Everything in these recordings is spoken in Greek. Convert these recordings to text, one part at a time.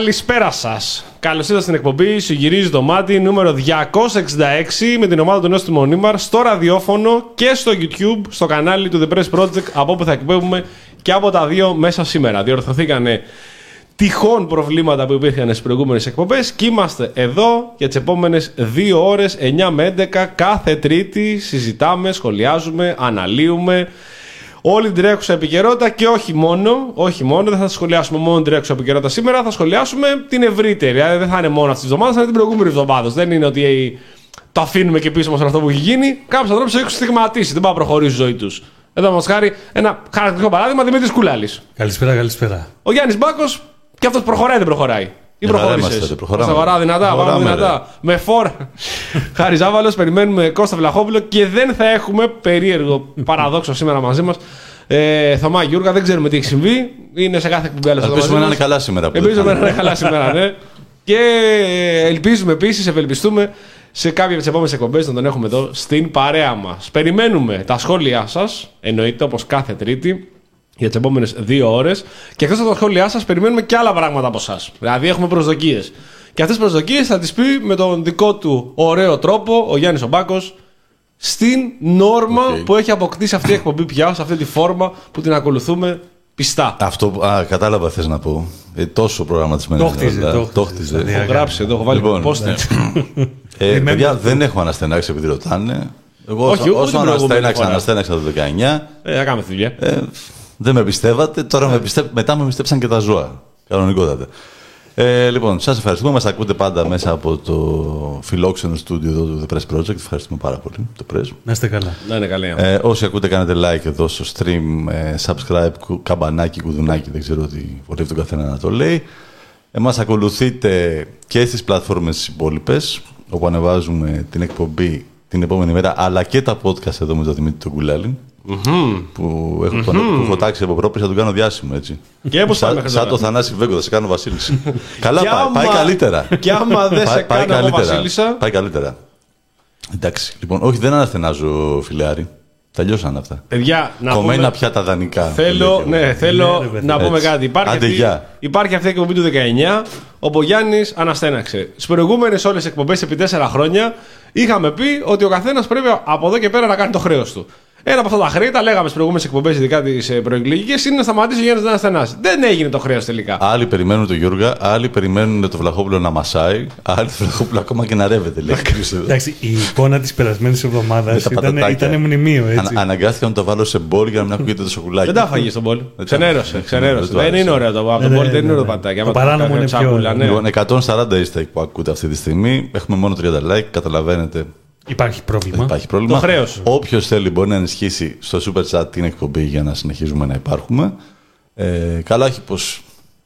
Κυρίε και κύριοι, καλησπέρα σας. Καλώς ήρθατε στην εκπομπή Σου γυρίζει το μάτι νούμερο 266 με την ομάδα του Νόστιμου Μονίμαρ στο ραδιόφωνο και στο YouTube, στο κανάλι του The Press Project, από όπου θα εκπέμπουμε και από τα δύο μέσα σήμερα. Διορθωθήκανε τυχόν προβλήματα που υπήρχαν στις προηγούμενες εκπομπές και είμαστε εδώ για τις επόμενες 2 ώρες, 9 με 11, κάθε Τρίτη. Συζητάμε, σχολιάζουμε, αναλύουμε όλη την τρέχουσα επικαιρότητα και όχι μόνο, όχι μόνο, δεν θα σχολιάσουμε μόνο την τρέχουσα επικαιρότητα σήμερα, θα σχολιάσουμε την ευρύτερη. Δηλαδή δεν θα είναι μόνο αυτής της εβδομάδα, θα είναι την προηγούμενη εβδομάδας. Δεν είναι ότι το αφήνουμε και πίσω μας αυτό που έχει γίνει. Κάποιους ανθρώπους έχουν στιγματίσει, δεν πάει να προχωρήσει η ζωή τους. Εδώ μας χάρη ένα χαρακτηριστικό παράδειγμα Δημήτρης Κουλάλης. Καλησπέρα, καλησπέρα. Ο Γιάννης Μπάκος και αυτός προχωράει, δεν προχωράει. Ή προχώρησες. Στα δυνατά, πάμε δυνατά. Με φόρ. Χάρη Ζάβαλος, περιμένουμε Κώστα Βλαχόπουλο και δεν θα έχουμε περίεργο παραδόξο σήμερα μαζί μας. Ε, Θωμά Γιούργα, δεν ξέρουμε τι έχει συμβεί. Είναι σε κάθε εκπομπή άλλος. Ελπίζουμε να είναι καλά σήμερα. Ελπίζουμε να είναι καλά σήμερα, ναι. Και ελπίζουμε επίσης, ευελπιστούμε σε κάποια από τις επόμενες εκπομπές να τον έχουμε εδώ στην παρέα μας. Περιμένουμε τα σχόλιά σας, εννοείται όπως κάθε Τρίτη για τις επόμενες δύο ώρες. Και εκτός από τα σχόλιά σας, περιμένουμε και άλλα πράγματα από εσά. Δηλαδή, έχουμε προσδοκίες. Και αυτές τις προσδοκίες θα τις πει με τον δικό του ωραίο τρόπο ο Γιάννης Ομπάκος στην νόρμα okay. που έχει αποκτήσει αυτή η εκπομπή πια, σε αυτή τη φόρμα που την ακολουθούμε πιστά. Αυτό α, κατάλαβα θες να πω. Ε, τόσο προγραμματισμένο. Το χτίζε. Το χτίζε. Το έχω γράψει εδώ, έχω βάλει λοιπόν, πόστε. ε, παιδιά, δεν έχω αναστενάξει επειδή ρωτάνε. Εγώ Όχι, όσο αναστέναξα, αναστέναξα το 19. Ε, θα κάνουμε δουλειά. Ε, δεν με πιστεύατε, τώρα με πιστεύ... μετά με πιστέψαν και τα ζώα. Κανονικότατα. Ε, λοιπόν, σας ευχαριστούμε. Μας ακούτε πάντα μέσα από το φιλόξενο στούντιο εδώ του The Press Project. Ευχαριστούμε πάρα πολύ το Press. Να είστε καλά. Να είναι καλή. Ε, όσοι ακούτε, κάνετε like εδώ στο stream, ε, subscribe, καμπανάκι, κουδουνάκι. Δεν ξέρω τι βολεύει τον καθένα να το λέει. Εμάς ακολουθείτε και στις πλατφόρμες υπόλοιπες, όπου ανεβάζουμε την εκπομπή την επόμενη μέρα, αλλά και τα podcast εδώ με τον Δημήτρη τον Κουλάλιν. Mm-hmm. Που έχω, mm-hmm. που έχω τάξει από πρόπερ, θα τον κάνω διάσημο έτσι. Και πώς Σα, σαν το Θανάση Βέγκο, θα σε κάνω Βασίλισσα. Καλά, πάει, πάει καλύτερα. Και άμα δεν σε πάει, κάνω εγώ Βασίλισσα. Πάει καλύτερα. Εντάξει, λοιπόν, όχι, δεν αναστενάζω, φιλεάρι. Τελειώσαν αυτά. Παιδιά, να Κομμένα πούμε... πια τα δανεικά. Θέλω, ναι, θέλω Ναι, ρε, να πούμε έτσι. κάτι. Υπάρχει, Άντε, αυτή, γεια. υπάρχει αυτή η εκπομπή του 19, όπου ο Γιάννης αναστέναξε. Στις προηγούμενες όλες εκπομπές επί 4 χρόνια είχαμε πει ότι ο καθένας πρέπει από εδώ και πέρα να κάνει το χρέος του. Ένα από αυτά τα χρέη, τα λέγαμε στις προηγούμενες εκπομπές, ειδικά τις προεκλογικέ, είναι να σταματήσει ο Γιάννης να αναστενάσει. Δεν έγινε το χρέος τελικά. Άλλοι περιμένουν τον Γιώργα, άλλοι περιμένουν το Βλαχόπουλο να μασάει, άλλοι το Βλαχόπουλο ακόμα και να ρεύεται. Λέει. Εντάξει, η εικόνα της περασμένης εβδομάδας Με τα ήταν, πατατάκια. ήταν μνημείο, έτσι. Ανα, αναγκάστηκα να το βάλω σε μπολ για να μην ακούγεται το σοκουλάκι. Δεν τα φάγει στον πόλ. τα- Ξενέρωσε. ξενέρωσε. δεν το Δεν άρεσε. είναι ωραίο το από Ναι, τον ναι, πόλ, δεν ναι, είναι ωραίο ναι. πατάκι. Το Άμα παράνομο κάνει είναι πιο τσάκουλα, ωραίο. ναι. Λοιπόν, 140 είστε που ακούτε αυτή τη στιγμή. Έχουμε μόνο 30 like. Καταλαβαίνετε, Υπάρχει πρόβλημα. υπάρχει πρόβλημα. Το χρέος. Όποιος θέλει μπορεί να ενισχύσει στο super chat την εκπομπή για να συνεχίζουμε να υπάρχουμε. Ε, καλά, όχι πως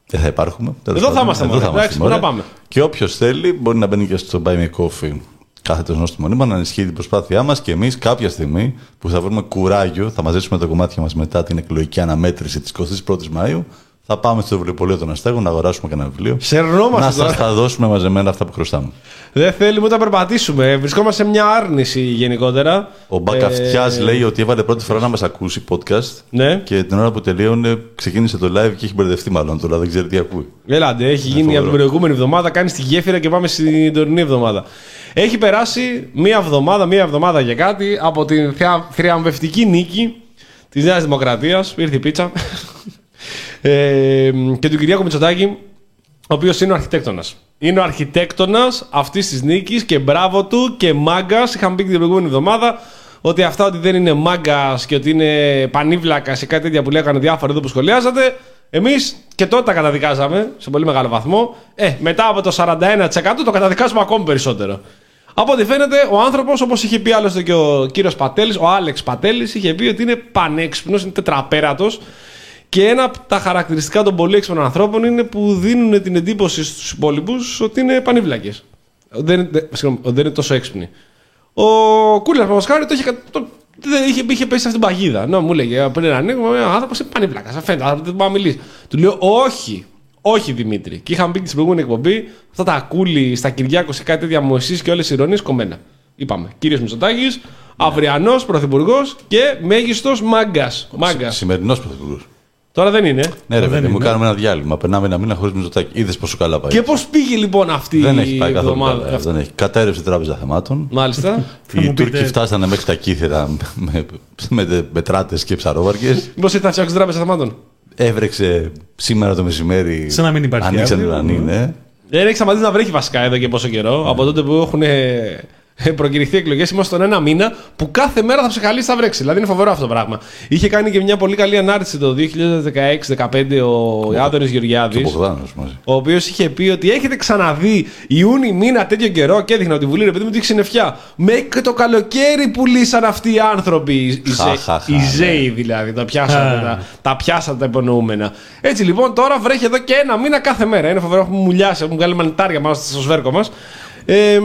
δεν θα υπάρχουμε. Τέλος Εδώ θα πάντων, είμαστε εδώ μόνο. θα Εντάξει, είμαστε, πού να ωραία. πάμε. Και όποιος θέλει μπορεί να μπαίνει και στο Buy Me Coffee κάθετο γνώστη μονίμα να ενισχύει την προσπάθειά μας και εμείς κάποια στιγμή που θα βρούμε κουράγιο, θα μαζέψουμε τα κομμάτια μας μετά την εκλογική αναμέτρηση της 21η Μαου. Θα πάμε στο βιβλιοπωλείο των Αστέγων να αγοράσουμε κανένα βιβλίο. Να Σερνόμαστε σας τώρα. τα δώσουμε μαζεμένα αυτά που χρωστάμε. Δεν θέλουμε ούτε να περπατήσουμε. Βρισκόμαστε σε μια άρνηση γενικότερα. Ο Μπακαυτιά Ε, λέει ότι έβαλε πρώτη φορά να μας ακούσει podcast Ναι. και την ώρα που τελείωνε ξεκίνησε το live και έχει μπερδευτεί μάλλον τώρα, δεν ξέρει τι ακούει. Έλατε, έχει γίνει φοβερό. από την προηγούμενη εβδομάδα, κάνει τη γέφυρα και πάμε στην τωρινή εβδομάδα. Έχει περάσει μία εβδομάδα, μία εβδομάδα για κάτι από την θea- θριαμβευτική νίκη της Νέας Δημοκρατίας. Ήρθε η πίτσα. Ε, και του Κυριάκου Μητσοτάκη, ο οποίος είναι ο αρχιτέκτονας. Είναι ο αρχιτέκτονας αυτής της νίκης και μπράβο του και μάγκας. Είχαμε πει και την προηγούμενη εβδομάδα ότι αυτά ότι δεν είναι μάγκας και ότι είναι πανίβλακας και κάτι τέτοια που λέγανε διάφορα εδώ που σχολιάζατε. Εμείς και τότε τα καταδικάζαμε σε πολύ μεγάλο βαθμό. Ε, μετά από το 41% το καταδικάζουμε ακόμη περισσότερο. Από ό,τι φαίνεται, ο άνθρωπος, όπως είχε πει άλλωστε και ο κύριος Πατέλης, ο Άλεξ Πατέλης, είχε πει ότι είναι πανέξυπνος, είναι τετραπέρατος. Και ένα από τα χαρακτηριστικά των πολύ έξυπνων ανθρώπων είναι που δίνουν την εντύπωση στους υπόλοιπους ότι είναι πανίβλακες. Δεν, δεν, συγγνώμη, ότι δεν είναι τόσο έξυπνοι. Ο Κούλερ Παπασχάρη το είχε, κα- το, δεν είχε, είχε πέσει σε αυτήν την παγίδα. Ναι, μου λέγε πριν ανοίγουμε, ένα άνθρωπος είναι πανίβλακας. Φαίνεται, αλλά δεν μπορεί να μιλήσει. Του λέω, Όχι, όχι Δημήτρη. Και είχαμε πει και στην προηγούμενη εκπομπή, αυτά τα κούλι στα Κυριάκο σε κάτι τέτοια μου εσείς και όλες οι ηρωνίες κομμένα. Είπαμε. Κύριος Μητσοτάκης, αυριανός πρωθυπουργός και μέγιστος μάγκας. Μάγκας. Σημερινός πρωθυπουργός. Τώρα δεν είναι. Ναι, ρε δεν παιδί μου, είναι. κάνουμε ένα διάλειμμα. Περνάμε ένα μήνα χωρίς μιζωτάκι. Είδες πόσο καλά πάει. Και πώς πήγε λοιπόν αυτή Δεν η έχει πάει καθόλου εβδομάδα; καλά. Δεν έχει. Κατέρευσε η τράπεζα θεμάτων. Μάλιστα. Θα Οι μου Τούρκοι πείτε- φτάσανε μέχρι τα κύθρα με, με, με τράτες και ψαρόβαρκε. Πώ ήρθε να φτιάξει τράπεζα θεμάτων; Έβρεξε σήμερα το μεσημέρι. Σαν να μην υπάρχει Ανοίξαν οι αύριο. ουρανοί, ναι. Δεν έχει σταματήσει να βρέχει βασικά εδώ και πόσο καιρό. Από τότε που έχουν ε, προκηρυχθεί εκλογές, είμαστε στον ένα μήνα που κάθε μέρα θα ψεχαλίσει θα βρέξει. Δηλαδή είναι φοβερό αυτό το πράγμα. Είχε κάνει και μια πολύ καλή ανάρτηση το 2016-2015 ο Άδωνης Και Γεωργιάδης. ο Μπογδάνο μαζί. Ο οποίος είχε πει ότι έχετε ξαναδεί Ιούνι μήνα τέτοιο καιρό και έδειχνε ότι η Βουλή, ρε παιδί μου, ότι έχει συννεφιά. Μέχρι το καλοκαίρι πουλήσαν αυτοί οι άνθρωποι. Οι, οι, Χα, ζε- χα, χα, οι ναι. ζέοι δηλαδή. Τα πιάσατε, Α. τα, τα πιάσατε τα υπονοούμενα. Έτσι λοιπόν τώρα βρέχει εδώ και ένα μήνα κάθε μέρα. Είναι φοβερό, έχουμε μουλιάσει, έχουμε βγάλει μανιτάρια πάνω στο σβέρκο μας. Ε,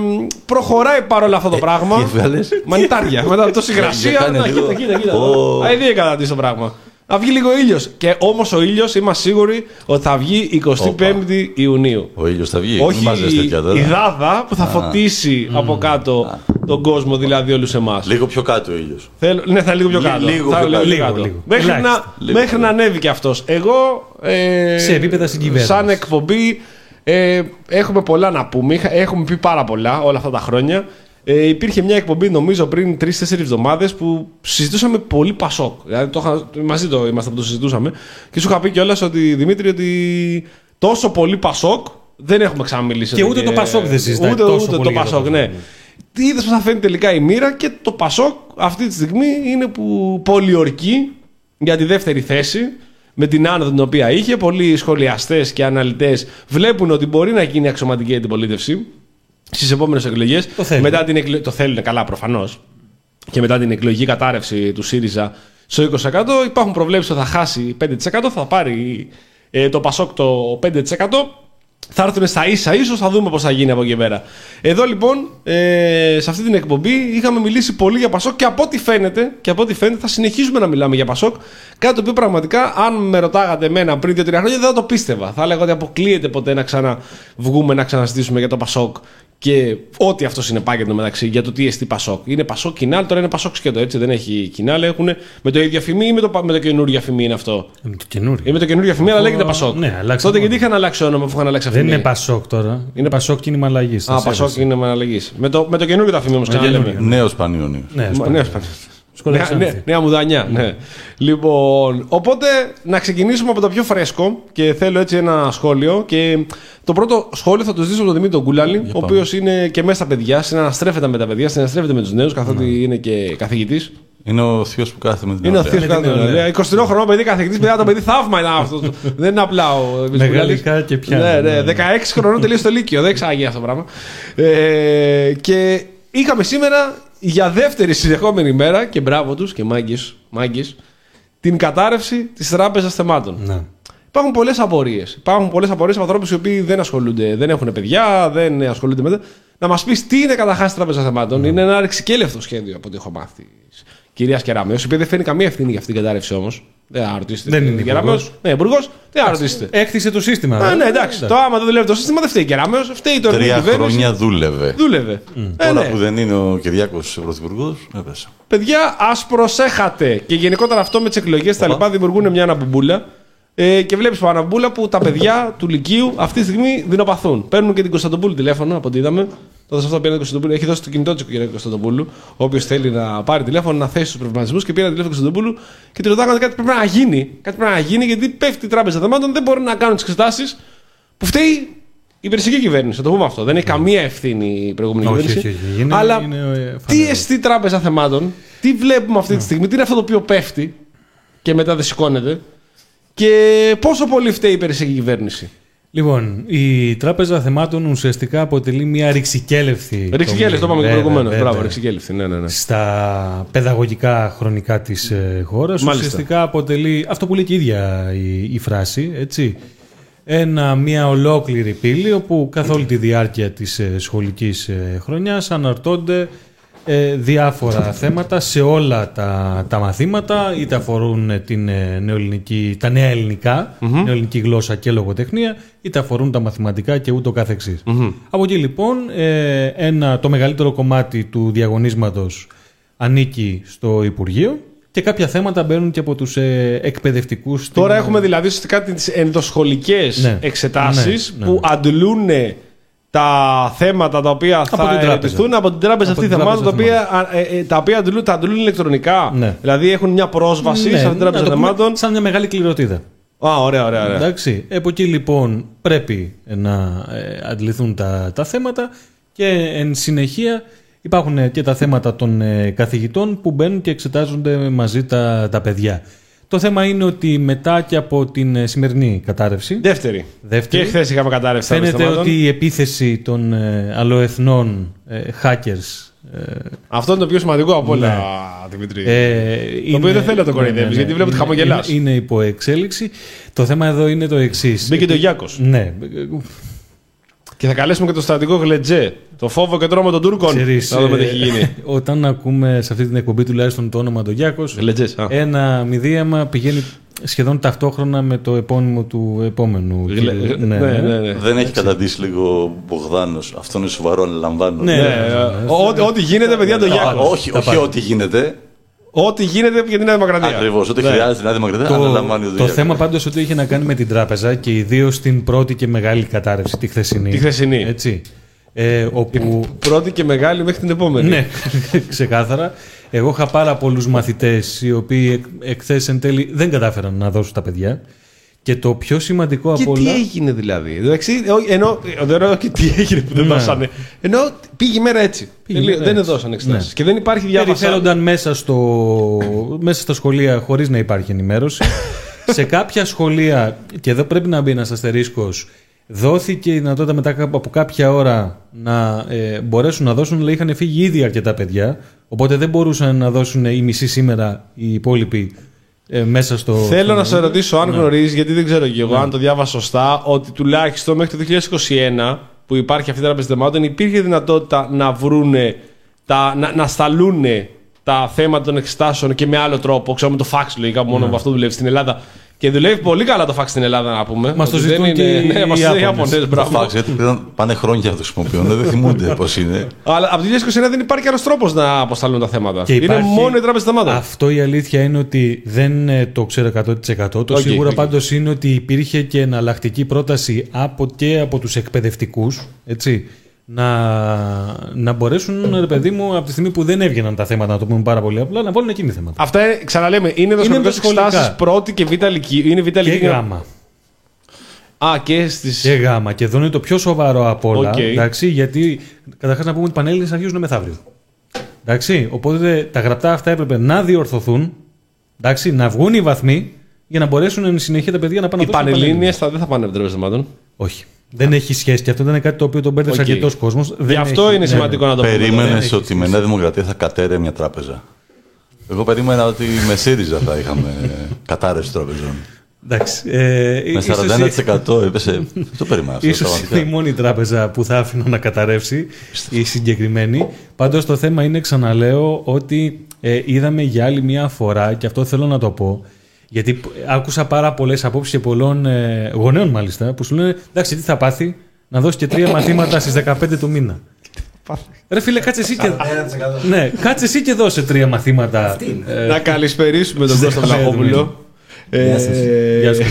προχωράει παρόλα αυτό το πράγμα. τι έβγαλες; Μανιτάρια. Μετά το Για υγρασία. κάνε να, λίγο. Κοίτα, κοίτα, κοίτα. Ω. Α, δεν κατατήσει το πράγμα. Να βγει λίγο ήλιος. Και όμως ο ήλιος είμαστε σίγουροι ότι θα βγει 25η Ιουνίου. Ο ήλιος θα βγει. Όχι Μην μαζες τέτοια η, τώρα. η δάδα που θα φωτίσει από κάτω τον κόσμο, δηλαδή όλους εμάς. Λίγο πιο κάτω ο ήλιος. Θέλω, ναι, θα είναι λίγο πιο Λι- κάτω. λίγο θα πιο είναι κάτω. Λίγο, κάτω. λίγο. Μέχρι, Ελάχιστα. να, Λίγο μέχρι κάτω. να ανέβει και αυτός. Εγώ. Ε, Σε επίπεδα συγκυβέρνησης. Σαν εκπομπή ε, έχουμε πολλά να πούμε. Είχα- Έχουμε πει πάρα πολλά όλα αυτά τα χρόνια. Ε, υπήρχε μια εκπομπή, νομίζω, πριν 3-4 εβδομάδες που συζητούσαμε πολύ Πασόκ. Δηλαδή, το είχα, μαζί το ήμασταν που το συζητούσαμε. Και σου είχα πει κιόλας ότι Δημήτρη, ότι τόσο πολύ Πασόκ δεν έχουμε ξαναμιλήσει. Και εδώ ούτε το Πασόκ δεν συζητάει Ούτε, τόσο ούτε πολύ το για το Πασόκ, Πασόκ, ναι. ναι. Τι είδες πώ θα φαίνει τελικά η μοίρα και το Πασόκ αυτή τη στιγμή είναι που πολιορκεί για τη δεύτερη θέση με την άνοδο την οποία είχε. Πολλοί σχολιαστές και αναλυτές βλέπουν ότι μπορεί να γίνει αξιωματική αντιπολίτευση στις επόμενες εκλογές. Το θέλουν. Μετά την εκλο... Το θέλουν καλά προφανώς. Και μετά την εκλογική κατάρρευση του ΣΥΡΙΖΑ στο 20% υπάρχουν προβλέψεις ότι θα χάσει 5%, θα πάρει ε, το Πασόκ το 5%. Θα έρθουν στα ίσα, ίσως θα δούμε πώς θα γίνει από εκεί και πέρα. Εδώ λοιπόν, ε, σε αυτή την εκπομπή, είχαμε μιλήσει πολύ για Πασόκ και από ό,τι φαίνεται, και από ό,τι φαίνεται θα συνεχίσουμε να μιλάμε για Πασόκ. Κάτι το οποίο πραγματικά, αν με ρωτάγατε εμένα πριν 2-3 χρόνια, δεν θα το πίστευα. Θα έλεγα ότι αποκλείεται ποτέ να ξαναβγούμε να ξαναζητήσουμε για το Πασόκ και ό,τι αυτός συνεπάγεται μεταξύ για το τι εστί Πασόκ. Είναι Πασόκ κοινάλ, τώρα είναι Πασόκ σκέτο έτσι, δεν έχει κοινάλ. Έχουν με το ίδιο αφημί ή με το, με το καινούργιο αφημί είναι αυτό; Είναι το καινούριο. Ή με το καινούργιο αφημί, αλλά λέγεται Πασόκ. ναι, αλλάξαν Τότε όνομα. γιατί είχαν αλλάξει όνομα που είχαν αλλάξει Δεν αφημί. είναι Πασόκ τώρα. Είναι Πασόκ κίνημα αλλαγή. Α, Πασόκ είναι με αναλλαγή. Με το, με το καινούργιο το αφημί όμως ξαναλέμε. καινούριο. Νέος Πανιόνιος. Ναι, Μα- σπα- νέος Σπανί. Σκολά Νέα, Ξάνθης. νέα, νέα μουδανιά, ναι. Λοιπόν, οπότε να ξεκινήσουμε από το πιο φρέσκο και θέλω έτσι ένα σχόλιο. Και το πρώτο σχόλιο θα το ζητήσω από τον Δημήτρη τον Κούλαλη, ο πάμε. οποίος είναι και μέσα στα παιδιά, συναναστρέφεται με τα παιδιά, συναναστρέφεται με τους νέους, καθότι Ναι. είναι και καθηγητής. Είναι ο θείος που κάθεται με την Είναι ο νεολαία. θείος Με την κάτω. νεολαία. ναι. 23 χρονών παιδί καθηγητής, παιδιά το παιδί θαύμα ήταν αυτός. Δεν είναι απλά ο Δημήτρης Μεγαλικά Κούλαλης. και πια. Ναι, Ναι, ναι, ναι. 16 χρονών τελείωσε το Λύκειο. Δεν ξάγει αυτό το πράγμα. Ε, και είχαμε σήμερα για δεύτερη συνεχόμενη μέρα και μπράβο τους και μάγκες, μάγκες, την κατάρρευση της τράπεζας θεμάτων. Ναι. Υπάρχουν πολλές απορίες. Υπάρχουν πολλές απορίες από ανθρώπους οι οποίοι δεν ασχολούνται, δεν έχουν παιδιά, δεν ασχολούνται με. τα- Να μας πεις τι είναι καταρχάς η Τράπεζα Θεμάτων. Είναι ένα ρηξικέλευτο σχέδιο από ό,τι έχω μάθει. Κυρίας Κεραμέο, η οποία δεν φέρνει καμία ευθύνη για αυτήν την κατάρρευση όμως. Δεν θα ρωτήσετε. Δεν είναι την Κεραμέως. υπουργός. Ναι, υπουργός. Δεν θα ρωτήσετε. Έκτισε το σύστημα. Α, ε. ναι, εντάξει. Το άμα δεν δουλεύει το σύστημα δεν φταίει η Κεραμέο, φταίει η τωρινή Τρία κυβέρνηση. χρόνια δούλευε. Δούλευε. Ε, Τώρα ναι. που δεν είναι ο Κυριάκος Πρωθυπουργός, έπεσε. Παιδιά, ας προσέχατε. Και γενικότερα αυτό με τις εκλογές τα Οπα. λοιπά δημιουργούν μια αναμπουμπούλα. Ε, και βλέπεις αναμπούλα που τα παιδιά του Λυκείου αυτή τη στιγμή δεινοπαθούν. Παίρνουν και την Κωνσταντοπούλου τηλέφωνο, από ό,τι είδαμε. Τότε σε αυτό πήρε την Κωνσταντοπούλου. Έχει δώσει το κινητό της κυρία Κωνσταντοπούλου. Όποιο θέλει να πάρει τηλέφωνο, να θέσει τους προβληματισμούς και πήρε τηλέφωνο την Κωνσταντοπούλου και τη ρωτάγανε κάτι πρέπει να γίνει. Κάτι πρέπει να γίνει γιατί πέφτει η τράπεζα θεμάτων, δεν μπορεί να κάνουν τις εξετάσεις που φταίει η περσική κυβέρνηση. Θα το πούμε αυτό. Δεν έχει καμία ευθύνη η προηγούμενη Όχι, κυβέρνηση. όχι, όχι. Είναι- Αλλά είναι, ε, τι φανερό. εστί τράπεζα θεμάτων, τι βλέπουμε αυτή τη στιγμή, τι είναι αυτό το οποίο πέφτει και μετά δεν σηκώνεται και πόσο πολύ φταίει η περσική κυβέρνηση; Λοιπόν, η Τράπεζα Θεμάτων ουσιαστικά αποτελεί μια ρηξικέλευθη. Ρηξικέλευτη, το είπαμε και Βέβαια, προηγουμένως. βέβαια. Μπράβο, ρηξικέλευτη. Ναι, ναι, ναι. Στα παιδαγωγικά χρονικά της ε, χώρας Μάλιστα. ουσιαστικά αποτελεί αυτό που λέει και η ίδια η, η φράση, έτσι. Ένα, μια ολόκληρη πύλη όπου καθ' όλη τη διάρκεια της ε, σχολικής ε, χρονιάς αναρτώνται ε, διάφορα θέματα σε όλα τα, τα μαθήματα είτε αφορούν ε, την ε, νεοελληνική, τα νέα ελληνικά, νεοελληνική γλώσσα και λογοτεχνία είτε αφορούν τα μαθηματικά και ούτω καθεξής. Από εκεί λοιπόν ε, ένα, το μεγαλύτερο κομμάτι του διαγωνίσματος ανήκει στο Υπουργείο Και κάποια θέματα μπαίνουν και από τους ε, εκπαιδευτικούς. Τώρα στην- έχουμε δηλαδή ουσιαστικά τις ενδοσχολικές Ναι. εξετάσεις Ναι, ναι. που αντλούν τα θέματα τα οποία την θα τράπεζα. ερωτηθούν από την τράπεζα Από αυτή την θεμάτων, τα τράπεζα οποία, α, ε, ε, τα οποία αντλούν, τα αντλούν ηλεκτρονικά. Ναι. Δηλαδή έχουν μια πρόσβαση Ναι, σε αυτή την τράπεζα να το πούμε θεμάτων. Σαν μια μεγάλη κληροτίδα. Α, ωραία, ωραία. ωραία. Εντάξει. Από εκεί λοιπόν πρέπει να ε, αντληθούν τα, τα θέματα και εν συνεχεία υπάρχουν και τα θέματα των ε, καθηγητών που μπαίνουν και εξετάζονται μαζί τα, τα παιδιά. Το θέμα είναι ότι μετά και από την ε, σημερινή κατάρρευση, Δεύτερη. δεύτερη, Και χθες είχαμε κατάρρευση φαίνεται θεμάτων. ότι η επίθεση των ε, αλλοεθνών ε, hackers ε, Αυτό είναι το πιο σημαντικό από όλα, Ναι. Δημητρή. Ε, Το οποίο δεν θέλω να το κοροϊδεύεις, γιατί βλέπω ότι είναι- χαμογελάς. Είναι, είναι υπό εξέλιξη. Το θέμα εδώ είναι το εξής. Μπήκε το Γιάκος. Ναι. Και θα καλέσουμε και το στρατικό Γλετζέ. Το φόβο και τρόμο των Τούρκων. Ξέρεις, να δούμε τι ε, έχει γίνει. Όταν ακούμε σε αυτή την εκπομπή τουλάχιστον το όνομα του Γιάκος, Γλετζέ. ένα μηδίαμα πηγαίνει σχεδόν ταυτόχρονα με το επώνυμο του επόμενου. Γλε- κύριου. Ναι, ναι, ναι. Δεν έχει καταντήσει λίγο ο Μπογδάνος. Αυτό είναι σοβαρό, αναλαμβάνω. Ναι, Ναι, ναι, ε, ό,τι- Ό,τι γίνεται, παιδιά, το Α, Γιάκος. όχι, Τα όχι πάει. ό,τι γίνεται. Ό,τι γίνεται για την Νέα Δημοκρατία. Ακριβώς. Ό,τι Ναι. χρειάζεται να Δημοκρατία, Το, αναλαμβάνει το το Διάκο. θέμα πάντως ότι είχε να κάνει με την τράπεζα και ιδίως την πρώτη και μεγάλη κατάρρευση, τη χθεσινή. Τη χθεσινή. Έτσι. Ε, όπου Πρώτη και μεγάλη μέχρι την επόμενη. Ναι, ξεκάθαρα. Εγώ είχα πάρα πολλούς μαθητές οι οποίοι εκ- εχθές εν τέλει δεν κατάφεραν να δώσουν τα παιδιά. Και το πιο σημαντικό Και από τι όλα... έγινε δηλαδή; Εντάξει, ε, ενώ, ε, δεν εννοώ και τι έγινε που δεν Ναι. δώσανε. Ενώ πήγε η μέρα έτσι. Πήγε Ε, η μέρα δεν έτσι. δώσανε εξετάσεις. Ναι. Και δεν υπάρχει διάβασα. Περιφέρονταν μέσα, στο, μέσα στα σχολεία χωρίς να υπάρχει ενημέρωση. Σε κάποια σχολεία, και εδώ πρέπει να μπει ένας αστερίσκος, δόθηκε η δυνατότητα μετά από κάποια ώρα να ε, μπορέσουν να δώσουν, αλλά είχαν φύγει ήδη αρκετά παιδιά, οπότε δεν μπορούσαν να δώσουν οι μισοί σήμερα οι υπόλοιποι ε, μέσα στο... Θέλω να σε ρωτήσω Ναι. αν γνωρίζεις, γιατί δεν ξέρω και εγώ αν το διάβασα σωστά, ότι τουλάχιστον μέχρι το 2021 που υπάρχει αυτή η τράπεζα θεμάτων υπήρχε δυνατότητα να βρούνε, τα, να, να σταλούνε τα θέματα των εξετάσεων και με άλλο τρόπο. Ξέρω με το fax λογικά που μόνο Ναι. με αυτό δουλεύει στην Ελλάδα. Και δουλεύει πολύ καλά το fax στην Ελλάδα, να πούμε. Μας το Ότι δεν ζητούν είναι- και Ναι, οι μας το ζητούν οι Ιάπωνες. Ιάπωνες, Τα μπράβο. φάξ, γιατί πλέον πάνε χρόνια να το χρησιμοποιούν. Δεν θυμούνται πώς είναι. Αλλά από το 2021 δεν υπάρχει άλλος τρόπος να αποσταλούν τα θέματα. Και είναι υπάρχει- μόνο η τράπεζα θεμάτων. Αυτό η αλήθεια είναι ότι δεν ε, το ξέρω 100%. Το Οκ, σίγουρο οκ. πάντως είναι ότι υπήρχε και εναλλακτική πρόταση από και από τους εκπαιδευτικούς, έτσι, να, να μπορέσουν, ρε παιδί μου, από τη στιγμή που δεν έβγαιναν τα θέματα, να το πούμε πάρα πολύ απλά, να βάλουν εκείνη θέματα. Αυτά είναι, ξαναλέμε, είναι ενδοσχολικές, ενδοσχολικές. εξετάσεις πρώτη και β' λυκείου. Είναι β' Και λυκείου. γάμα. Α, και στι. Και γάμα. Και εδώ είναι το πιο σοβαρό από όλα. Οκ. Εντάξει, γιατί καταρχάς να πούμε ότι οι πανελλήνιες αρχίζουν μεθαύριο. Εντάξει, οπότε τα γραπτά αυτά έπρεπε να διορθωθούν, εντάξει, να βγουν οι βαθμοί για να μπορέσουν εν συνεχεία τα παιδιά να πάνε Οι να δώσουν πανελλήνιες θα, δεν θα πάνε από την τράπεζα θεμάτων. Όχι. Δεν έχει σχέση και αυτό ήταν κάτι το οποίο τον μπέρδεψε Οκ. αρκετός κόσμος. Γι' αυτό είναι σημαντικό να το πούμε. Περίμενες έχει ότι με Νέα Δημοκρατία θα κατέρρεε μια τράπεζα. Εγώ περίμενα ότι με ΣΥΡΙΖΑ θα είχαμε κατάρρευση τραπεζών. Εντάξει. Ε, Με ίσως- 41% έπεσε. Το περίμενα αυτό. Ίσως πραγματικά. είναι η μόνη τράπεζα που θα άφηνα να καταρρεύσει, η συγκεκριμένη. Πάντως το θέμα είναι, ξαναλέω, ότι ε, είδαμε για άλλη μια φορά, και αυτό θέλω να το πω, γιατί π- άκουσα πάρα πολλές απόψεις και πολλών ε, γονέων μάλιστα, που σου λένε, εντάξει, τι θα πάθει, να δώσει και τρία μαθήματα στις 15 του μήνα. Ρε φίλε, κάτσε εσύ και... ναι, κάτσε εσύ και δώσε τρία μαθήματα. ε, Να καλησπερίσουμε τον Κώστα δεκαπέντε Βλαχόπουλο. Γεια σας. Γεια σου.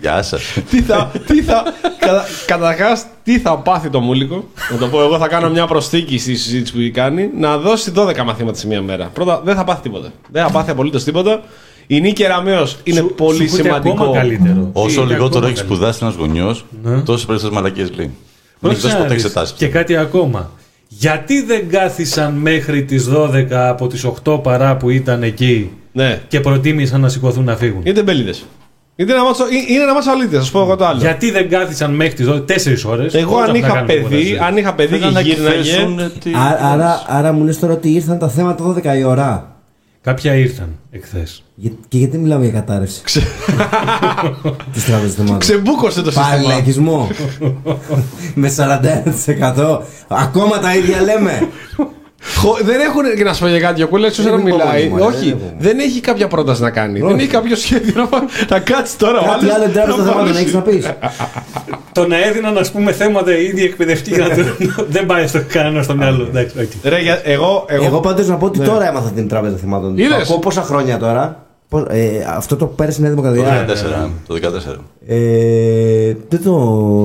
Γεια σας. τι θα, τι θα, κατα, καταρχάς, τι θα πάθει το Μούλικο; Να το πω εγώ, θα κάνω μια προσθήκη στη συζήτηση που έχει κάνει. Να δώσει 12 μαθήματα σε μία μέρα. Πρώτα, δεν θα πάθει τίποτα. Δεν θα πάθει απολύτως τίποτα. Η νίκη Εραμέως είναι Σου- πολύ σου ακούτε σημαντικό. Ακόμα καλύτερο. Όσο Είναι λιγότερο ακόμα έχεις καλύτερο. σπουδάσει ένας γονιός, τόσο περισσότερες μαλακίες λέει. Δεν έχεις Πρόσεξε δώσει να ποτέ δεις. εξετάσεις. Και κάτι ακόμα. Γιατί δεν κάθισαν μέχρι τις 12 από τις 8 παρά που ήταν εκεί Ναι. και προτίμησαν να σηκωθούν να φύγουν; Είναι τεμπέληδε. Είναι ένα μάτσο, είναι ένα μάτσο αλήθεια, σα πω εγώ το άλλο. Γιατί δεν κάθισαν μέχρι τις 12, 4 ώρες; Εγώ όταν αν θα είχα κάνουν τίποτα στη παιδί, ζωή. αν είχα παιδί και Θέλουν να γύρναγε. εκθέσουν τη- Άρα, άρα, άρα μου λες τώρα ότι ήρθαν τα θέματα 12 η ώρα. Κάποια ήρθαν εχθές. Για- Και γιατί μιλάμε για κατάρρευση; Της τράπεζας θεμάτων. Ξεμπούκωσε το σύστημα. Παρελακισμό. Με 41%. Ακόμα τα ίδια λέμε. Χω- δεν έχουν. Και να σου πω για κάτι, ο Κούλας Δεν να είναι μιλάει. υπομονή, μωρέ, Όχι, δεν είναι δεν έχει κάποια πρόταση να κάνει. Δεν Όχι. έχει κάποιο σχέδιο να, πά- να κάτσει τώρα. ο Κάτι άλλος άλλο να τράπεζα θεμάτων παρέσει. έχεις να πεις. το να έδιναν ας πούμε θέματα οι ίδιοι εκπαιδευτικοί να του- δεν πάει στο κανένα στο μυαλό. Εντάξει, οκ. Ρε, για- εγώ, εγώ, Εγώ πάντως να πω ότι Ναι. τώρα έμαθα την τράπεζα θεμάτων. Είδες; Το ακούω πόσα χρόνια τώρα. Πώς- ε, αυτό το πέρασε η Νέα Το Δημοκρατία. 14. Το 14. Ε, δεν το.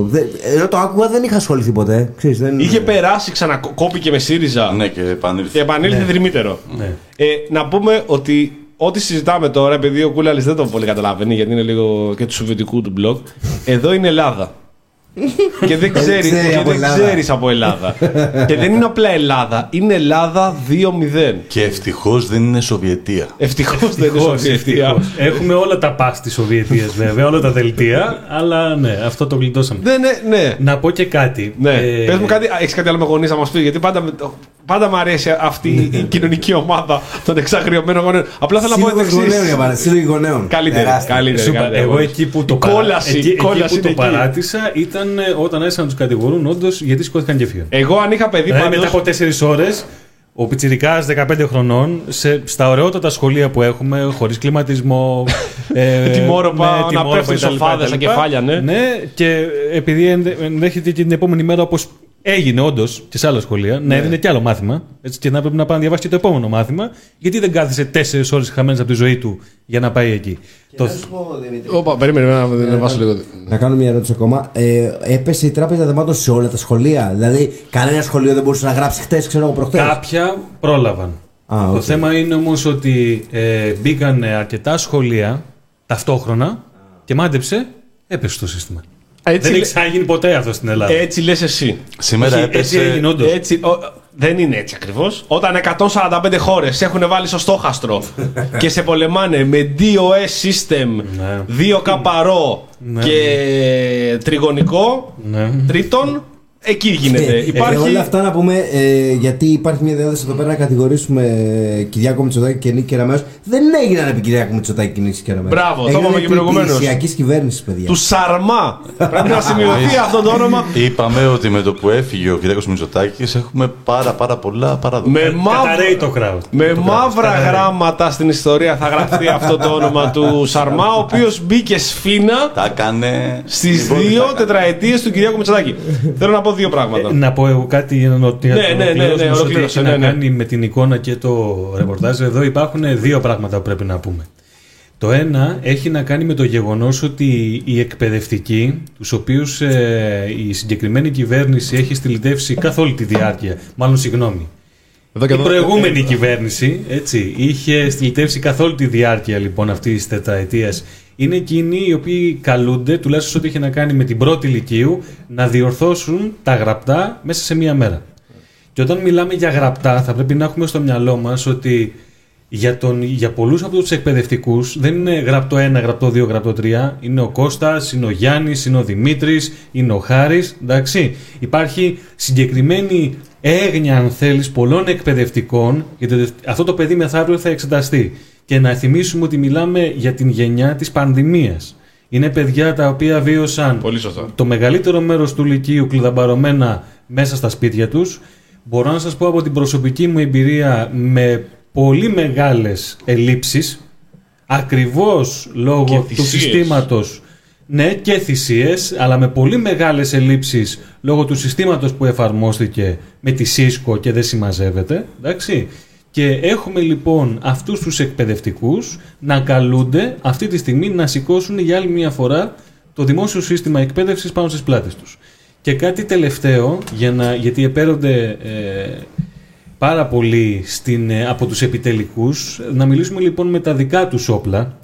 Δεν, ενώ το άκουγα δεν είχα ασχοληθεί ποτέ. Ξέρεις, δεν, είχε περάσει, ξανακόπηκε με ΣΥΡΙΖΑ Ναι, και και επανήλθε. επανήλθε δρυμύτερο. Ναι. Ε, να πούμε ότι ό,τι συζητάμε τώρα, επειδή ο Κούλαλης δεν τον πολύ καταλαβαίνει, γιατί είναι λίγο και του σοβιετικού του blog, εδώ είναι Ελλάδα. Και δεν ξέρεις ξέρει και από δεν Ελλάδα. ξέρεις από Ελλάδα. και δεν είναι απλά Ελλάδα, είναι Ελλάδα 2-0. Και ευτυχώς δεν είναι Σοβιετία. Ευτυχώς δεν είναι Ευτυχώς, Σοβιετία. ευτυχώς. Έχουμε όλα τα πας της Σοβιετίας βέβαια, όλα τα δελτία, αλλά ναι, αυτό το γλιτώσαμε. Ναι, ναι, ναι. Να πω και κάτι. Ναι. Ε, Πες μου κάτι, έχεις κάτι άλλο με γονείς να μα πει, γιατί πάντα, με το- πάντα μου αρέσει αυτή η κοινωνική ομάδα των εξαγριωμένων γονέων. Απλά θέλω να πω Σύλλογος το γονέων για εξή. παράδειγμα. Σύλλογοι γονέων. Καλύτερη, Τεράστια. καλύτερη. Σου είπα, καλύτερη. εγώ εκεί που το, Η παρά- κόλαση, εκεί, η εκεί κόλαση που είναι το εκεί. παράτησα ήταν ε, όταν άρχισαν να τους κατηγορούν όντως γιατί σηκώθηκαν και φύγαν. Εγώ αν είχα παιδί Δηλαδή μετά πάντως, από 4 ώρες, ο Πιτσιρικάς 15 χρονών, σε, στα ωραιότατα σχολεία που έχουμε, χωρίς κλιματισμό. ε, Τιμόρροπα, με να τιμόρροπα πέφτουν κτλ, σοφάδες στα κτλ. κεφάλια, ναι. Ναι, και επειδή ενδε- ενδέχεται και την επόμενη μέρα όπως έγινε όντως και σε άλλα σχολεία, Ναι. να έδινε και άλλο μάθημα. Έτσι, και να πρέπει να πάει να διαβάσει και το επόμενο μάθημα, γιατί δεν κάθισε 4 ώρες χαμένες από τη ζωή του για να πάει εκεί. Το, Να σου πω, Δημήτρη. Όπα, περίμενε να, να βάσω λίγο. Να κάνω μια ερώτηση ακόμα. Ε, έπεσε η τράπεζα θεμάτων σε όλα τα σχολεία; Δηλαδή, κανένα σχολείο δεν μπορούσε να γράψει χτες, ξέρω εγώ προχθές; Κάποια πρόλαβαν. Α, Το οκ. θέμα είναι όμως ότι ε, μπήκαν αρκετά σχολεία ταυτόχρονα και μάντεψε, έπεσε το σύστημα. Έτσι, Δεν λέ- έχει ξαναγίνει ποτέ αυτό στην Ελλάδα. έτσι λες εσύ. Σήμερα Όχι, έπεσε. έτσι έγινε όντως. Έτσι, ο- δεν είναι έτσι ακριβώς. Όταν 145 χώρες έχουν βάλει στο στόχαστρο και σε πολεμάνε με DOS system, Ναι. 2 καπαρό Ναι. και τριγωνικό, Ναι. τρίτον, εκεί γίνεται. Ε, Υπάρχει. ε, όλα αυτά να πούμε, ε, γιατί υπάρχει μια διάθεση εδώ πέρα να κατηγορήσουμε ε, Κυριάκο Μητσοτάκη και Νίκη Κεραμέως. Δεν έγιναν επί Κυριάκο Μητσοτάκη και Νίκη Κεραμέως. Μπράβο, το Έγιναν είπαμε και επί προηγουμένως. υπηρεσιακής κυβέρνησης, παιδιά. Του Σαρμά. Πρέπει να σημειωθεί αυτό το όνομα. Είπαμε ότι με το που έφυγε ο κ. Μητσοτάκης έχουμε πάρα, πάρα πολλά παραδείγματα. Με, μαύρα, Καταραίει το crowd. με Το crowd. μαύρα Καταραίει. γράμματα στην ιστορία θα γραφτεί αυτό το όνομα του Σαρμά, ο οποίος μπήκε σφίνα Τα έκανε. στις Λοιπόν, τα δύο έκανε. τετραετίες του Κυριάκου Μητσοτάκη. Θέλω να πω δύο πράγματα. Ε, Να πω εγώ κάτι για να το Ναι, ναι, ναι, ναι, ότι ολοκλήρωσε, έχει ναι, να ναι. κάνει με την εικόνα και το ρεπορτάζ. Εδώ υπάρχουν δύο πράγματα που πρέπει να πούμε. Το ένα έχει να κάνει με το γεγονός ότι οι εκπαιδευτικοί, τους οποίους ε, η συγκεκριμένη κυβέρνηση έχει στυλιτεύσει καθ' όλη τη διάρκεια, μάλλον συγγνώμη, Εδώ και η εδώ- προηγούμενη κυβέρνηση έτσι, είχε στυλιτεύσει καθ' όλη τη διάρκεια λοιπόν αυτής της τετραετίας. Είναι εκείνοι οι οποίοι καλούνται, τουλάχιστον σε ό,τι έχει να κάνει με την πρώτη ηλικίου, να διορθώσουν τα γραπτά μέσα σε μία μέρα. Και όταν μιλάμε για γραπτά, θα πρέπει να έχουμε στο μυαλό μας ότι για, τον, για πολλούς από τους εκπαιδευτικούς δεν είναι γραπτό 1, γραπτό 2, γραπτό 3. Είναι ο Κώστας, είναι ο Γιάννης, είναι ο Δημήτρης, είναι ο Χάρης. Εντάξει. Υπάρχει συγκεκριμένη έγνοια, αν θέλεις, πολλών εκπαιδευτικών, γιατί αυτό το παιδί μεθαύριο θα εξεταστεί. Και να θυμίσουμε ότι μιλάμε για την γενιά της πανδημίας. Είναι παιδιά τα οποία βίωσαν Πολύ σωστά. το μεγαλύτερο μέρος του Λυκείου κλειδαμπαρωμένα μέσα στα σπίτια τους. Μπορώ να σας πω από την προσωπική μου εμπειρία με πολύ μεγάλες ελλείψεις, ακριβώς λόγω Και του θυσίες. Συστήματος, ναι και θυσίες, αλλά με πολύ μεγάλες ελλείψεις λόγω του συστήματος που εφαρμόστηκε με τη ΣΥΣΚΟ και δεν συμμαζεύεται, εντάξει. Και έχουμε λοιπόν αυτούς τους εκπαιδευτικούς να καλούνται αυτή τη στιγμή να σηκώσουν για άλλη μια φορά το δημόσιο σύστημα εκπαίδευσης πάνω στις πλάτες τους. Και κάτι τελευταίο, για να, γιατί επέρονται ε, πάρα πολύ στην, ε, από τους επιτελικούς, να μιλήσουμε λοιπόν με τα δικά τους όπλα.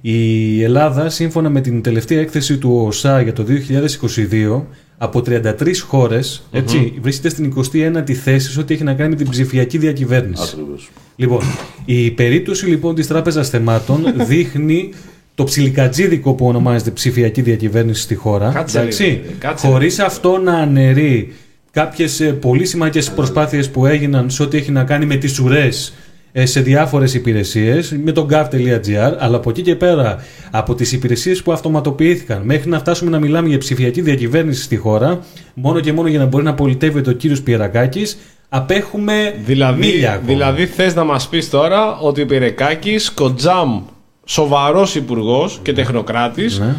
Η Ελλάδα, σύμφωνα με την τελευταία έκθεση του ΟΣΑ για το 2022, από 33 χωρες έτσι, βρίσκεται στην 21η θέση σε ό,τι έχει να κάνει με την ψηφιακή διακυβέρνηση. Ακριβώς. Λοιπόν, η περίπτωση λοιπόν της Τράπεζας Θεμάτων δείχνει το ψιλικατζίδικο που ονομάζεται ψηφιακή διακυβέρνηση στη χώρα. Κάτσε εντάξει, λίγο, κάτσε χωρίς αυτό να αναιρεί κάποιες ε, πολύ σημαντικές προσπάθειες που έγιναν σε ό,τι έχει να κάνει με τις ουρές ε, σε διάφορες υπηρεσίες με το gov.gr αλλά από εκεί και πέρα από τις υπηρεσίες που αυτοματοποιήθηκαν μέχρι να φτάσουμε να μιλάμε για ψηφιακή διακυβέρνηση στη χώρα μόνο και μόνο για να μπορεί να πολιτεύεται ο κύριος Πιερακάκης απέχουμε Δηλαδή, μίλια ακόμα. δηλαδή θες να μας πεις τώρα ότι ο Πυρεκάκη, Κοντζάμ, σοβαρός υπουργός και τεχνοκράτης, Ναι.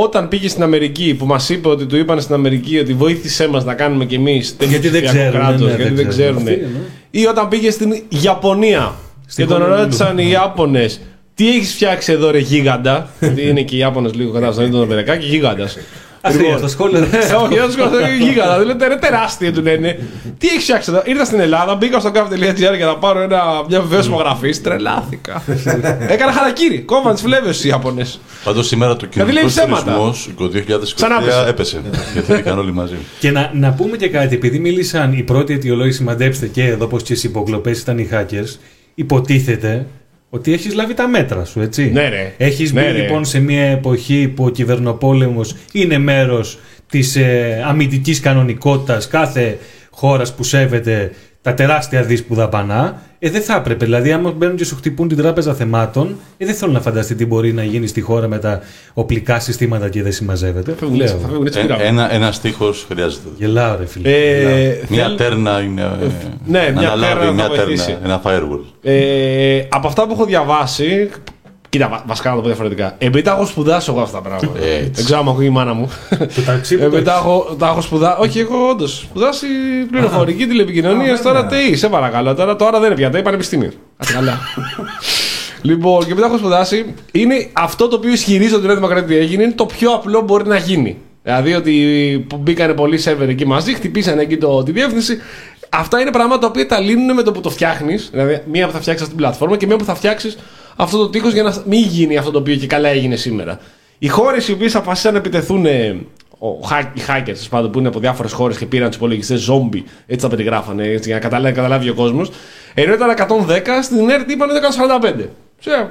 Όταν πήγε στην Αμερική που μας είπε ότι του είπαν στην Αμερική ότι βοήθησέ μας να κάνουμε κι εμείς τέτοιο Γιατί δεν ψηφιακό ξέρουν, κράτος, ναι, γιατί δεν δεν ξέρουν. ξέρουν. Αυτή, ναι. Ή όταν πήγε στην Ιαπωνία και τον Honolulu. ρώτησαν οι Ιάπωνες τι έχεις φτιάξει εδώ ρε γίγαντα; γιατί είναι και οι Ιάπωνες λίγο κατά στον ίδιο τον Περεκάκι, γίγαντας. Αστεία στο σχόλιο. Ε, Όχι, δεν σου γίγαντα. Δεν λένε τεράστια του λένε. Τι έχει φτιάξει εδώ; Ήρθα στην Ελλάδα, μπήκα στο καφέ.gr για να πάρω ένα, μια βεβαίωση υπογραφή. Τρελάθηκα. Έκανα χαρακτήρι. Κόβαν τι φλέβες οι Ιάπωνες. Πάντως σήμερα το Δηλαδή λέει κοινωνικό ψέματα. τουρισμό 2023 Ξανά έπεσε. έπεσε. Γιατί μπήκαν όλοι μαζί. Και να, να πούμε και κάτι, επειδή μίλησαν η πρώτη αιτιολόγηση, μαντέψτε και εδώ πως και στι υποκλοπέ ήταν οι hackers, υποτίθεται ότι έχεις λάβει τα μέτρα σου, έτσι. Ναι, ρε. Έχεις Ναι, μπει ρε. λοιπόν σε μια εποχή που ο κυβερνοπόλεμος είναι μέρος της ε, αμυντικής κανονικότητας κάθε χώρας που σέβεται τα τεράστια δις που δαπανά. Ε, δεν θα έπρεπε. Δηλαδή, άμα μπαίνουν και σου χτυπούν την τράπεζα θεμάτων, ε, δεν θέλω να φανταστεί τι μπορεί να γίνει στη χώρα με τα οπλικά συστήματα και δεν συμμαζεύεται. Φεύγουν έτσι, Λέω. θα φεύγουν έτσι Ε, πήραμε. ένα ένα στίχος χρειάζεται. Γελάω, ρε φίλε. Ε, Μια θέλ- τέρνα είναι. ε, ναι, να μια αναλάβει τέρνα θα μια βοηθήσει. τέρνα, ένα firewall. Ε, από αυτά που έχω διαβάσει. Κοίτα, βα- βασικά να το πω διαφορετικά. Επειδή τα έχω σπουδάσει εγώ αυτά τα πράγματα. Έτσι. Δεν ξέρω αν ακούει η μάνα μου. Το ταξί που Επειδή το τα έχω, τα έχω σπουδάσει. Όχι, έχω όντως σπουδάσει πληροφορική τηλεπικοινωνία. Τώρα τι, σε παρακαλώ. Τώρα, τώρα δεν είναι πια, είναι πανεπιστήμιο. Ας καλά. λοιπόν, και επειδή τα έχω σπουδάσει, είναι αυτό το οποίο ισχυρίζονται ότι η Νέα Δημοκρατία έγινε, είναι το πιο απλό που μπορεί να γίνει. Δηλαδή ότι που μπήκανε πολλοί σερβερ εκεί μαζί, χτυπήσανε εκεί το, τη διεύθυνση. Αυτά είναι πράγματα τα οποία τα λύνουν με το που το φτιάχνεις. Δηλαδή, μία που θα φτιάξεις αυτή την πλατφόρμα και μία που θα φτιάξεις αυτό το τείχος για να μην γίνει αυτό το οποίο και καλά έγινε σήμερα. Οι χώρες οι οποίες αποφασίσαν να επιτεθούν ε, ο, hack- οι hackers τέλος πάντων, που είναι από διάφορες χώρες και πήραν τους υπολογιστές zombie, έτσι τα περιγράφανε, έτσι, για να καταλάβει, καταλάβει ο κόσμος. Ενώ ήταν 110, στην ΕΡΤ είπαν 145. Σε,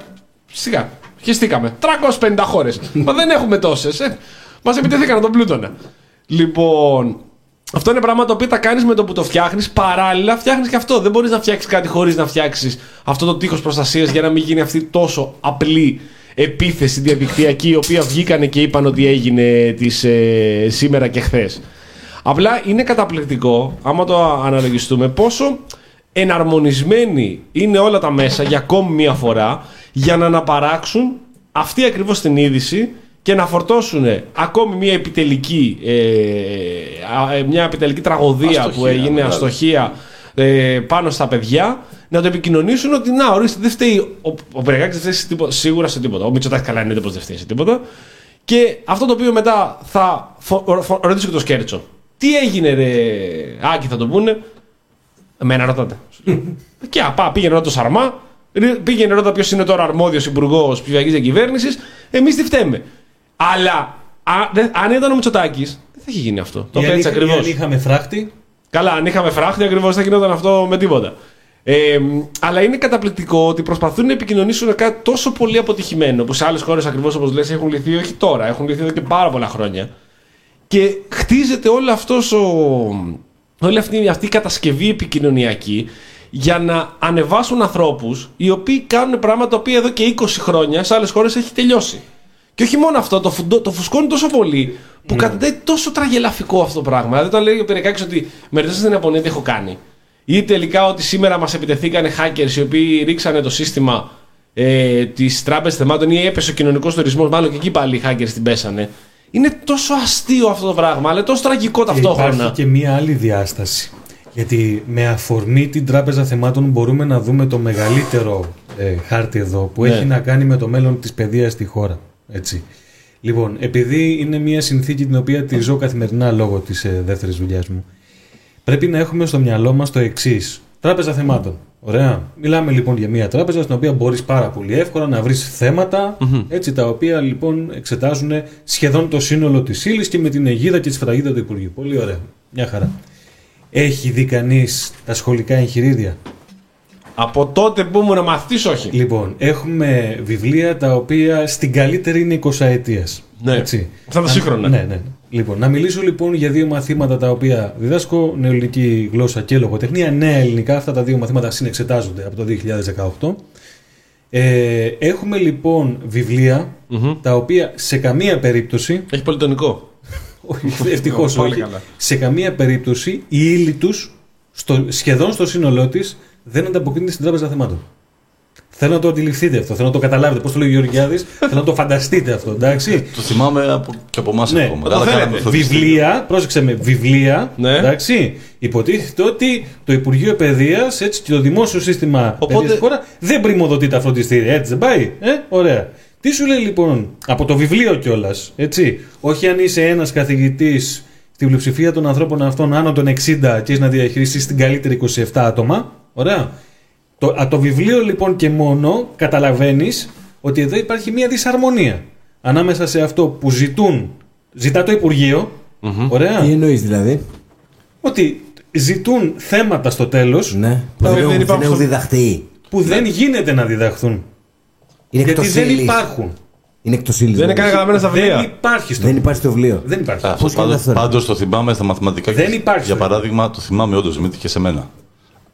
σιγά, χεστήκαμε. 350 χώρες. Μα δεν έχουμε τόσες. Ε. Μας επιτεθήκαν τον πλούτονα. Λοιπόν, αυτό είναι πράγματα τα οποία τα κάνεις με το που το φτιάχνεις. Παράλληλα, φτιάχνεις και αυτό. Δεν μπορείς να φτιάξεις κάτι χωρίς να φτιάξεις αυτό το τείχος προστασίας για να μην γίνει αυτή τόσο απλή επίθεση διαδικτυακή, η οποία βγήκανε και είπαν ότι έγινε τις, ε, σήμερα και χθες. Απλά είναι καταπληκτικό, άμα το αναλογιστούμε, πόσο εναρμονισμένοι είναι όλα τα μέσα για ακόμη μία φορά για να αναπαράξουν αυτή ακριβώς την είδηση και να φορτώσουν ακόμη μία επιτελική, ε, α, ε, μια επιτελική τραγωδία που Αστοχία, έγινε, μπράβο. αστοχία ε, πάνω στα παιδιά, να το επικοινωνήσουν ότι να, ορίστε, δεν φταίει. Ο, ο Περιγάκης δεν φταίει σε τίποτα, σίγουρα σε τίποτα. Ο Μητσοτάκης καλά εννοείται πως δεν φταίει σε τίποτα. Και αυτό το οποίο μετά θα φο- φο- ρωτήσω και το Σκέρτσο. Τι έγινε, ρε Άκη, θα το πούνε; Εμένα ρωτάτε. και απά, πήγαινε ρώτα το Σαρμά, ρι- πήγαινε ρώτα ποιος είναι τώρα αρμόδιος υπουργός ψηφιακής διακυβέρνησης. Εμείς τι φταίμε. Αλλά α, δε- αν ήταν ο Μητσοτάκης, δεν θα είχε γίνει αυτό. Το Ή είπε αν έτσι είχα- ή ακριβώ. αν είχαμε φράχτη, Καλά, αν είχαμε φράχτη, ακριβώς θα γινόταν αυτό με τίποτα. Ε, μ, αλλά είναι καταπληκτικό ότι προσπαθούν να επικοινωνήσουν κάτι τόσο πολύ αποτυχημένο που σε άλλες χώρες ακριβώς όπως λες έχουν λυθεί όχι τώρα, έχουν λυθεί εδώ και πάρα πολλά χρόνια. Και χτίζεται όλο αυτός ο, όλη αυτή, αυτή η κατασκευή επικοινωνιακή για να ανεβάσουν ανθρώπους οι οποίοι κάνουν πράγματα τα οποία εδώ και 20 χρόνια σε άλλες χώρες έχει τελειώσει. Και όχι μόνο αυτό, το, φουντο, το φουσκώνει τόσο πολύ που καταντάει τόσο τραγελαφικό αυτό το πράγμα. Δηλαδή, όταν λέει ο Περικάκη ότι με ρωτήσατε στην Ιαπωνία τι έχω κάνει. Ή τελικά ότι σήμερα μας επιτεθήκανε hackers οι οποίοι ρίξανε το σύστημα ε, της τράπεζας θεμάτων ή έπεσε ο κοινωνικός τουρισμός, μάλλον και εκεί πάλι οι hackers την πέσανε. Είναι τόσο αστείο αυτό το πράγμα, αλλά τόσο τραγικό και ταυτόχρονα. υπάρχει και μία άλλη διάσταση. Γιατί με αφορμή την Τράπεζα Θεμάτων μπορούμε να δούμε το μεγαλύτερο ε, χάρτη εδώ που Ναι. έχει να κάνει με το μέλλον της παιδείας στη χώρα. Έτσι. Λοιπόν, επειδή είναι μια συνθήκη την οποία τη ζω καθημερινά λόγω της ε, δεύτερης δουλειάς μου, πρέπει να έχουμε στο μυαλό μας το εξής. Τράπεζα θεμάτων. Ωραία. Μιλάμε λοιπόν για μια τράπεζα στην οποία μπορείς πάρα πολύ εύκολα να βρεις θέματα, έτσι, τα οποία λοιπόν εξετάζουν σχεδόν το σύνολο της ύλης και με την αιγίδα και τη σφραγίδα του Υπουργείου. Πολύ ωραία. Μια χαρά. Έχει δει κανείς τα σχολικά εγχειρίδια; Από τότε που ήμουν μαθητής, όχι. Λοιπόν, έχουμε βιβλία τα οποία στην καλύτερη είναι 20 ετίας. Ναι. Έτσι. Αυτά τα Να- σύγχρονα. Ναι, ναι. Λοιπόν, να μιλήσω λοιπόν για δύο μαθήματα τα οποία διδάσκω νεοελληνική γλώσσα και λογοτεχνία. Νέα ελληνικά, αυτά τα δύο μαθήματα συνεξετάζονται από το 2018. Ε, έχουμε λοιπόν βιβλία τα οποία σε καμία περίπτωση Έχει πολυτονικό. όχι, ευτυχώς Πάλι όχι. καλά. Σε καμία περίπτωση η ύλη τους, στο, σχεδόν στο σύνολό της, δεν ανταποκρίνεται στην Τράπεζα Θεμάτων. Θέλω να το αντιληφθείτε αυτό, θέλω να το καταλάβετε. Πώς το λέει ο Γεωργιάδης, θέλω να το φανταστείτε αυτό, εντάξει. Το θυμάμαι από, και από εμάς Ναι, ακόμα. το Άρα θέλετε. κάναμε φροντιστήριο. Βιβλία, πρόσεξε με, βιβλία. Ναι. Εντάξει. Υποτίθεται ότι το Υπουργείο Παιδείας έτσι και το δημόσιο σύστημα Οπότε- παιδείας στη χώρας δεν πρημοδοτεί τα φροντιστήρια. Έτσι δεν πάει. Ε, ωραία. Τι σου λέει λοιπόν από το βιβλίο κιόλας, έτσι; Όχι αν είσαι ένας καθηγητής στην πλειοψηφία των ανθρώπων αυτών άνω των 60 και έχεις να διαχειριστείς την καλύτερη 27 άτομα. Ωραία. Το, από το βιβλίο λοιπόν και μόνο καταλαβαίνεις ότι εδώ υπάρχει μια δυσαρμονία ανάμεσα σε αυτό που ζητούν, ζητά το Υπουργείο, ωραία, Τι εννοείς δηλαδή; ότι ζητούν θέματα στο τέλος Ναι. Που Τα δεν δεν έχουν- δεν υπάρχουν έχουν στο- διδαχθεί. που δεν γίνεται να διδαχθούν. Είναι γιατί εκτός δεν ύλης. υπάρχουν. Είναι εκτός ύλη. Δεν είναι καν γραμμένα στα Δεν βιβλία. υπάρχει στο Δεν υπάρχει στο βιβλίο. Δεν υπάρχει. Αυτό Πώς κάνει πάντως, αυτό, ρε; πάντως το θυμάμαι στα μαθηματικά. Δεν και- υπάρχει Για αυτό. παράδειγμα, το θυμάμαι όντως, μην τύχε σε μένα.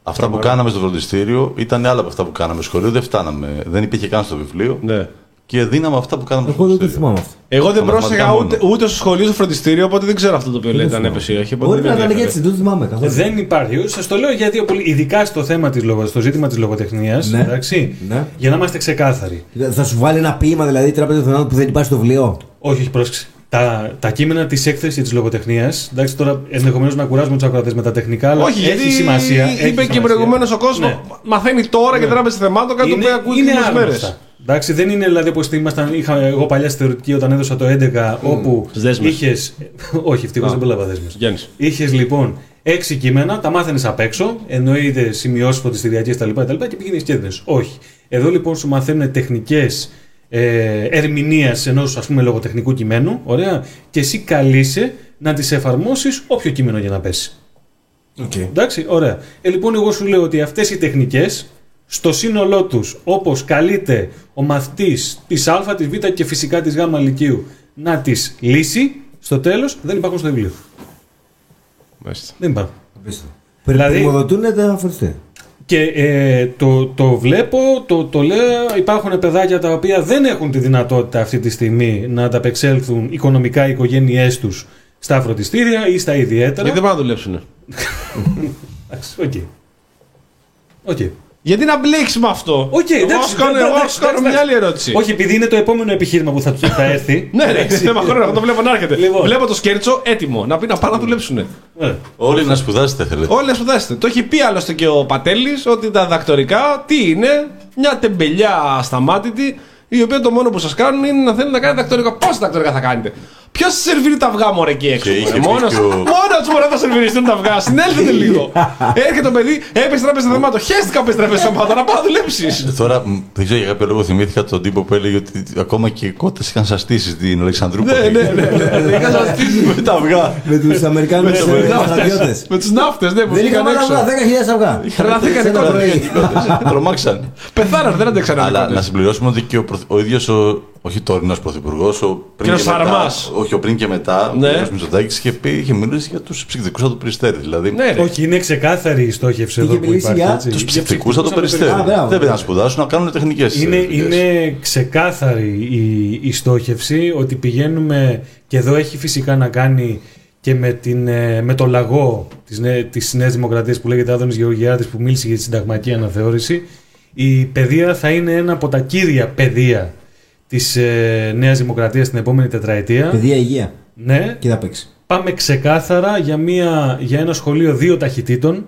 Αυτά που κάναμε στο φροντιστήριο ήταν άλλα από αυτά που κάναμε στο σχολείο. Δεν φτάναμε. Δεν υπήρχε καν στο βιβλίο. Ναι. Και δίναμε αυτά που κάναμε στο Εγώ δεν το φροντιστήριο. θυμάμαι αυτό. Εγώ δεν Στα πρόσεχα μαθηματικά ούτε, ούτε στο σχολείο, στο φροντιστήριο, οπότε δεν ξέρω αυτό το οποίο λέτε αν έπεσε ή όχι. οπότε Μπορεί δεν να με ήταν και ενδιαφέρει. έτσι, δεν το θυμάμαι καθόλου. Δεν υπάρχει. Σας το λέω γιατί, ο πολυ- ειδικά στο θέμα της, λογο- στο ζήτημα της λογοτεχνίας, Ναι. εντάξει, Ναι. για να είμαστε ξεκάθαροι. Θα σου βάλει ένα ποίημα δηλαδή η τράπεζα των θεμάτων που δεν υπάρχει στο βιβλίο. Όχι, όχι, πρόσεξε. Τα, τα κείμενα της έκθεσης της λογοτεχνίας, εντάξει, τώρα ενδεχομένως να κουράζουμε τους ακροατές με τα τεχνικά, αλλά Όχι, έχει γιατί σημασία. έχει είπε και σημασία. προηγουμένως ο κόσμος Ναι. μαθαίνει τώρα και τράπεζα θεμάτων κάτι το οποίο ακούει είναι τι μέρες. άγνωστα. Εντάξει, δεν είναι δηλαδή όπως ήμασταν, είχα εγώ παλιά στη θεωρητική όταν έδωσα το 11, όπου Στις δέσμες. είχε. όχι, ευτυχώς Α. δεν πρόλαβα δέσμες. Γιάννης. Είχες λοιπόν έξι κείμενα, τα μάθαινες απ' έξω, εννοείται σημειώσεις φροντιστηριακέ κτλ. και πήγαινες και έδινες. Όχι. Εδώ λοιπόν σου μαθαίνουν τεχνικές ε, ερμηνείας ενός ας πούμε λογοτεχνικού κειμένου, ωραία, και εσύ καλείσαι να τις εφαρμόσεις όποιο κείμενο για να πέσει. Okay. Εντάξει, ωραία. Ε, λοιπόν, εγώ σου λέω ότι αυτές οι τεχνικές, στο σύνολό τους, όπως καλείται ο μαθητής της Α, της Β και φυσικά της Γ Λυκείου να τις λύσει, στο τέλος δεν υπάρχουν στο βιβλίο. Μάλιστα. Δεν υπάρχουν. Δηλαδή. Δηλαδή- Πριμοδοτούν τα φροντιστήρια. Και ε, το, το βλέπω, το, το λέω, υπάρχουν παιδάκια τα οποία δεν έχουν τη δυνατότητα αυτή τη στιγμή να ανταπεξέλθουν οικονομικά οι οικογένειές τους στα φροντιστήρια ή στα ιδιαίτερα. Γιατί δεν πάνε να δουλέψουν. Εντάξει, Οκ. Οκ. Γιατί να μπλέξεις με αυτό; Οκ, εγώ εντάξει, σου κάνω, εντάξει, εγώ εντάξει, σου κάνω εντάξει. μια άλλη ερώτηση. Όχι, επειδή είναι το επόμενο επιχείρημα που θα, θα έρθει. Ναι, ναι, είναι θέμα χρόνου. Εγώ το βλέπω να έρχεται. Λοιπόν. Βλέπω το σκέρτσο έτοιμο να πει να πάνε να δουλέψουν. Ωραία. Όλοι να σπουδάσετε θέλετε. Όλοι να σπουδάσετε. Το έχει πει άλλωστε και ο Πατέλης ότι τα δακτορικά τι είναι, μια τεμπελιά ασταμάτητη, η οποία το μόνο που σας κάνουν είναι να θέλουν να κάνετε δακτορικά. Πόσα δακτορικά θα κάνετε; Ποιος σα σερβίρει τα αυγά μωρέ εκεί έξω; Και είχε Μόνο πει και ο- του μωρέ θα σερβιριστούν τα αυγά. Συνέλθετε λίγο. Έρχεται το παιδί, έπεσε τράπεζα θεμάτων. Χαίστηκα που τράπεζα θεμάτων. Να πάω να δουλέψεις. Ε, Τώρα μ, δεν ξέρω για κάποιο λόγο θυμήθηκα τον τύπο που έλεγε ότι ακόμα και οι κότες είχαν σαστήσει στην Αλεξανδρούπολη. Ναι, ναι, ναι. ναι. Είχα σας στήσει Με τα αυγά. Με τους Αμερικάνους με τους στρατιώτες. ναύτες. Με τους ναύτες, ναι, που Δεν βγήκαν είχαμε έξω. αυγά, 10.000 αυγά. Τρελαθήκανε Σε ένα κότες. πρωί. Τρομάξαν. Πεθάναν, δεν αντέξαν Αλλά άλλοι να συμπληρώσουμε ότι και ο, πρωθ- ο ίδιος ο. Όχι τωρινός πρωθυπουργός, ο πριν Κύριος και μετά. Σαρμάς. Όχι, ο πριν και μετά. Ναι. Ο κ. Μητσοτάκης είχε, πει- είχε μιλήσει για τους ψυχικού από το περιστέρι. Δηλαδή, Ναι, ρε. Όχι, είναι ξεκάθαρη η στόχευση Είχε εδώ που μιλήσει υπάρχει. για έτσι. τους Για ψυχικού από το ψυχικούς περιστέρι. Α, μπράβο. Δεν πρέπει να σπουδάσουν, να κάνουν τεχνικές. Είναι, είναι ξεκάθαρη η, η στόχευση ότι πηγαίνουμε και εδώ έχει φυσικά να κάνει και με, την, ε, με το λαγό της, νέ, της Νέας Δημοκρατίας που λέγεται Άδωνης Γεωργιάδης που μίλησε για τη συνταγματική αναθεώρηση η παιδεία θα είναι ένα από τα κύρια παιδεία της ε, Νέας Δημοκρατίας την επόμενη τετραετία. Παιδεία υγεία. Ναι, Και θα παίξει. πάμε ξεκάθαρα για, μια, για ένα σχολείο δύο ταχυτήτων.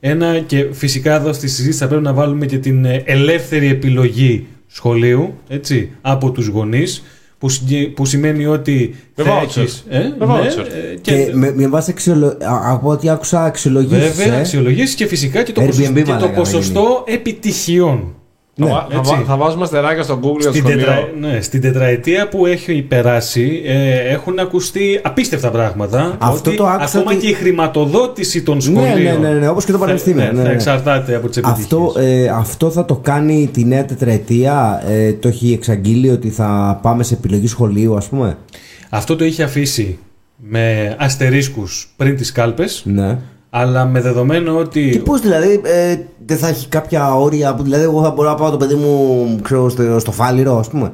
Ένα και φυσικά εδώ στη συζήτηση θα πρέπει να βάλουμε και την ε, ελεύθερη επιλογή σχολείου έτσι, από τους γονείς που, συγκε- που σημαίνει ότι Με θα voucher. έχεις, ε, Με ναι, voucher. ε, Και και, με, με βάση αξιολο... α- από ό,τι άκουσα αξιολογήσεις, βέβαια ε. αξιολογήσεις και φυσικά και το, Airbnb ποσοστό, και το μαλάκα, ποσοστό επιτυχιών. Θα, Ναι, βα- θα, έτσι. βα- θα βάζουμε αστεράκια στο Google για το Στην, σχολείο. τετρα... ναι, στην τετραετία που έχει περάσει ε, έχουν ακουστεί απίστευτα πράγματα. Αυτό ότι το άκουσα ακόμα ότι- και η χρηματοδότηση των Ναι, σχολείων ναι, ναι, ναι, όπως και το θα- πανεπιστήμιο. ναι, ναι, θα ναι. εξαρτάται από τις επιτυχίες. Αυτό, ε, αυτό θα το κάνει τη νέα τετραετία. Ε, το έχει εξαγγείλει ότι θα πάμε σε επιλογή σχολείου, ας πούμε; Αυτό το είχε αφήσει με αστερίσκους πριν τις κάλπες, Ναι. Αλλά με δεδομένο ότι... Και πώς δηλαδή, ε, δεν θα έχει κάποια όρια που δηλαδή εγώ θα μπορώ να πάω το παιδί μου ξέρω, στο, στο φάληρο, ας πούμε;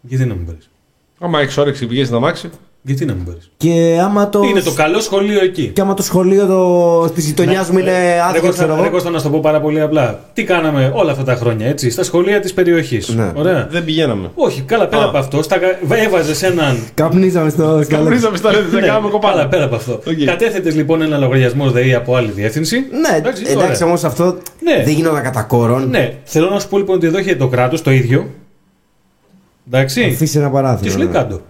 Γιατί να μην πάρεις; Άμα έχεις όρεξη, πηγαίνει να μάξει. Γιατί να μην πάρει. Και άμα το. Είναι το καλό σχολείο εκεί. Και άμα το σχολείο το... της γειτονιάς μου είναι Ρε άδικο, Κώστα, ξέρω ρε εγώ. Κώστα, να σου το πω πάρα πολύ απλά. Τι κάναμε όλα αυτά τα χρόνια, έτσι, στα σχολεία της περιοχής. Ναι. Ωραία. Δεν πηγαίναμε. Όχι, καλά πέρα Α. από αυτό. Στα... Έβαζες έναν. Καπνίζαμε στο σκαλί. Καπνίζαμε στα λέτε, δεν Ναι, κάναμε καλά, κοπάλα. πέρα από αυτό. Οκ. Κατέθετες λοιπόν ένα λογαριασμό ΔΕΗ από άλλη διεύθυνση. Ναι, εντάξει, ωραία. όμως αυτό Ναι. δεν γινόταν κατά κόρον. Ναι, θέλω να σου πω λοιπόν ότι εδώ έχει το κράτος το ίδιο. Εντάξει. Αφήσει ένα Και παράθυρο. σου λέει ναι. κάτω.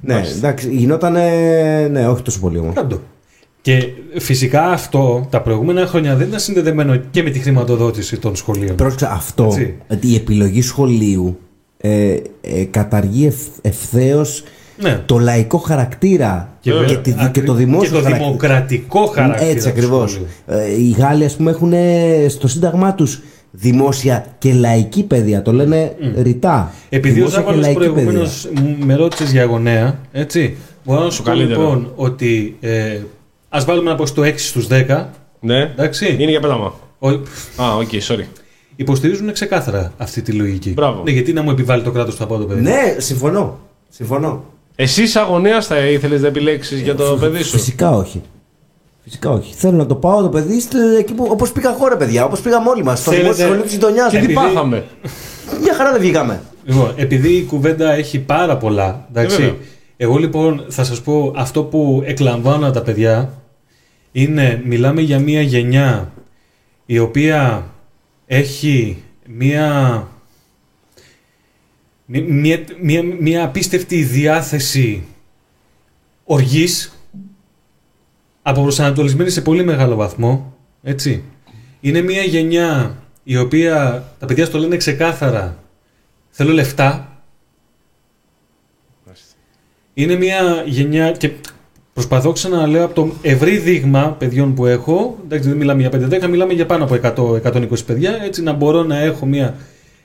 Ναι, εντάξει, γινόταν. Ναι, όχι τόσο πολύ όμως. Κάτω. Και φυσικά αυτό τα προηγούμενα χρόνια δεν ήταν συνδεδεμένο και με τη χρηματοδότηση των σχολείων. Πρόσεξε αυτό. Έτσι. Ότι η επιλογή σχολείου ε, ε, καταργεί ευθέως Ναι. το λαϊκό χαρακτήρα και, βέβαια. τη- και Ακρι- το δημόσιο και το χαρακτήρα. δημοκρατικό χαρακτήρα. Έτσι του ακριβώς. σχολείου. οι Γάλλοι, ας πούμε, έχουν στο σύνταγμά τους δημόσια και λαϊκή παιδεία. Το λένε ρητά. Επειδή ο Δημόσια και Ζάβαλος λαϊκή προηγουμένως παιδεία. με ρώτησες για γονέα, έτσι. Μπορώ να σου πω καλύτερο. λοιπόν ότι ε, ας βάλουμε να πω στο 6 στους 10. Ναι. Εντάξει. Είναι για πέταμα. Ο, Α, OK, sorry. υποστηρίζουν ξεκάθαρα αυτή τη λογική. Μπράβο. Ναι, γιατί να μου επιβάλλει το κράτος το πάω το παιδί. Ναι, συμφωνώ. Συμφωνώ. Εσύ, σαν γονέας, θα ήθελες να επιλέξεις για το παιδί σου; Φυσικά όχι. Φυσικά όχι. Θέλω να το πάω το παιδί στο- εκεί που όπως πήγα εγώ, ρε παιδιά, όπως πήγαμε όλοι μας. Στο Θέλετε- δημόσιο σχολείο της γειτονιάς. Και τι Επειδή- πάθαμε. Μια χαρά δεν βγήκαμε. Λοιπόν, επειδή η κουβέντα έχει πάρα πολλά, Ε, εντάξει, βέβαια. εγώ λοιπόν θα σας πω αυτό που εκλαμβάνω από τα παιδιά είναι, μιλάμε για μια γενιά η οποία έχει μια, μια, μια, μια, μια απίστευτη διάθεση οργής αποπροσανατολισμένη σε πολύ μεγάλο βαθμό, έτσι. Είναι μια γενιά η οποία, τα παιδιά στο λένε ξεκάθαρα, θέλω λεφτά. Είναι μια γενιά και προσπαθώ ξαναλέω από το ευρύ δείγμα παιδιών που έχω, εντάξει δεν μιλάμε για 5-10, μιλάμε για πάνω από 100-120 παιδιά, έτσι να μπορώ να έχω μια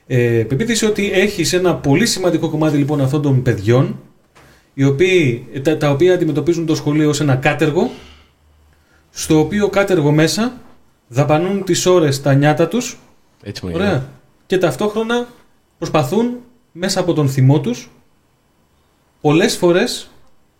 ε, πεποίθηση ότι έχεις ένα πολύ σημαντικό κομμάτι λοιπόν αυτών των παιδιών, οι οποίοι, τα, τα οποία αντιμετωπίζουν το σχολείο ως ένα κάτεργο, στο οποίο κάτεργο μέσα δαπανούν τις ώρες τα νιάτα τους Έτσι μου Ωραία. Και ταυτόχρονα προσπαθούν μέσα από τον θυμό τους πολλές φορές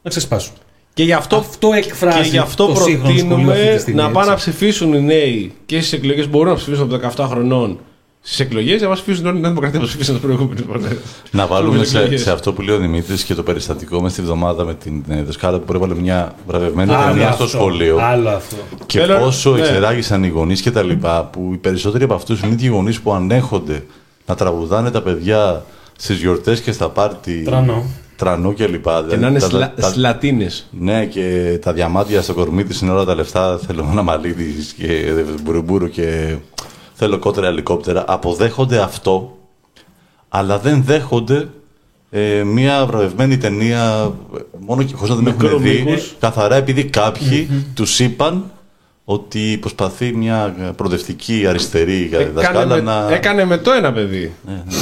να ξεσπάσουν. Και γι' αυτό, Αυτό εκφράζει και γι' αυτό το σύγχρονο σχολείο αυτή τη προτείνουμε στιγμή, να πάνε έτσι. να ψηφίσουν οι νέοι και στις εκλογές. Μπορούν να ψηφίσουν από 17 χρονών στις εκλογές, να μα ψηφίσουν όλη η Νέα Δημοκρατία που ψήφισαν τι προηγούμενε φορέ. Να βάλουμε Στις σε, εκλογές. σε αυτό που λέει ο Δημήτρης και το περιστατικό μες στη βδομάδα με την ε, δασκάλα που προέβαλε μια βραβευμένη Άλλο ταινία στο αυτό, σχολείο. Άλλο αυτό. Και Θέλω- πόσο ναι. εξεράγησαν οι γονείς και τα λοιπά, που οι περισσότεροι από αυτούς είναι οι ίδιοι γονείς που ανέχονται να τραγουδάνε τα παιδιά στις γιορτές και στα πάρτι. Τρανό. Τρανό και λοιπά. Και να είναι τα- σλα, τα- σλατίνες. Ναι, και τα διαμάντια στο κορμί της είναι όλα τα λεφτά. Θέλω ένα μαλλίδι και μπουρουμπουρου και θέλω κότερα ελικόπτερα. Αποδέχονται αυτό, αλλά δεν δέχονται ε, μια βραβευμένη ταινία ε, μόνο και χωρίς να την έχουν δει. μήκους. Καθαρά επειδή κάποιοι τους είπαν ότι προσπαθεί μια προοδευτική αριστερή Έκανε, δασκάλα με, να. έκανε με το ένα παιδί.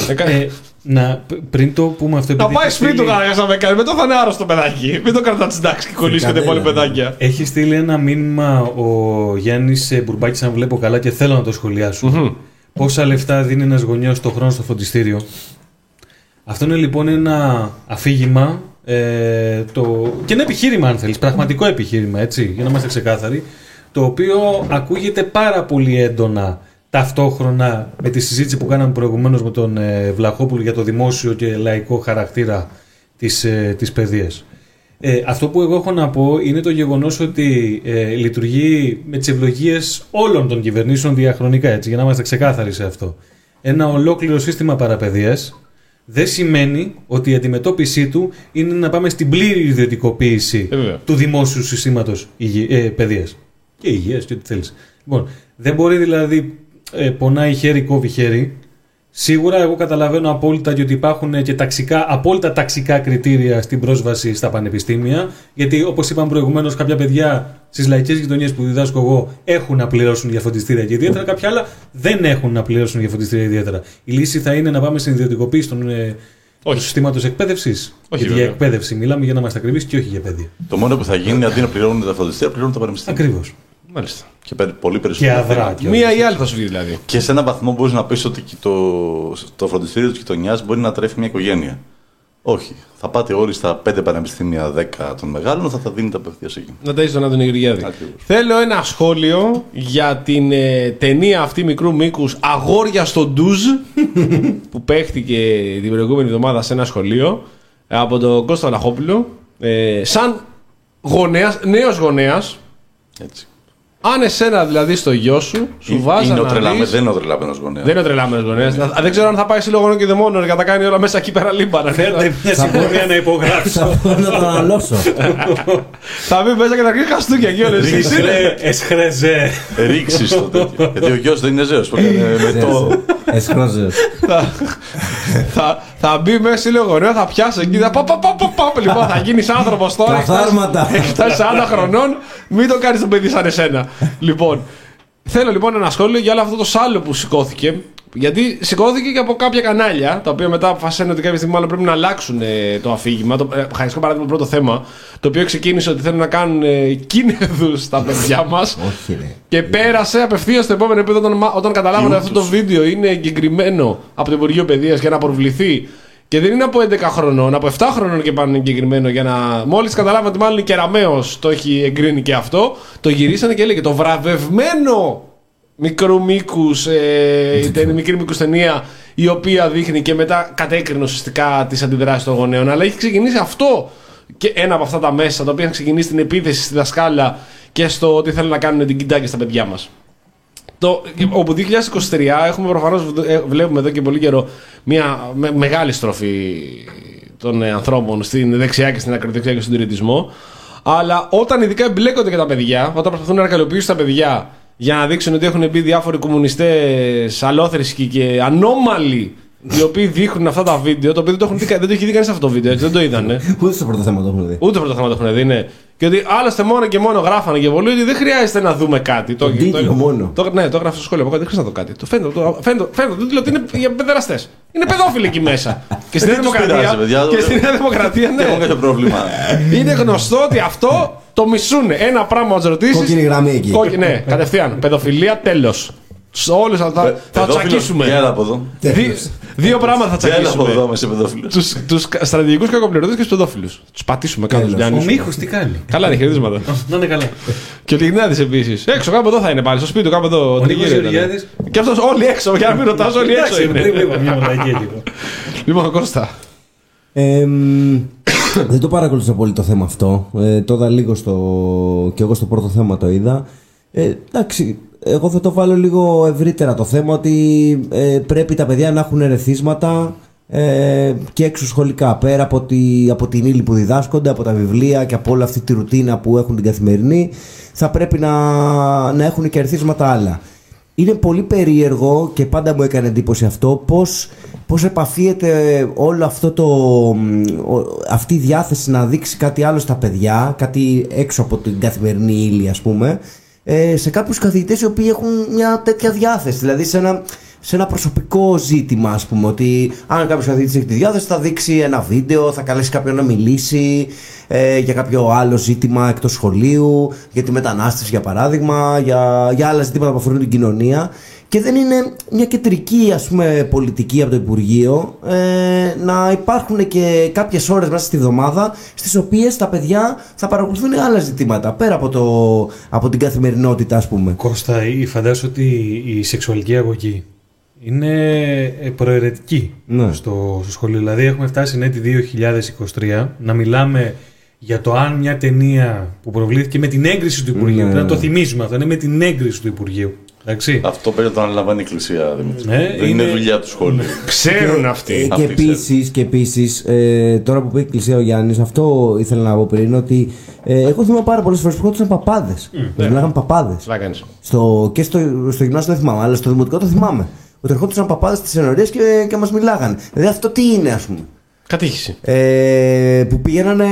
Έκανε... Ε, να, π- πριν το πούμε αυτό να επειδή πάει έχει σπίτι του στείλει- κανένα να με κάνει. Μετά θα είναι άρρωστο παιδάκι. Μην το κρατάς τη τάξη και κολλήσει και τα Φρικαδέλα, υπόλοιπα ναι. παιδάκια. Έχει στείλει ένα μήνυμα ο Γιάννης Μπουρμπάκης, αν βλέπω καλά και θέλω να το σχολιάσω. Μμμ. Πόσα λεφτά δίνει ένας γονιός το χρόνο στο φροντιστήριο; Αυτό είναι λοιπόν ένα αφήγημα ε, το... και ένα επιχείρημα, αν θέλεις, πραγματικό επιχείρημα, έτσι, για να είμαστε ξεκάθαροι, το οποίο ακούγεται πάρα πολύ έντονα ταυτόχρονα με τη συζήτηση που κάναμε προηγουμένως με τον ε, Βλαχόπουλο για το δημόσιο και λαϊκό χαρακτήρα της, ε, της παιδείας. Ε, αυτό που εγώ έχω να πω είναι το γεγονός ότι ε, λειτουργεί με τις ευλογίες όλων των κυβερνήσεων διαχρονικά, έτσι, για να είμαστε ξεκάθαροι σε αυτό. Ένα ολόκληρο σύστημα παραπαιδείας δεν σημαίνει ότι η αντιμετώπιση του είναι να πάμε στην πλήρη ιδιωτικοποίηση Ε, βέβαια. του δημόσιου συστήματος υγε- ε, παιδείας. Και υγείας και ό,τι θέλεις. Λοιπόν, δεν μπορεί δηλαδή ε, πονάει χέρι, κόβει χέρι. Σίγουρα εγώ καταλαβαίνω απόλυτα και ότι υπάρχουν και ταξικά, απόλυτα ταξικά κριτήρια στην πρόσβαση στα πανεπιστήμια. Γιατί όπως είπαμε προηγουμένως, κάποια παιδιά στις λαϊκές γειτονιές που διδάσκω εγώ έχουν να πληρώσουν για φροντιστήρια και ιδιαίτερα, κάποια άλλα δεν έχουν να πληρώσουν για φροντιστήρια ιδιαίτερα. Η λύση θα είναι να πάμε στην ιδιωτικοποίηση των, ε, Όχι. του συστήματος εκπαίδευσης; Όχι, Γιατί για βέβαια. εκπαίδευση μιλάμε για να είμαστε ακριβείς και όχι για παιδεία. Το μόνο που θα γίνει είναι αντί να πληρώνουν τα φροντιστήρια, πληρώνουν τα πανεπιστήμια. Ακριβώς. Μάλιστα. Και πε- πολύ Και περισσότερο. αδρά. και Μία ή άλλη θα σου βγει δηλαδή. Και σε έναν βαθμό μπορείς να πεις ότι και το, το φροντιστήριο της γειτονιάς μπορεί να τρέφει μια οικογένεια. Όχι. Θα πάτε όλοι στα 5 πανεπιστήμια 10 των μεγάλων, θα τα δίνετε απευθεία εκεί. Να τα είσαι τον Άδωνη Γεωργιάδη. Ακριβώς. Θέλω ένα σχόλιο για την ε, ταινία αυτή μικρού μήκους Αγόρια στο Ντουζ που παίχτηκε την προηγούμενη εβδομάδα σε ένα σχολείο ε, από τον Κώστα Λαχόπουλο. Ε, σαν γονέας, νέος γονέας, Έτσι. Αν εσένα δηλαδή στο γιο σου, σου Ε, βάζει είναι ο να τρελάμε- δεις- δεν είναι ο τρελαμένο γονέας. Δεν είναι ο τρελάμενος γονέας. Δεν ξέρω αν θα πάει σύλλογο και δαιμόνων για να τα κάνει όλα μέσα εκεί πέρα λίμπανα. Μια συμφωνία να υπογράψω. Θα πω να τον αναλώσω. θα μπει μέσα και θα αρχίσει χαστούκια εκεί όλες. Εσχρέ- Εσχρέζε. Ρίξεις το τέτοιο. Γιατί ο γιος δεν είναι ζέος. που έκανε με το. Εσχρόζες. θα, θα, θα μπει μέσα σύλλογο γονέων, θα πιάσει εκεί. Θα, πα, πα, πα, πα, πα, λοιπόν, θα γίνεις άνθρωπος τώρα. Τα έχεις φτάσει- θάρματα. Έχεις φτάσει 40 χρονών, μην το κάνεις το παιδί σαν εσένα. λοιπόν, θέλω λοιπόν ένα σχόλιο για όλο αυτό το σάλο που σηκώθηκε. Γιατί σηκώθηκε και από κάποια κανάλια, τα οποία μετά αποφασίσαν ότι κάποια στιγμή μάλλον πρέπει να αλλάξουν ε, το αφήγημα. Το, ε, χαριστικό παράδειγμα, το πρώτο θέμα, το οποίο ξεκίνησε ότι θέλουν να κάνουν ε, κίνεδους στα παιδιά μας. Όχι ρε. Και πέρασε απευθείας στο επόμενο επίπεδο όταν, όταν καταλάβανε αυτό το βίντεο είναι εγκεκριμένο από το Υπουργείο Παιδείας για να προβληθεί. Και δεν είναι από 11 χρονών, από 7 χρονών και πάνω εγκεκριμένο για να. Μόλις καταλάβανε ότι μάλλον η Κεραμαίο το έχει εγκρίνει και αυτό, το γυρίσανε και έλεγε το βραβευμένο μικρού μήκους, ε, μικρή μήκους ταινία η οποία δείχνει και μετά κατέκρινε ουσιαστικά τις αντιδράσεις των γονέων. Αλλά έχει ξεκινήσει αυτό και ένα από αυτά τα μέσα τα οποία έχουν ξεκινήσει την επίθεση στη δασκάλα και στο ότι θέλουν να κάνουν την κοιτάκια στα παιδιά μας. Το, όπου 2023 έχουμε προφανώς βλέπουμε εδώ και πολύ καιρό μια με- μεγάλη στροφή των ε, ανθρώπων στην δεξιά και στην ακροδεξιά και στον τυριτισμό. Αλλά όταν ειδικά εμπλέκονται και τα παιδιά, όταν προσπαθούν να εργαλειοποιήσουν τα παιδιά για να δείξουν ότι έχουν μπει διάφοροι κομμουνιστές αλόθρησκοι και ανώμαλοι οι οποίοι δείχνουν αυτά τα βίντεο, το οποίο δεν το, έχουν δει, κα- δεν το έχει δει κανείς αυτό το βίντεο, έτσι, δεν το είδανε. Ούτε στο πρώτο θέμα το έχουν δει. Ούτε πρώτο θέμα το έχουν δει, ναι. Και ότι άλλωστε μόνο και μόνο γράφανε και πολλοί ότι δεν χρειάζεται να δούμε κάτι. Το, τίτλο μόνο. Το, ναι, το έγραφε στο σχόλιο. Εγώ δεν χρειάζεται να δω κάτι. Το φαίνεται, το, φαίνεται, φαίνεται το τίτλο ότι είναι για παιδεραστές. Είναι παιδόφιλοι εκεί μέσα. και στη Νέα Δεν τους Δημοκρατία. πειράζει, παιδιά. Και στη Νέα Δημοκρατία, Δεν έχω ναι. κάποιο πρόβλημα. είναι γνωστό ότι αυτό το μισούν. Ένα πράγμα να τους ρωτήσεις. Κόκκινη γραμμή εκεί. ναι, κατευθείαν. Παιδοφιλία, τέλος. Όλου θα, θα, θα του Παιδόφιλος, τσακίσουμε. Έλα από εδώ. Δι- δύο πράγματα θα Έλα από τσακίσουμε. εδώ, μες σε παιδόφιλος. Τους, τους στρατηγικούς κακοπληρωτές και τους παιδόφιλους. Τους πατήσουμε κάτω στους Τέλος. Ο Γιάννης. Μίχος τι κάνει; Καλά είναι, χαιρετίσματα. Να είναι καλά. και ο Λιγνάδης επίσης. Έξω, κάπου εδώ θα είναι πάλι, στο σπίτι του, κάπου εδώ. Ο τριγύρω Νίκος ήταν. Γεωργιάδης. Και αυτός όλοι έξω, για να μην ρωτάς, όλοι έξω Εντάξει, πριν είναι. είπα μια μαλακία λίγο. Λοιπόν, Κώστα. Ε, μ, δεν το παρακολούθησα πολύ το θέμα αυτό. Ε, το είδα λίγο στο. και εγώ στο πρώτο θέμα το είδα. Ε, εντάξει, εγώ θα το βάλω λίγο ευρύτερα το θέμα ότι ε, πρέπει τα παιδιά να έχουν ερεθίσματα ε, και εξωσχολικά πέρα από, τη, από την ύλη που διδάσκονται, από τα βιβλία και από όλη αυτή τη ρουτίνα που έχουν την καθημερινή θα πρέπει να, να έχουν και ερεθίσματα άλλα. Είναι πολύ περίεργο και πάντα μου έκανε εντύπωση αυτό πώς, πώς επαφίεται όλο αυτό το, μ, ο- αυτή η διάθεση να δείξει κάτι άλλο στα παιδιά, κάτι έξω από την καθημερινή ύλη ας πούμε, ε, σε κάποιους καθηγητές οι οποίοι έχουν μια τέτοια διάθεση, δηλαδή σε ένα, σε ένα προσωπικό ζήτημα ας πούμε, ότι αν κάποιος καθηγητής έχει τη διάθεση θα δείξει ένα βίντεο, θα καλέσει κάποιον να μιλήσει ε, για κάποιο άλλο ζήτημα εκτός σχολείου, για τη μετανάστευση για παράδειγμα, για, για άλλα ζητήματα που αφορούν την κοινωνία και δεν είναι μια κεντρική ας πούμε πολιτική από το Υπουργείο ε, να υπάρχουν και κάποιες ώρες μέσα στη βδομάδα στις οποίες τα παιδιά θα παρακολουθούν άλλα ζητήματα πέρα από, το, από την καθημερινότητα ας πούμε. Κώστα, ή φαντάζομαι ότι η σεξουαλική αγωγή είναι ε, προαιρετική Ναι. στο, στο σχολείο; Δηλαδή έχουμε φτάσει έτη 2023 να μιλάμε για το αν μια ταινία που προβλήθηκε με την έγκριση του Υπουργείου. Ναι, Πρέπει να ναι. το θυμίζουμε αυτό. Είναι με την έγκριση του Υπουργείου. Εντάξει. Αυτό πρέπει να το αναλαμβάνει η Εκκλησία, Δημήτρη. Ναι, Δεν είναι είναι- δουλειά του σχολείου. Ξέρουν Ε, αυτοί. και Αυτοί επίσης, και επίσης, ε, τώρα που είπε η Εκκλησία ο Γιάννης, αυτό ήθελα να πω πριν, ότι ε, εγώ θυμάμαι πάρα πολλές φορές που έρχονταν παπάδες. Mm, Μιλάγαν παπάδες. Τι θα κάνεις. Στο, και στο, στο γυμνάσιο δεν θυμάμαι, αλλά στο δημοτικό το θυμάμαι. Ότι ερχόντουσαν παπάδες στις ενορίε και, και μας μιλάγαν. Δηλαδή αυτό τι είναι, ας πούμε; Κατήχηση. Ε, που πηγαίνανε,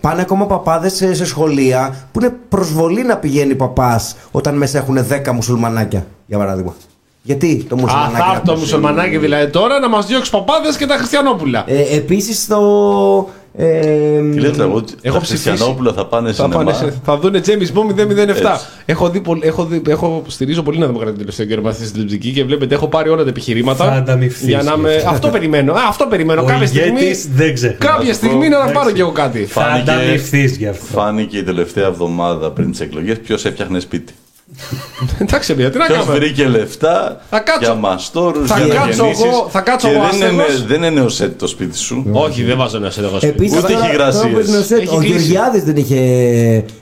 πάνε ακόμα παπάδες σε, σε σχολεία που είναι προσβολή να πηγαίνει παπάς όταν μέσα έχουν 10 μουσουλμανάκια, για παράδειγμα. Γιατί το Α, μουσουλμανάκι. θα να έρθει το ακούσει; μουσουλμανάκι δηλαδή τώρα να μας διώξει παπάδες και τα χριστιανόπουλα. Ε, Επίσης, στο... Ε, Τι λέτε, εγώ, Έχω τα ψηφίσει. Χριστιανόπουλα θα πάνε Θα, σινεμά. πάνε σε, θα δουν James Bond 007. Έτσι. Έχω, δει, πολ- έχω, δει, έχω στηρίζω πολύ να δημοκρατία τελευταίο καιρό στη τηλεοπτική και βλέπετε έχω πάρει όλα τα επιχειρήματα. Θα ανταμυφθείς. Για να με... αυτό περιμένω. Α, αυτό περιμένω. Ο κάποια στιγμή, ηγέτης δεν ξεχνάς. κάποια στιγμή να πάρω κι εγώ κάτι. Θα Φάνηκε- ανταμυφθείς γι' αυτό. Φάνηκε η τελευταία εβδομάδα πριν τις εκλογές ποιος έφτιαχνε σπίτι. Εντάξει, παιδιά, τι να Ποιος κάνουμε; βρήκε λεφτά Θα κάτσω. για μαστόρους, Θα για να κάτσω γεννήσεις εγώ- θα κάτσω και εγώ δεν είναι, άστεγος. δεν είναι νεοσέτ το σπίτι σου. Όχι, δεν βάζω να σε εγώ σπίτι. Επίσης, Ούτε τώρα- έχει τώρα υγρασίες. που είναι ο Σετ, Έχει Ο κλείσει. Γεωργιάδης δεν είχε.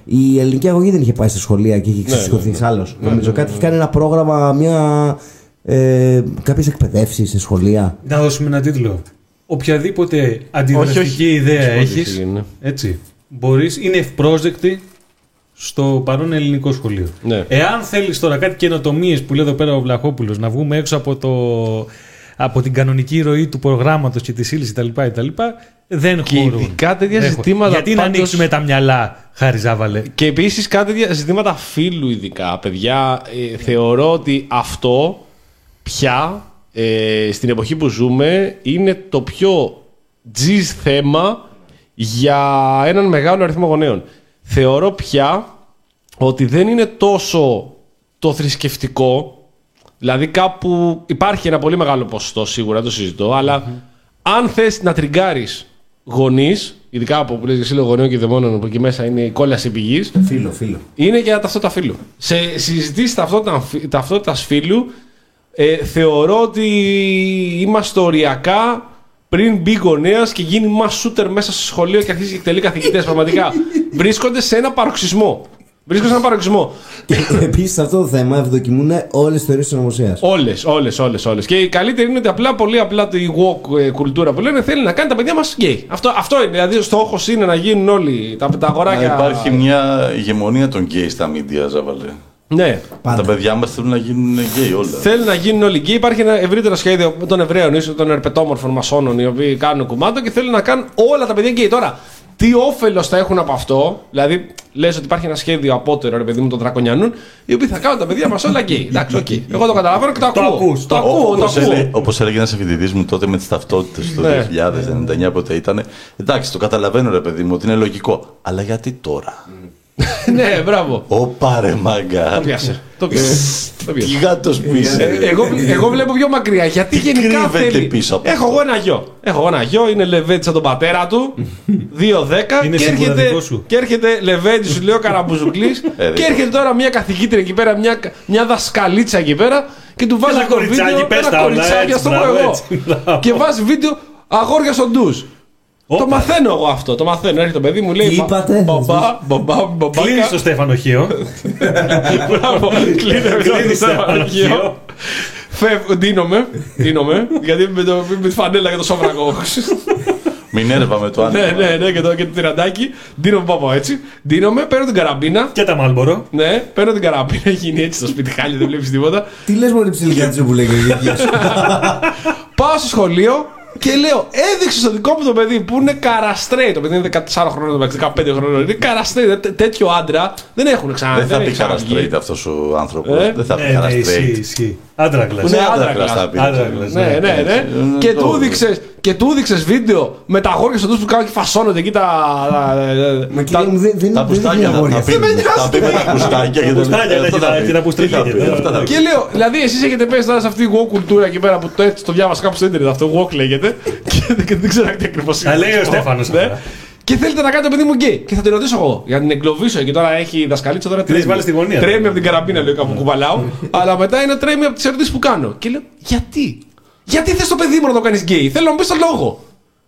Η ελληνική αγωγή δεν είχε πάει στα σχολεία και είχε ξεσηκωθεί ναι. άλλος. Νομίζω κάτι είχε κάνει ένα πρόγραμμα, μια. Ε, Κάποιες εκπαιδεύσεις σε σχολεία. Να δώσουμε ένα τίτλο. Οποιαδήποτε αντιδραστική όχι. ιδέα Όχι, έχεις, όχι, ναι. έτσι, μπορείς, είναι ευπρόσδεκτη στο παρόν ελληνικό σχολείο. Ναι. Εάν θέλεις τώρα κάτι καινοτομίες που λέει εδώ πέρα ο Βλαχόπουλος, να βγούμε έξω από, το, από την κανονική ροή του προγράμματος και της ύλης κτλ. κτλ δεν Και χωρούν. ειδικά τέτοια Δεν ζητήματα Γιατί να πάντως- ανοίξουμε τα μυαλά, Χάρη Ζάβαλε; Και επίσης κάτι δια- ζητήματα φίλου, ειδικά. Παιδιά, ε, θεωρώ ότι αυτό πια ε, στην εποχή που ζούμε είναι το πιο τζιζ θέμα για έναν μεγάλο αριθμό γονέων. Θεωρώ πια ότι δεν είναι τόσο το θρησκευτικό, δηλαδή κάπου υπάρχει ένα πολύ μεγάλο ποσοστό σίγουρα, δεν το συζητώ, αλλά αν θες να τριγκάρεις γονείς, ειδικά από που λες εσύ λέω γονέων και δαιμόνων που εκεί μέσα είναι η κόλαση πηγής, Φίλο, φίλο. είναι για ταυτότητα φίλου. Σε συζητήσεις ταυτότητα, ταυτότητας φίλου, ε, θεωρώ ότι είμαστε οριακά πριν μπει γονέας και γίνει μα σούτερ μέσα στο σχολείο και αρχίσει και εκτελεί καθηγητές. Πραγματικά βρίσκονται σε ένα παροξισμό. Βρίσκονται σε ένα παροξισμό. Επίσης, σε αυτό το θέμα ευδοκιμούν όλες τις θεωρίες της συνωμοσία. Όλες, όλες, όλες. Όλες. Και η καλύτερη είναι ότι απλά, πολύ απλά η woke ε, κουλτούρα που λένε θέλει να κάνει τα παιδιά μας γκέι. Αυτό, αυτό είναι. Δηλαδή, ο στόχος είναι να γίνουν όλοι τα, τα Να αγοράκια. υπάρχει μια ηγεμονία των γκέι στα μίντια, Ζαβαλέ. Ναι. Τα παιδιά μας θέλουν να γίνουν γκέι όλα. Θέλουν να γίνουν όλοι γκέι. Υπάρχει ένα ευρύτερο σχέδιο των Εβραίων, ίσως των ερπετόμορφων μασόνων, οι οποίοι κάνουν κουμάντο και θέλουν να κάνουν όλα τα παιδιά γκέι. Τώρα, τι όφελος θα έχουν από αυτό, δηλαδή λες ότι υπάρχει ένα σχέδιο απότερο, ρε παιδί μου, των Δρακονιανών, οι οποίοι θα κάνουν τα παιδιά μας όλα γκέι. Εντάξει, οκ. Εγώ το καταλαβαίνω και το ακούω. ακούς, το το ακούω, το Όπως ακούω. έλεγε, όπως έλεγε ένας φοιτητής μου τότε με τις ταυτότητες το Ναι. 2000-99 πότε ήταν. Εντάξει, το καταλαβαίνω ρε παιδί μου ότι είναι λογικό. Αλλά γιατί τώρα; ναι, μπράβο. Ω πάρε μάγκα. Το πιάσε. Το πιάσε. Το πιάσε. Γιγάντος που είσαι. Ε, εγώ, εγώ βλέπω πιο μακριά. Γιατί Τι γενικά κρύβεται θέλει. πίσω από Έχω αυτό; εγώ ένα γιο. Έχω εγώ ένα γιο, είναι λεβέντη σαν τον πατέρα του. 2-10. Είναι και, σίγουρα έρχεται, δικό σου. και έρχεται λεβέντη, σου λέω καραμπουζουκλή. Ε, και δικό. έρχεται τώρα μια καθηγήτρια εκεί πέρα, μια, μια δασκαλίτσα εκεί πέρα. Και του βάζει Ένα αυτό το κοριτσάκι, βίντεο. πες Ένα τα όλα, κοριτσάκι, έτσι, ας το πω μπράβο, εγώ. έτσι, μπράβο. Και βάζει βίντεο αγόρια στο ντουζ. Το Όπα. μαθαίνω εγώ αυτό. Το μαθαίνω. Έρχεται το παιδί μου λέει. Τι «Μπα- είπατε;» Μπομπά, μπομπά, μπομπά. Κλείνεις το Στέφανο Χίο. Μπράβο, κλείνε με Κλείνεις το το Στεφανικείο. Στεφανικείο. Φεύγω, ντύνομαι, ντύνομαι, γιατί με, το, με τη φανέλα και το σόβρακο. Μινέρβα με το ναι, άνοιγμα. ναι, ναι, και το, και το τυραντάκι. Ντύνομαι πάω έτσι. Ντύνομαι, παίρνω την καραμπίνα. Και τα Μάλμπορο. Ναι, παίρνω την καραμπίνα, έχει γίνει έτσι στο σπίτι χάλια, δεν βλέπεις τίποτα. Τι λες, Μωρή ψιλικάτσε που λέει και ο γιος σου. Πάω στο σχολείο και λέω, έδειξε στο δικό μου το παιδί που είναι καραστρέι. Το παιδί είναι 14 χρόνων, 15 χρόνων. Είναι καραστρέι. Τέ- τέτοιο άντρα δεν έχουν ξανά. Δεν θα πει έχει ξαναβγεί. χαραστρέιτ αυτός ο άνθρωπος. Ε; Δεν θα πει Ναι, ναι, ισχύει, χαραστρέιτ. ισχύει. Άντρα κλασ. Που είναι άντρα άντρα κλασ, θα πει. Άντρα κλασ, Ναι, ναι, ναι. Έτσι, είναι Και το- του έδειξες και του έδειξες βίντεο με τα αγόρια στο τους που κάνουν και φασώνονται εκεί τα. τα- Μα τα- κύριε μου, δεν δεν- Τα δεν πουστάκια είναι θα- αγόρια. θα πει. Θα πει με τα πουστάκια και Τα πουστάκια, αυτό τα- θα πει. και τα πουστρελίδια, Τι θα πει, ναι, αυτά θα ναι. πει. Και λέω, δηλαδή εσείς έχετε πέσει τώρα σε αυτή τη walk κουλτούρα εκεί πέρα που το, έτσι το διάβασα κάπου στο ίντερνετ αυτό, walk λέγεται. Και δεν, δεν ξέρω τι ακριβώς Τα λέει ο αυτό. Στέφανος Ναι. αυτά. Και θέλετε να κάνετε το παιδί μου γκέι. Και θα την ρωτήσω εγώ. Για να την εγκλωβίσω και τώρα έχει δασκαλίτσα τώρα Την έχεις βάλει στη γωνία, Τρέμει δηλαδή. από την καραμπίνα, λέω κάπου κουβαλάω. αλλά μετά είναι τρέμει από τις ερωτήσεις που κάνω. Και λέω, γιατί; Γιατί θες το παιδί μου να το κάνεις γκέι; Θέλω να μου πεις το λόγο.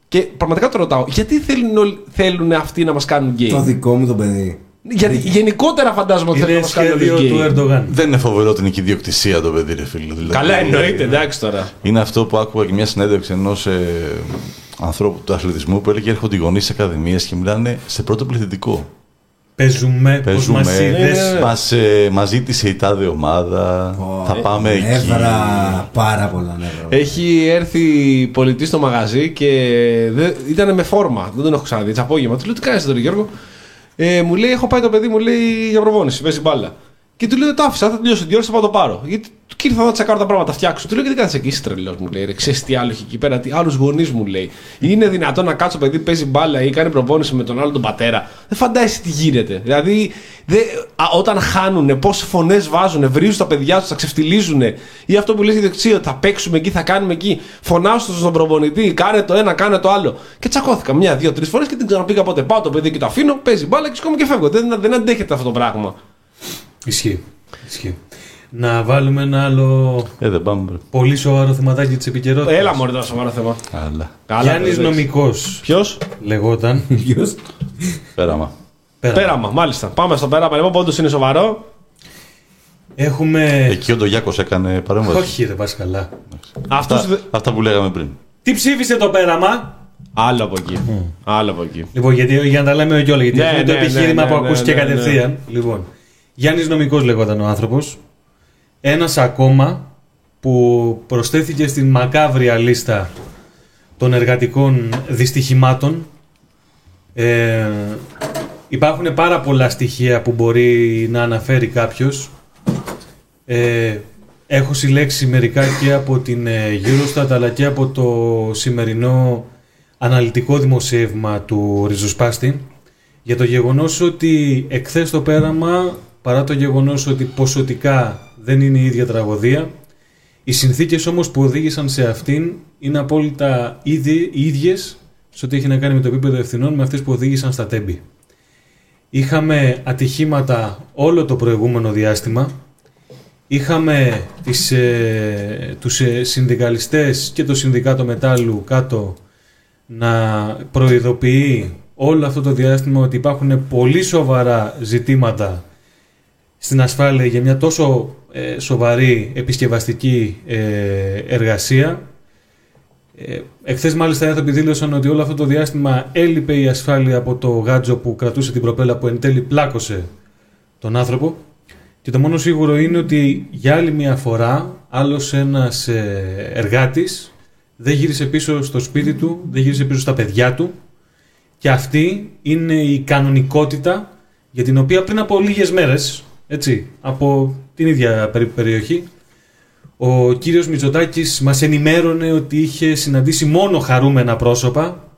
Και πραγματικά το ρωτάω, γιατί θέλουν, όλοι- θέλουν αυτοί να μας κάνουν γκέι; Το δικό μου το παιδί. Γιατί γενικότερα φαντάζομαι ότι θέλουν να Είναι μα κάνουν σχέδιο του γκέι. Ερντογάν. Δεν είναι φοβερό την ιδιοκτησία το παιδί, ρε φίλε. Δηλαδή, Καλά εννοείται, εντάξει τώρα. Είναι αυτό που άκουγα και μια συνέντευξη ενός ε, ανθρώπου του αθλητισμού που έλεγε έρχονται οι γονείς στι ακαδημίες και μιλάνε σε πρώτο πληθυντικό. Παίζουμε, πώς Παίζουμε, μας είδες. μας, ε, μας ζήτησε η τάδε ομάδα, θα πάμε εκεί. Νεύρα, πάρα πολλά νεύρα. Έχει έρθει πολιτή στο μαγαζί και δεν, ήταν με φόρμα. Δεν τον έχω ξαναδεί. Έτσι απόγευμα. Του λέω τι κάνεις τώρα, Γιώργο; Ε, μου λέει: Έχω πάει το παιδί μου λέει για προπόνηση. Παίζει μπάλα. Και του λέω το άφησα, θα τελειώσει την ώρα, θα πάω το πάρω. Γιατί και ήρθα να τσακάρω τα πράγματα, τα φτιάξω. Του λέω γιατί κάνεις εκεί, είσαι τρελός μου λέει. Ρε, ξέρεις τι άλλο έχει εκεί πέρα, τι άλλους γονείς μου λέει. Είναι δυνατόν να κάτσω παιδί παίζει μπάλα ή κάνει προπόνηση με τον άλλο τον πατέρα. Δεν φαντάζεσαι τι γίνεται. Δηλαδή, δε, α, όταν χάνουν, πόσες φωνές βάζουν, βρίζουν τα παιδιά τους, τα ξεφτιλίζουν. Ή αυτό που λέει δεξί, θα παίξουμε εκεί, θα κάνουμε εκεί. Φωνάω στον προπονητή, κάνε το ένα, κάνε το άλλο. Και τσακώθηκα μια, δύο, τρεις φορές και την ξαναπήγα ποτέ. Πάω το παιδί και το αφήνω, παίζει μπάλα και σκόμω και φεύγω. Δεν, δεν αντέχεται αυτό το πράγμα. Ισχύει. Ισχύει. Να βάλουμε ένα άλλο Ε, δεν πάμε. μπρε. πολύ σοβαρό θεματάκι της επικαιρότητας. Έλα μωρέ, τόσο σοβαρό θέμα. Αλλά. Γιάννης νομικός Ποιος; λεγόταν. Ποιος; Πέραμα. Πέρα. Πέραμα, μάλιστα. Πάμε στο πέραμα. Λοιπόν, όντω είναι σοβαρό. Έχουμε. Εκεί ο Ντογιάκος έκανε παρέμβαση. Όχι, δεν πας καλά. Αυτό. Αυτά, αυτά που λέγαμε πριν. Τι ψήφισε το πέραμα; Άλλο από εκεί. Άλλο από εκεί. Λοιπόν, γιατί, για να τα λέμε κιόλα, γιατί Ναι, αυτό είναι το ναι, επιχείρημα ναι, που ναι, ακούστηκε ναι, ναι. κατευθείαν. Λοιπόν, Γιάννης Νομικός λεγόταν ο άνθρωπος. Ένας ακόμα που προσθέθηκε στην μακάβρια λίστα των εργατικών δυστυχημάτων. Ε, υπάρχουν πάρα πολλά στοιχεία που μπορεί να αναφέρει κάποιος. Ε, έχω συλλέξει μερικά και από την ε, Eurostat αλλά και από το σημερινό αναλυτικό δημοσίευμα του Ριζοσπάστη για το γεγονός ότι εκθές το πέραμα παρά το γεγονός ότι ποσοτικά δεν είναι η ίδια τραγωδία οι συνθήκες όμως που οδήγησαν σε αυτήν είναι απόλυτα ήδη, ίδιες σε ό,τι έχει να κάνει με το επίπεδο ευθυνών με αυτές που οδήγησαν στα τέμπη. Είχαμε ατυχήματα όλο το προηγούμενο διάστημα. Είχαμε τις, ε, τους ε, συνδικαλιστές και το Συνδικάτο Μετάλλου κάτω να προειδοποιεί όλο αυτό το διάστημα ότι υπάρχουν πολύ σοβαρά ζητήματα στην ασφάλεια για μια τόσο ε, σοβαρή επισκευαστική ε, εργασία. Ε, εχθές μάλιστα οι άνθρωποι δήλωσαν ότι όλο αυτό το διάστημα έλειπε η ασφάλεια από το γάτζο που κρατούσε την προπέλα που εν τέλει πλάκωσε τον άνθρωπο και το μόνο σίγουρο είναι ότι για άλλη μια φορά άλλος ένας ε, εργάτης δεν γύρισε πίσω στο σπίτι του, δεν γύρισε πίσω στα παιδιά του και αυτή είναι η κανονικότητα για την οποία πριν από λίγες μέρες, έτσι, από την ίδια περίπου περιοχή, ο κύριος Μητσοτάκης μας ενημέρωνε ότι είχε συναντήσει μόνο χαρούμενα πρόσωπα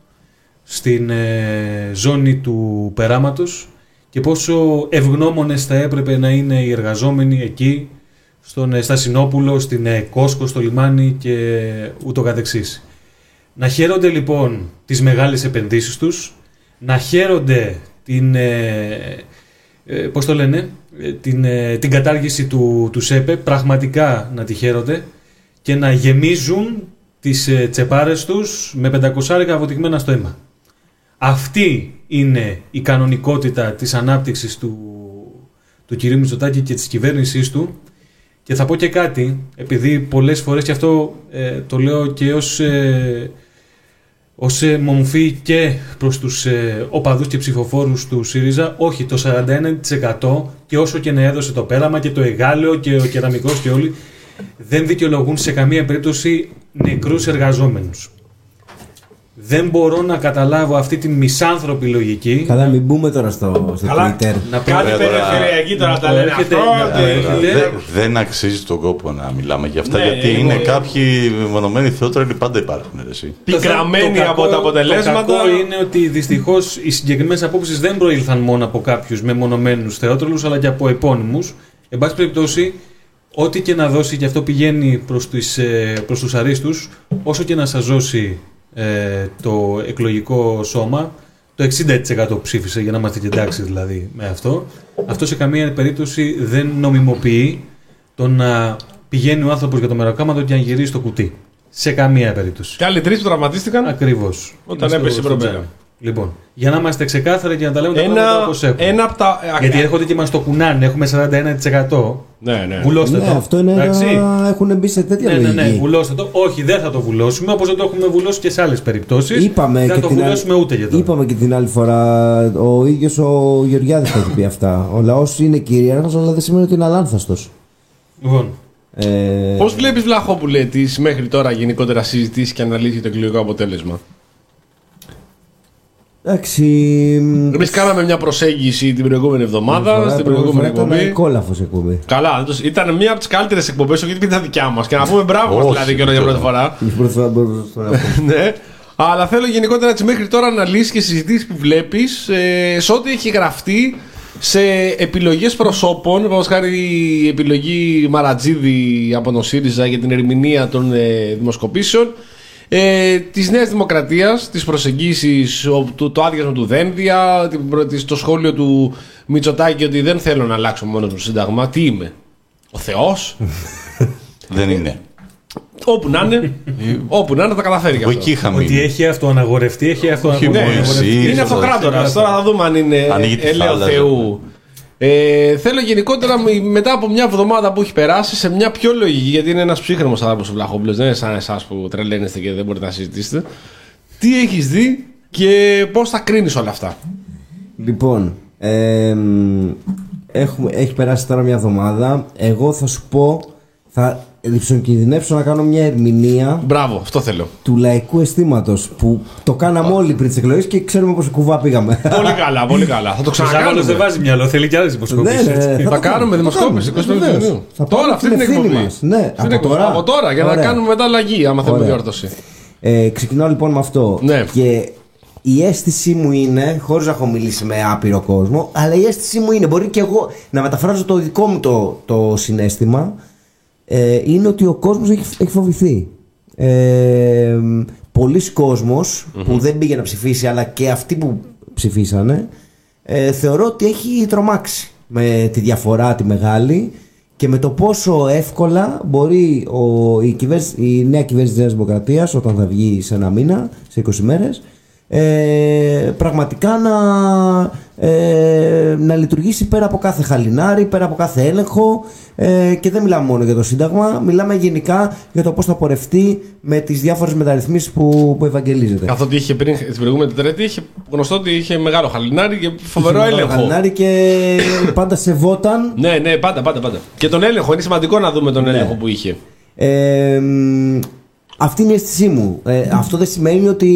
στην ε, ζώνη του περάματος και πόσο ευγνώμονες θα έπρεπε να είναι οι εργαζόμενοι εκεί, στον ε, Στασινόπουλο, στην ε, Κόσκο, στο λιμάνι και ούτω καθεξής. Να χαίρονται λοιπόν τις μεγάλες επενδύσεις τους, να χαίρονται την, ε, ε, πώς το λένε, ε, την, ε, την κατάργηση του, του ΣΕΠΕ, πραγματικά να τη χαίρονται και να γεμίζουν τις ε, τσεπάρες τους με 500 βοτυγμένα στο αίμα. Αυτή είναι η κανονικότητα της ανάπτυξης του, του κυρίου Μητσοτάκη και της κυβέρνησής του και θα πω και κάτι, επειδή πολλές φορές και αυτό ε, το λέω και ως, ε, ως ε, μομφή και προς τους ε, οπαδούς και ψηφοφόρους του ΣΥΡΙΖΑ, όχι το 41% και όσο και να έδωσε το πέραμα και το εγάλεο και ο κεραμικός και όλοι, δεν δικαιολογούν σε καμία περίπτωση νεκρούς εργαζόμενους. Δεν μπορώ να καταλάβω αυτή τη μισάνθρωπη λογική. Καλά, μην μπούμε τώρα στο, στο Καλά. Twitter. Να Κάτι Βέβαια, περιφερειακή τώρα να τα το λένε έρχεται- αυτό. να το και- έρχεται- Δεν, δεν αξίζει τον κόπο να μιλάμε για αυτά Ναι, γιατί εγώ- είναι κάποιοι μονομένοι θεότρελοι πάντα υπάρχουν. Ρε, εσύ. Πικραμένοι Το κακό- από τα αποτελέσματα. Το κακό είναι ότι δυστυχώς οι συγκεκριμένες απόψεις δεν προήλθαν μόνο από κάποιους μεμονωμένου θεότρελους, αλλά και από επώνυμους. Εν πάση περιπτώσει, ό,τι και να δώσει και αυτό πηγαίνει προς προς τους αρίστους, όσο και να σας δώσει ε, το εκλογικό σώμα, το 60% ψήφισε για να είμαστε και εντάξει δηλαδή με αυτό. Αυτό σε καμία περίπτωση δεν νομιμοποιεί το να πηγαίνει ο άνθρωπος για το μεροκάματο και να γυρίσει το κουτί. Σε καμία περίπτωση. Και άλλοι τρεις που τραυματίστηκαν; Ακριβώς. Όταν έπεσε η προπέλα. Λοιπόν, για να είμαστε ξεκάθαροι και να τα λέμε τα Ένα, πράγματα όπως έχουν. ένα από τα. Γιατί έρχονται και μας το κουνάνε, έχουμε 41%. Ναι, ναι. Βουλώστε Ναι, το. αυτό είναι Εντάξει. να έχουν μπει σε τέτοια Ναι, ναι, λογική. ναι, βουλώστε το. Όχι, δεν θα το βουλώσουμε, όπως δεν το έχουμε βουλώσει και σε άλλες περιπτώσεις. Είπαμε δεν θα και το την βουλώσουμε άλλη- ούτε για τώρα. Είπαμε και την άλλη φορά, ο ίδιος ο Γεωργιάδης τα έχει πει αυτά. Ο λαός είναι κυρίαρχος, αλλά δεν σημαίνει ότι είναι αλάνθαστος. Λοιπόν, Ε, Πώς βλέπεις, Βλαχόπουλε, τι μέχρι τώρα γενικότερα συζητήσεις και αναλύσεις το εκλογικό αποτέλεσμα; Εντάξει. Εμείς κάναμε μια προσέγγιση την προηγούμενη εβδομάδα, στην προηγούμενη εκπομπή. Κόλαφος εκπομπή. Καλά, δεν το- ήταν μία από τις καλύτερες εκπομπές, όχι γιατί ήταν δικιά μας. Και να πούμε μπράβο μας, Όχι, δηλαδή και για πρώτη φορά. Η πρώτη φορά μπορούσα να πω. ναι. Αλλά θέλω γενικότερα έτσι, μέχρι τώρα αναλύσει και συζητήσεις που βλέπεις ε, σε ό,τι έχει γραφτεί σε επιλογές προσώπων. Παραδείγματος χάρη η επιλογή Μαρατζίδη από τον ΣΥΡΙΖΑ για την ερμηνεία των ε, δημοσκοπήσεων. Ε, της Νέας Δημοκρατίας, τι προσεγγίσει, το, το άδειασμα του Δένδια, την, προ- της- το σχόλιο του Μητσοτάκη ότι δεν θέλω να αλλάξω μόνο το Σύνταγμα. Τι είμαι, ο Θεός; Δεν είναι. όπου να είναι, όπου να είναι θα καταφέρει κι Εγώ αυτό. εκεί είχα Ότι μείνει. έχει αυτοαναγορευτεί, έχει αυτοαναγορευτεί. μόνο εσύ, Είναι αυτοκράτορα. Τώρα θα δούμε αν είναι Ανοίγει Ε, θέλω γενικότερα μ- μετά από μια εβδομάδα που έχει περάσει σε μια πιο λογική, γιατί είναι ένας ψύχρεμος άνθρωπος ο Βλαχόπουλος, δεν είναι σαν εσάς που τρελαίνεστε και δεν μπορείτε να συζητήσετε. Τι έχεις δει και πώς θα κρίνεις όλα αυτά; Λοιπόν, εμ, έχουμε, έχει περάσει τώρα μια εβδομάδα. Εγώ θα σου πω, θα ρηψοκινδυνεύσω να κάνω μια ερμηνεία Μπράβο, αυτό θέλω. του λαϊκού αισθήματος που το κάναμε όλοι πριν τις εκλογές και ξέρουμε πόσο κουβά πήγαμε. πολύ καλά, πολύ καλά. Θα το Ο Ζάβαλος δεν ξανακάνουμε. βάζει μυαλό, θέλει και άλλες δημοσκοπήσει. Ναι, ναι, Θα το κάνουμε θα το δημοσκόπηση, κάνουμε, 25 βεβαίως. Ιουνίου. Θα Τώρα, πάρουμε αυτή την ευθύνη εκπομπή. μας. Ναι, Αυτή την από εκπομπή. τώρα. Από τώρα, για να Ωραία. κάνουμε μετά αλλαγή, άμα θέλουμε Ωραία. διόρθωση. Ε, ξεκινάω λοιπόν με αυτό. Ναι. Και η αίσθησή μου είναι, χωρίς να έχω μιλήσει με άπειρο κόσμο, αλλά η αίσθησή μου είναι, μπορεί και εγώ να μεταφράζω το δικό μου το, το συνέστημα, ε, είναι ότι ο κόσμος έχει, έχει φοβηθεί. Ε, πολλοί κόσμος που δεν πήγε να ψηφίσει, αλλά και αυτοί που ψηφίσανε, ε, θεωρώ ότι έχει τρομάξει με τη διαφορά τη μεγάλη και με το πόσο εύκολα μπορεί ο, η, κυβέρνηση, η νέα κυβέρνηση της Νέας Δημοκρατίας όταν θα βγει σε ένα μήνα, σε 20 μέρες ε, πραγματικά να, ε, να λειτουργήσει πέρα από κάθε χαλινάρι, πέρα από κάθε έλεγχο ε, και δεν μιλάμε μόνο για το Σύνταγμα, μιλάμε γενικά για το πώς θα πορευτεί με τις διάφορες μεταρρυθμίσεις που, που ευαγγελίζεται. Καθότι είχε πριν την προηγούμενη Τετάρτη, είχε γνωστό ότι είχε μεγάλο χαλινάρι και φοβερό Μεγάλο έλεγχο. Χαλινάρι και πάντα σεβόταν Ναι, ναι, πάντα, πάντα, πάντα. Και τον έλεγχο, είναι σημαντικό να δούμε τον Ναι. έλεγχο που είχε. Ε, μ, αυτή είναι η αίσθησή μου. Ε, αυτό δεν σημαίνει ότι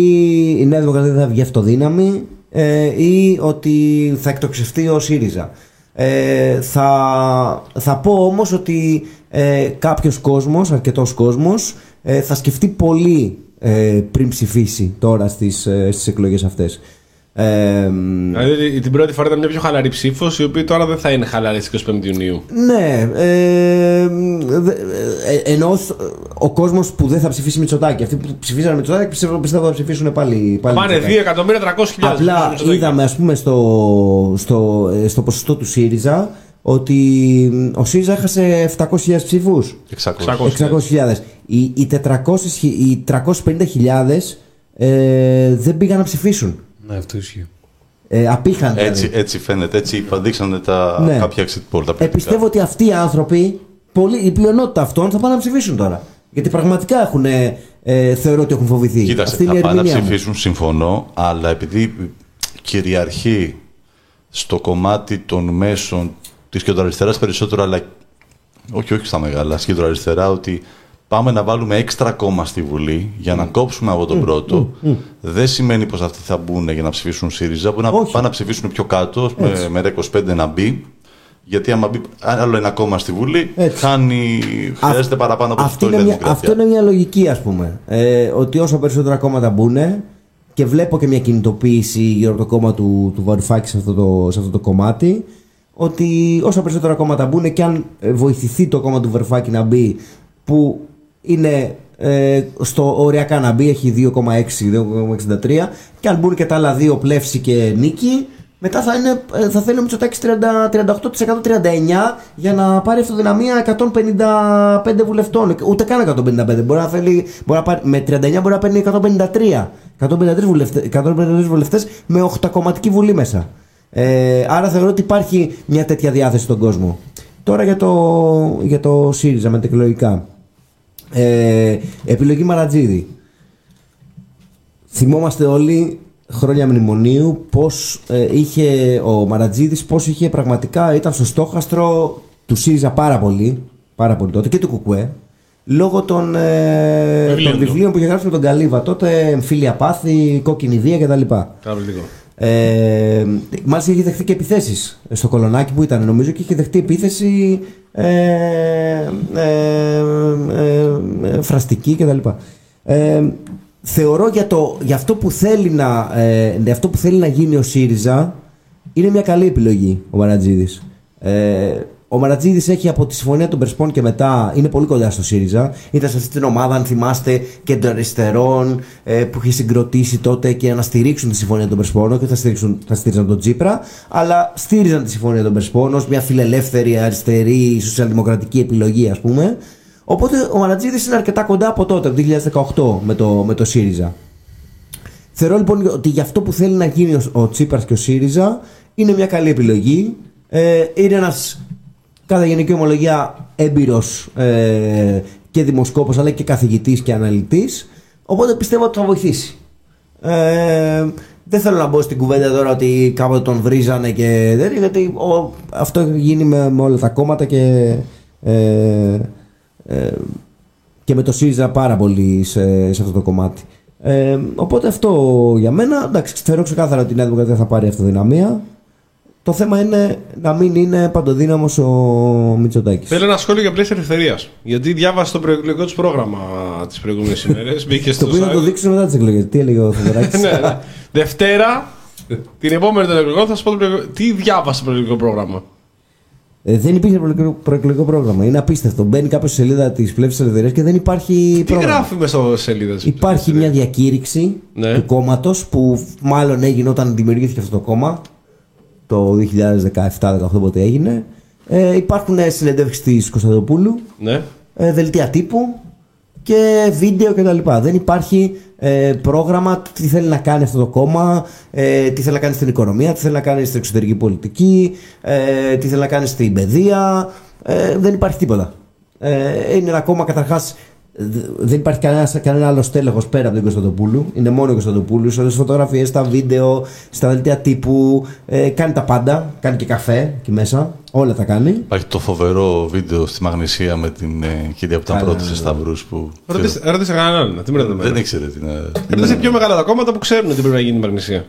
η Νέα Δημοκρατία θα βγει αυτοδύναμη ε, ή ότι θα εκτοξευτεί ο ΣΥΡΙΖΑ. Ε, θα, θα πω όμως ότι ε, κάποιος κόσμος, αρκετός κόσμος, ε, θα σκεφτεί πολύ ε, πριν ψηφίσει τώρα στις, ε, στις εκλογές αυτές. Ε, μ, Δηλαδή την πρώτη φορά ήταν μια πιο χαλαρή ψήφος, η οποία τώρα δεν θα είναι χαλαρή στις 25 Ιουνίου. Ναι, ε, δε- ε, ενώ θ- ο κόσμος που δεν θα ψηφίσει Μητσοτάκη, αυτοί που ψηφίσανε Μητσοτάκη πιστεύω, πιστεύω θα ψηφίσουν πάλι. πάλι Πάνε Μητσοτάκη. 2.300.000. Απλά είδαμε, ας πούμε, στο, στο, ε, στο ποσοστό του ΣΥΡΙΖΑ ότι μ, ο ΣΥΡΙΖΑ έχασε 700.000 ψήφους. 600. 600.000. Οι, οι, 400, χι- οι 350.000 ε, δεν πήγαν να ψηφίσουν. Ναι, αυτό ισχύει. Ε, απήχαν δηλαδή. Έτσι, έτσι φαίνεται, έτσι δείξανε τα Ναι. κάποια exit poll. Τα Ε, πολιτικά. πιστεύω ότι αυτοί οι άνθρωποι, πολύ, η πλειονότητα αυτών θα πάνε να ψηφίσουν τώρα. Γιατί πραγματικά έχουν, ε, ε, θεωρώ ότι έχουν φοβηθεί. Κοίταξε, Αυτή είναι θα η πάνε να ερμηνεία μου. ψηφίσουν, συμφωνώ, αλλά επειδή κυριαρχεί στο κομμάτι των μέσων της κεντροαριστεράς περισσότερο, αλλά όχι, όχι στα μεγάλα, στη κεντροαριστερά, ότι πάμε να βάλουμε έξτρα κόμμα στη Βουλή για να κόψουμε από τον πρώτο. Δεν σημαίνει πως αυτοί θα μπουν για να ψηφίσουν ΣΥΡΙΖΑ. Μπορεί να Όχι. πάνε να ψηφίσουν πιο κάτω, με, με 25 να μπει. Γιατί άμα μπει άλλο ένα κόμμα στη Βουλή, Έτσι. χάνει, χρειάζεται παραπάνω από αυτή αυτό η είναι Νέα μια, Δημοκρατία. αυτό είναι μια λογική, ας πούμε. Ε, ότι όσο περισσότερα κόμματα μπουν και βλέπω και μια κινητοποίηση γύρω από το κόμμα του, του Βαρουφάκη σε αυτό, το, σε αυτό το κομμάτι. Ότι όσο περισσότερα κόμματα μπουν και αν ε, βοηθηθεί το κόμμα του Βαρουφάκη να μπει, που είναι ε, στο οριακά να μπει, έχει 2,6, 2,63, και αν μπουν και τα άλλα δύο, πλεύση και νίκη, μετά θα, είναι, ε, θα θέλει ο Μητσοτάκης 30, 38% 39 για να πάρει αυτοδυναμία 155 βουλευτών. Ούτε καν 155. Μπορεί να θέλει, μπορεί να πάρει, με 39 μπορεί να παίρνει 153. 153 βουλευτές, 153 βουλευτές με 8 κομματική βουλή μέσα. Ε, άρα θεωρώ ότι υπάρχει μια τέτοια διάθεση στον κόσμο. Τώρα για το, για το ΣΥΡΙΖΑ με τα εκλογικά. Ε, επιλογή Μαρατζίδη. Θυμόμαστε όλοι χρόνια μνημονίου πώς ε, είχε ο Μαρατζίδης πώς είχε πραγματικά ήταν στο στόχαστρο του ΣΥΡΙΖΑ πάρα πολύ, πάρα πολύ τότε και του Κουκουέ λόγω των, ε, Βιβλίων των του. βιβλίων που είχε γράψει με τον Καλύβα τότε εμφύλια πάθη, κόκκινη βία κτλ. Καταπληκτικό. Ε, μάλιστα είχε δεχτεί και επιθέσεις στο κολονάκι που ήταν, νομίζω, και είχε δεχτεί επίθεση ε, ε, ε, ε, φραστική κτλ. Ε, θεωρώ για, το, για αυτό, που θέλει να, ε, για αυτό που θέλει να γίνει ο ΣΥΡΙΖΑ είναι μια καλή επιλογή ο Μαρατζίδης. Ε, ο Μαρατζίδης έχει από τη συμφωνία των Περσπών και μετά είναι πολύ κοντά στο ΣΥΡΙΖΑ. Ήταν σε αυτή την ομάδα, αν θυμάστε, κεντροαριστερών ε, που είχε συγκροτήσει τότε και να στηρίξουν τη συμφωνία των Περσπών. Και θα, στηρίξουν, θα στήριζαν τον Τζίπρα, αλλά στήριζαν τη συμφωνία των Περσπών ως μια φιλελεύθερη, αριστερή, σοσιαλδημοκρατική επιλογή, ας πούμε. Οπότε ο Μαρατζίδης είναι αρκετά κοντά από τότε, το 2018, με το, με το ΣΥΡΙΖΑ. Θεωρώ λοιπόν ότι για αυτό που θέλει να γίνει ο, ο Τσίπρας και ο ΣΥΡΙΖΑ είναι μια καλή επιλογή. Ε, είναι ένας κατά γενική ομολογία έμπειρος ε, και δημοσκόπος αλλά και καθηγητής και αναλυτής οπότε πιστεύω ότι θα βοηθήσει. Ε, δεν θέλω να μπω στην κουβέντα τώρα ότι κάποτε τον βρίζανε και δεν γιατί ο, αυτό έχει γίνει με, με όλα τα κόμματα και ε, ε, και με το ΣΥΡΙΖΑ πάρα πολύ σε, σε αυτό το κομμάτι. Ε, οπότε αυτό για μένα. Εντάξει, θεωρώ ξεκάθαρα ότι η Νέα Δημοκρατία θα πάρει αυτοδυναμία. Το θέμα είναι να μην είναι παντοδύναμος ο Μητσοτάκης. Θέλω ένα σχόλιο για πλαίσια ελευθερίας. Γιατί διάβασα το προεκλογικό του πρόγραμμα τις προηγούμενες ημέρες. Μπήκε στο Το οποίο θα το δείξουμε μετά τις εκλογές. Τι έλεγε ο Θεοδωράκης; ναι, ναι. Δευτέρα, την επόμενη των εκλογών, θα σου πω το προεκλογικό. Τι διάβασα το προεκλογικό πρόγραμμα; Ε, δεν υπήρχε προεκλογικό- προεκλογικό πρόγραμμα. Είναι απίστευτο. Μπαίνει κάποιος στη σελίδα της πλεύσης τη ελευθερίας και δεν υπάρχει Τι πρόγραμμα. γράφει μέσα στο σελίδε. Υπάρχει μια διακήρυξη Ναι. του κόμματος που μάλλον έγινε όταν δημιουργήθηκε αυτό το κόμμα. Το 2017-2018 πότε έγινε. Ε, υπάρχουν συνεντεύξεις της Κωνσταντοπούλου, Ναι. ε, δελτία τύπου και βίντεο κτλ. Δεν υπάρχει ε, πρόγραμμα τι θέλει να κάνει αυτό το κόμμα, ε, τι θέλει να κάνει στην οικονομία, τι θέλει να κάνει στην εξωτερική πολιτική, ε, τι θέλει να κάνει στην παιδεία. Ε, δεν υπάρχει τίποτα. Ε, είναι ένα κόμμα καταρχάς. Δεν υπάρχει κανένα, κανένα άλλο στέλεχος πέρα από την Κωνσταντοπούλου. Είναι μόνο η Κωνσταντοπούλους. Σε όλες τις φωτογραφίες, στα βίντεο, στα δελτία τύπου. Ε, κάνει τα πάντα. Κάνει και καφέ εκεί μέσα. Όλα τα κάνει. Υπάρχει το φοβερό βίντεο στη Μαγνησία με την ε, κυρία που ήταν Καλά, πρώτη ναι, σε ναι. Σταυρούς που. Ρώτησε ρώτησε κανέναν. Τι με ρωτάτε Δεν εμένα. ήξερε τι να. Ρώτησε πιο μεγάλα τα κόμματα που ξέρουν τι πρέπει να γίνει η Μαγνησία.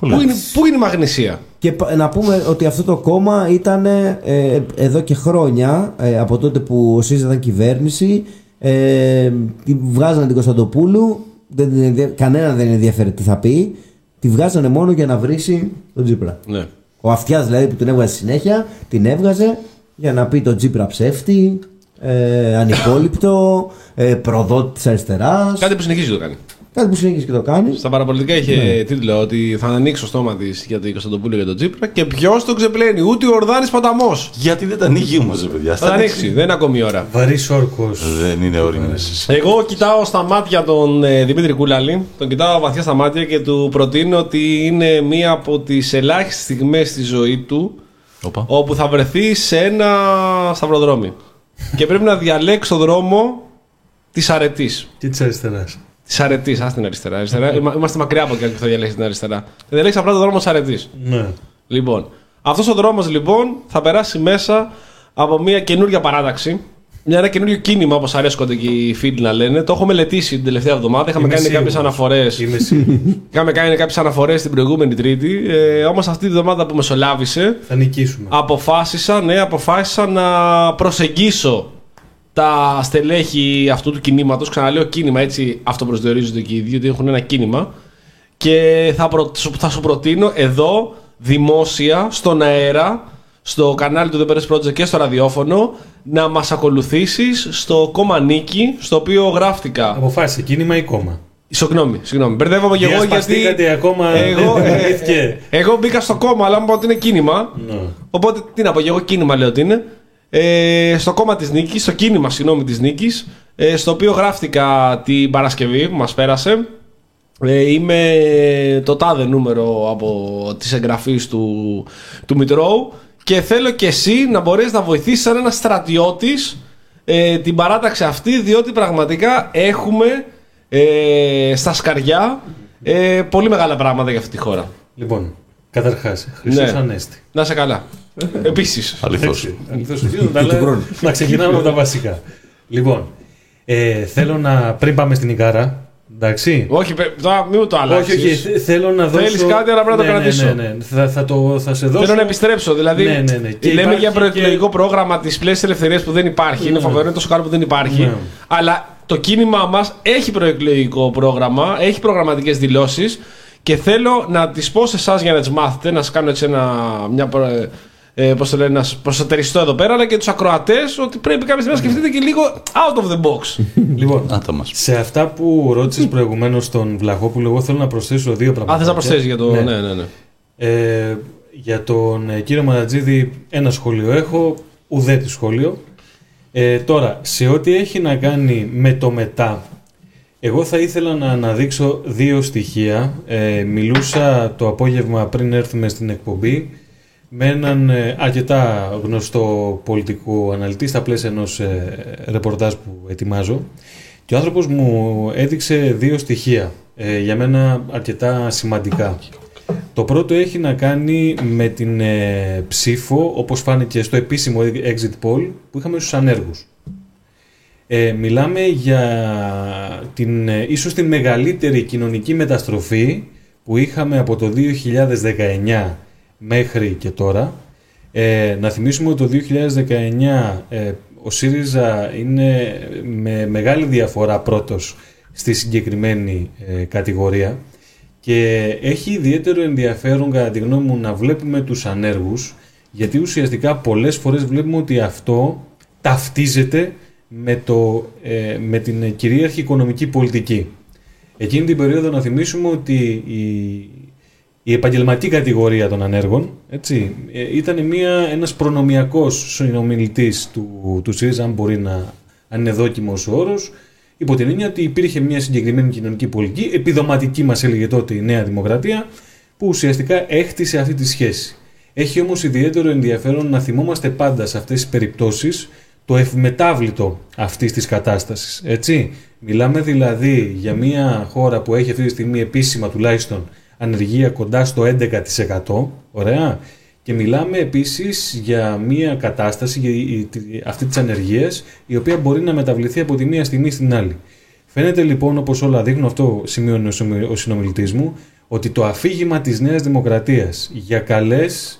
Πού είναι, πού είναι η Μαγνησία; Και πα- να πούμε ότι αυτό το κόμμα ήταν ε, εδώ και χρόνια, ε, από τότε που ο ΣΥΡΙΖΑ ήταν κυβέρνηση, ε, τη βγάζανε την Κωνσταντοπούλου, δεν, την ενδια- κανένα δεν ενδιαφέρει τι θα πει, τη βγάζανε μόνο για να βρίσει τον Τζίπρα. Ναι. Ο Αυτιάς δηλαδή που την έβγαζε συνέχεια, την έβγαζε για να πει τον Τζίπρα ψεύτη, ε, ανυπόλοιπτο, ε, προδότης τη αριστεράς. Κάτι που συνεχίζει το κάνει. Κάτι που συνεχίζει και το κάνεις. Στα παραπολιτικά είχε Ναι. τίτλο ότι θα ανοίξει το στόμα της για την Κωνσταντοπούλου και τον Τζίπρα και ποιο τον ξεπλένει. Ούτε ο Ορδάνης Ποταμός. Γιατί δεν τα ανοίγει όμως, παιδιά. Θα ανοίξει, δεν είναι ακόμη η ώρα. Βαρύς όρκος. Δεν είναι όριμο. Εγώ κοιτάω στα μάτια τον ε, Δημήτρη Κούλαλη, τον κοιτάω βαθιά στα μάτια και του προτείνω ότι είναι μία από τις ελάχιστες στιγμές στη ζωή του Οπα. όπου θα βρεθεί σε ένα σταυροδρόμι. και πρέπει να διαλέξει το δρόμο της αρετής. Και τη αριστερά. Της αρετής, α την αριστερά. αριστερά. Είμα- Είμαστε μακριά από κάποιον που θα διαλέξει την αριστερά. Θα διαλέξει απλά το δρόμο της αρετής. Ναι. Λοιπόν, αυτός ο δρόμος λοιπόν θα περάσει μέσα από μια καινούργια παράταξη. Μια, ένα καινούριο κίνημα, όπως αρέσκονται και οι φίλοι να λένε. Το έχω μελετήσει την τελευταία εβδομάδα. Είχαμε Είμαι κάνει σίγουρος. κάποιες αναφορές. Είμαι σίγουρος. Είχαμε κάνει κάποιες αναφορές την προηγούμενη Τρίτη. Ε, Όμως αυτή τη εβδομάδα που μεσολάβησε, Θα νικήσουμε. αποφάσισα, ναι, αποφάσισα να προσεγγίσω τα στελέχη αυτού του κινήματος. Ξαναλέω κίνημα, έτσι αυτοπροσδιορίζονται και οι δύο, ότι έχουν ένα κίνημα. Και θα, προ- σου- θα σου προτείνω εδώ, δημόσια, στον αέρα, στο κανάλι του The Beres Project και στο ραδιόφωνο, να μας ακολουθήσεις στο κόμμα Νίκη, στο οποίο γράφτηκα. Αποφάσισε κίνημα ή κόμμα; Συγγνώμη, συγγνώμη. Μπερδεύομαι και εγώ γιατί. Διασπαστήκατε ακόμα. Εγώ, δεν ε, δημιουργήθηκε. εγώ μπήκα στο κόμμα, αλλά μου είπα ότι είναι κίνημα. Ναι. Οπότε τι να πω, και εγώ κίνημα λέω ότι είναι. Ε, στο κόμμα της Νίκης, στο κίνημα συγγνώμη της Νίκης, ε, στο οποίο γράφτηκα την Παρασκευή που μας πέρασε. Ε, είμαι το τάδε νούμερο από τις εγγραφής του, του Μητρώου και θέλω και εσύ να μπορείς να βοηθήσεις σαν ένας στρατιώτης ε, την παράταξη αυτή διότι πραγματικά έχουμε ε, στα σκαριά ε, πολύ μεγάλα πράγματα για αυτή τη χώρα. Λοιπόν, καταρχάς, Χρυσός Ναι. Ανέστη. Να είσαι καλά. Επίσης. Αληθώς. Εντάξει, αληθώς εσύ, να τα λέω- χρόνου. Να ξεκινάμε από τα βασικά. Λοιπόν, ε, θέλω να. Πριν πάμε στην Ικάρα, Εντάξει. Όχι, παι- τώρα μην μου το αλλάξεις. Όχι, όχι, θε- θέλω να δώσω. Θέλεις κάτι, αλλά πρέπει να το ναι, ναι, κρατήσω. Ναι, ναι, Θα, θα, το, θα σε δώσω. Θέλω να επιστρέψω. Δηλαδή, Ναι, ναι, ναι. Και λέμε υπάρχει για προεκλογικό και- πρόγραμμα τη πλαίσια ελευθερία που δεν υπάρχει. Είναι Ναι. φοβερό, είναι τόσο καλό που δεν υπάρχει. Ναι. Αλλά το κίνημά μας έχει προεκλογικό πρόγραμμα, έχει προγραμματικές δηλώσεις και θέλω να τις πω σε εσάς για να τις μάθετε, να σας κάνω έτσι ένα, μια, προ- ε, πώς το λένε, να σας προσωτεριστώ εδώ πέρα, αλλά και τους ακροατές ότι πρέπει κάποια στιγμή να σκεφτείτε και λίγο out of the box. Λοιπόν, Να το μας. σε αυτά που ρώτησες προηγουμένως τον Βλαχόπουλο, εγώ θέλω να προσθέσω δύο πράγματα. Α, θες να προσθέσεις για το. Ναι. Ναι, ναι, ναι. Ε, για τον ε, κύριο Μαρατζίδη ένα σχόλιο έχω, ουδέτη σχόλιο. Ε, τώρα, σε ό,τι έχει να κάνει με το μετά, εγώ θα ήθελα να αναδείξω δύο στοιχεία. Ε, μιλούσα το απόγευμα πριν έρθουμε στην εκπομπή με έναν ε, αρκετά γνωστό πολιτικό αναλυτή στα πλαίσια ενός ε, ρεπορτάζ που ετοιμάζω και ο άνθρωπος μου έδειξε δύο στοιχεία, ε, για μένα αρκετά σημαντικά. Το πρώτο έχει να κάνει με την ε, ψήφο, όπως φάνηκε στο επίσημο exit poll που είχαμε στους ανέργους. Ε, μιλάμε για την, ε, ίσως την μεγαλύτερη κοινωνική μεταστροφή που είχαμε από το 2019 μέχρι και τώρα. Ε, να θυμίσουμε ότι το 2019 ε, ο ΣΥΡΙΖΑ είναι με μεγάλη διαφορά πρώτος στη συγκεκριμένη ε, κατηγορία και έχει ιδιαίτερο ενδιαφέρον κατά τη γνώμη μου να βλέπουμε τους ανέργους γιατί ουσιαστικά πολλές φορές βλέπουμε ότι αυτό ταυτίζεται με, το, ε, με την κυρίαρχη οικονομική πολιτική. Εκείνη την περίοδο να θυμίσουμε ότι η, η επαγγελματική κατηγορία των ανέργων έτσι, ε, ήταν μια, ένας προνομιακός συνομιλητής του, του ΣΥΡΙΖΑ, αν μπορεί να αν είναι δόκιμος ο όρος, υπό την έννοια ότι υπήρχε μια συγκεκριμένη κοινωνική πολιτική, επιδοματική μας έλεγε τότε η Νέα Δημοκρατία, που ουσιαστικά έχτισε αυτή τη σχέση. Έχει όμως ιδιαίτερο ενδιαφέρον να θυμόμαστε πάντα σε αυτές τις περιπτώσεις το ευμετάβλητο αυτής της κατάστασης. Έτσι, μιλάμε δηλαδή για μια χώρα που έχει αυτή τη στιγμή επίσημα τουλάχιστον ανεργία κοντά στο 11%, ωραία, και μιλάμε επίσης για μια κατάσταση, για η- η- αυτή της ανεργίας, η οποία μπορεί να μεταβληθεί από τη μία στιγμή στην άλλη. Φαίνεται λοιπόν, όπως όλα δείχνουν, αυτό σημειώνει ο συνομι- ο συνομιλητής μου, ότι το αφήγημα της Νέας Δημοκρατίας για καλές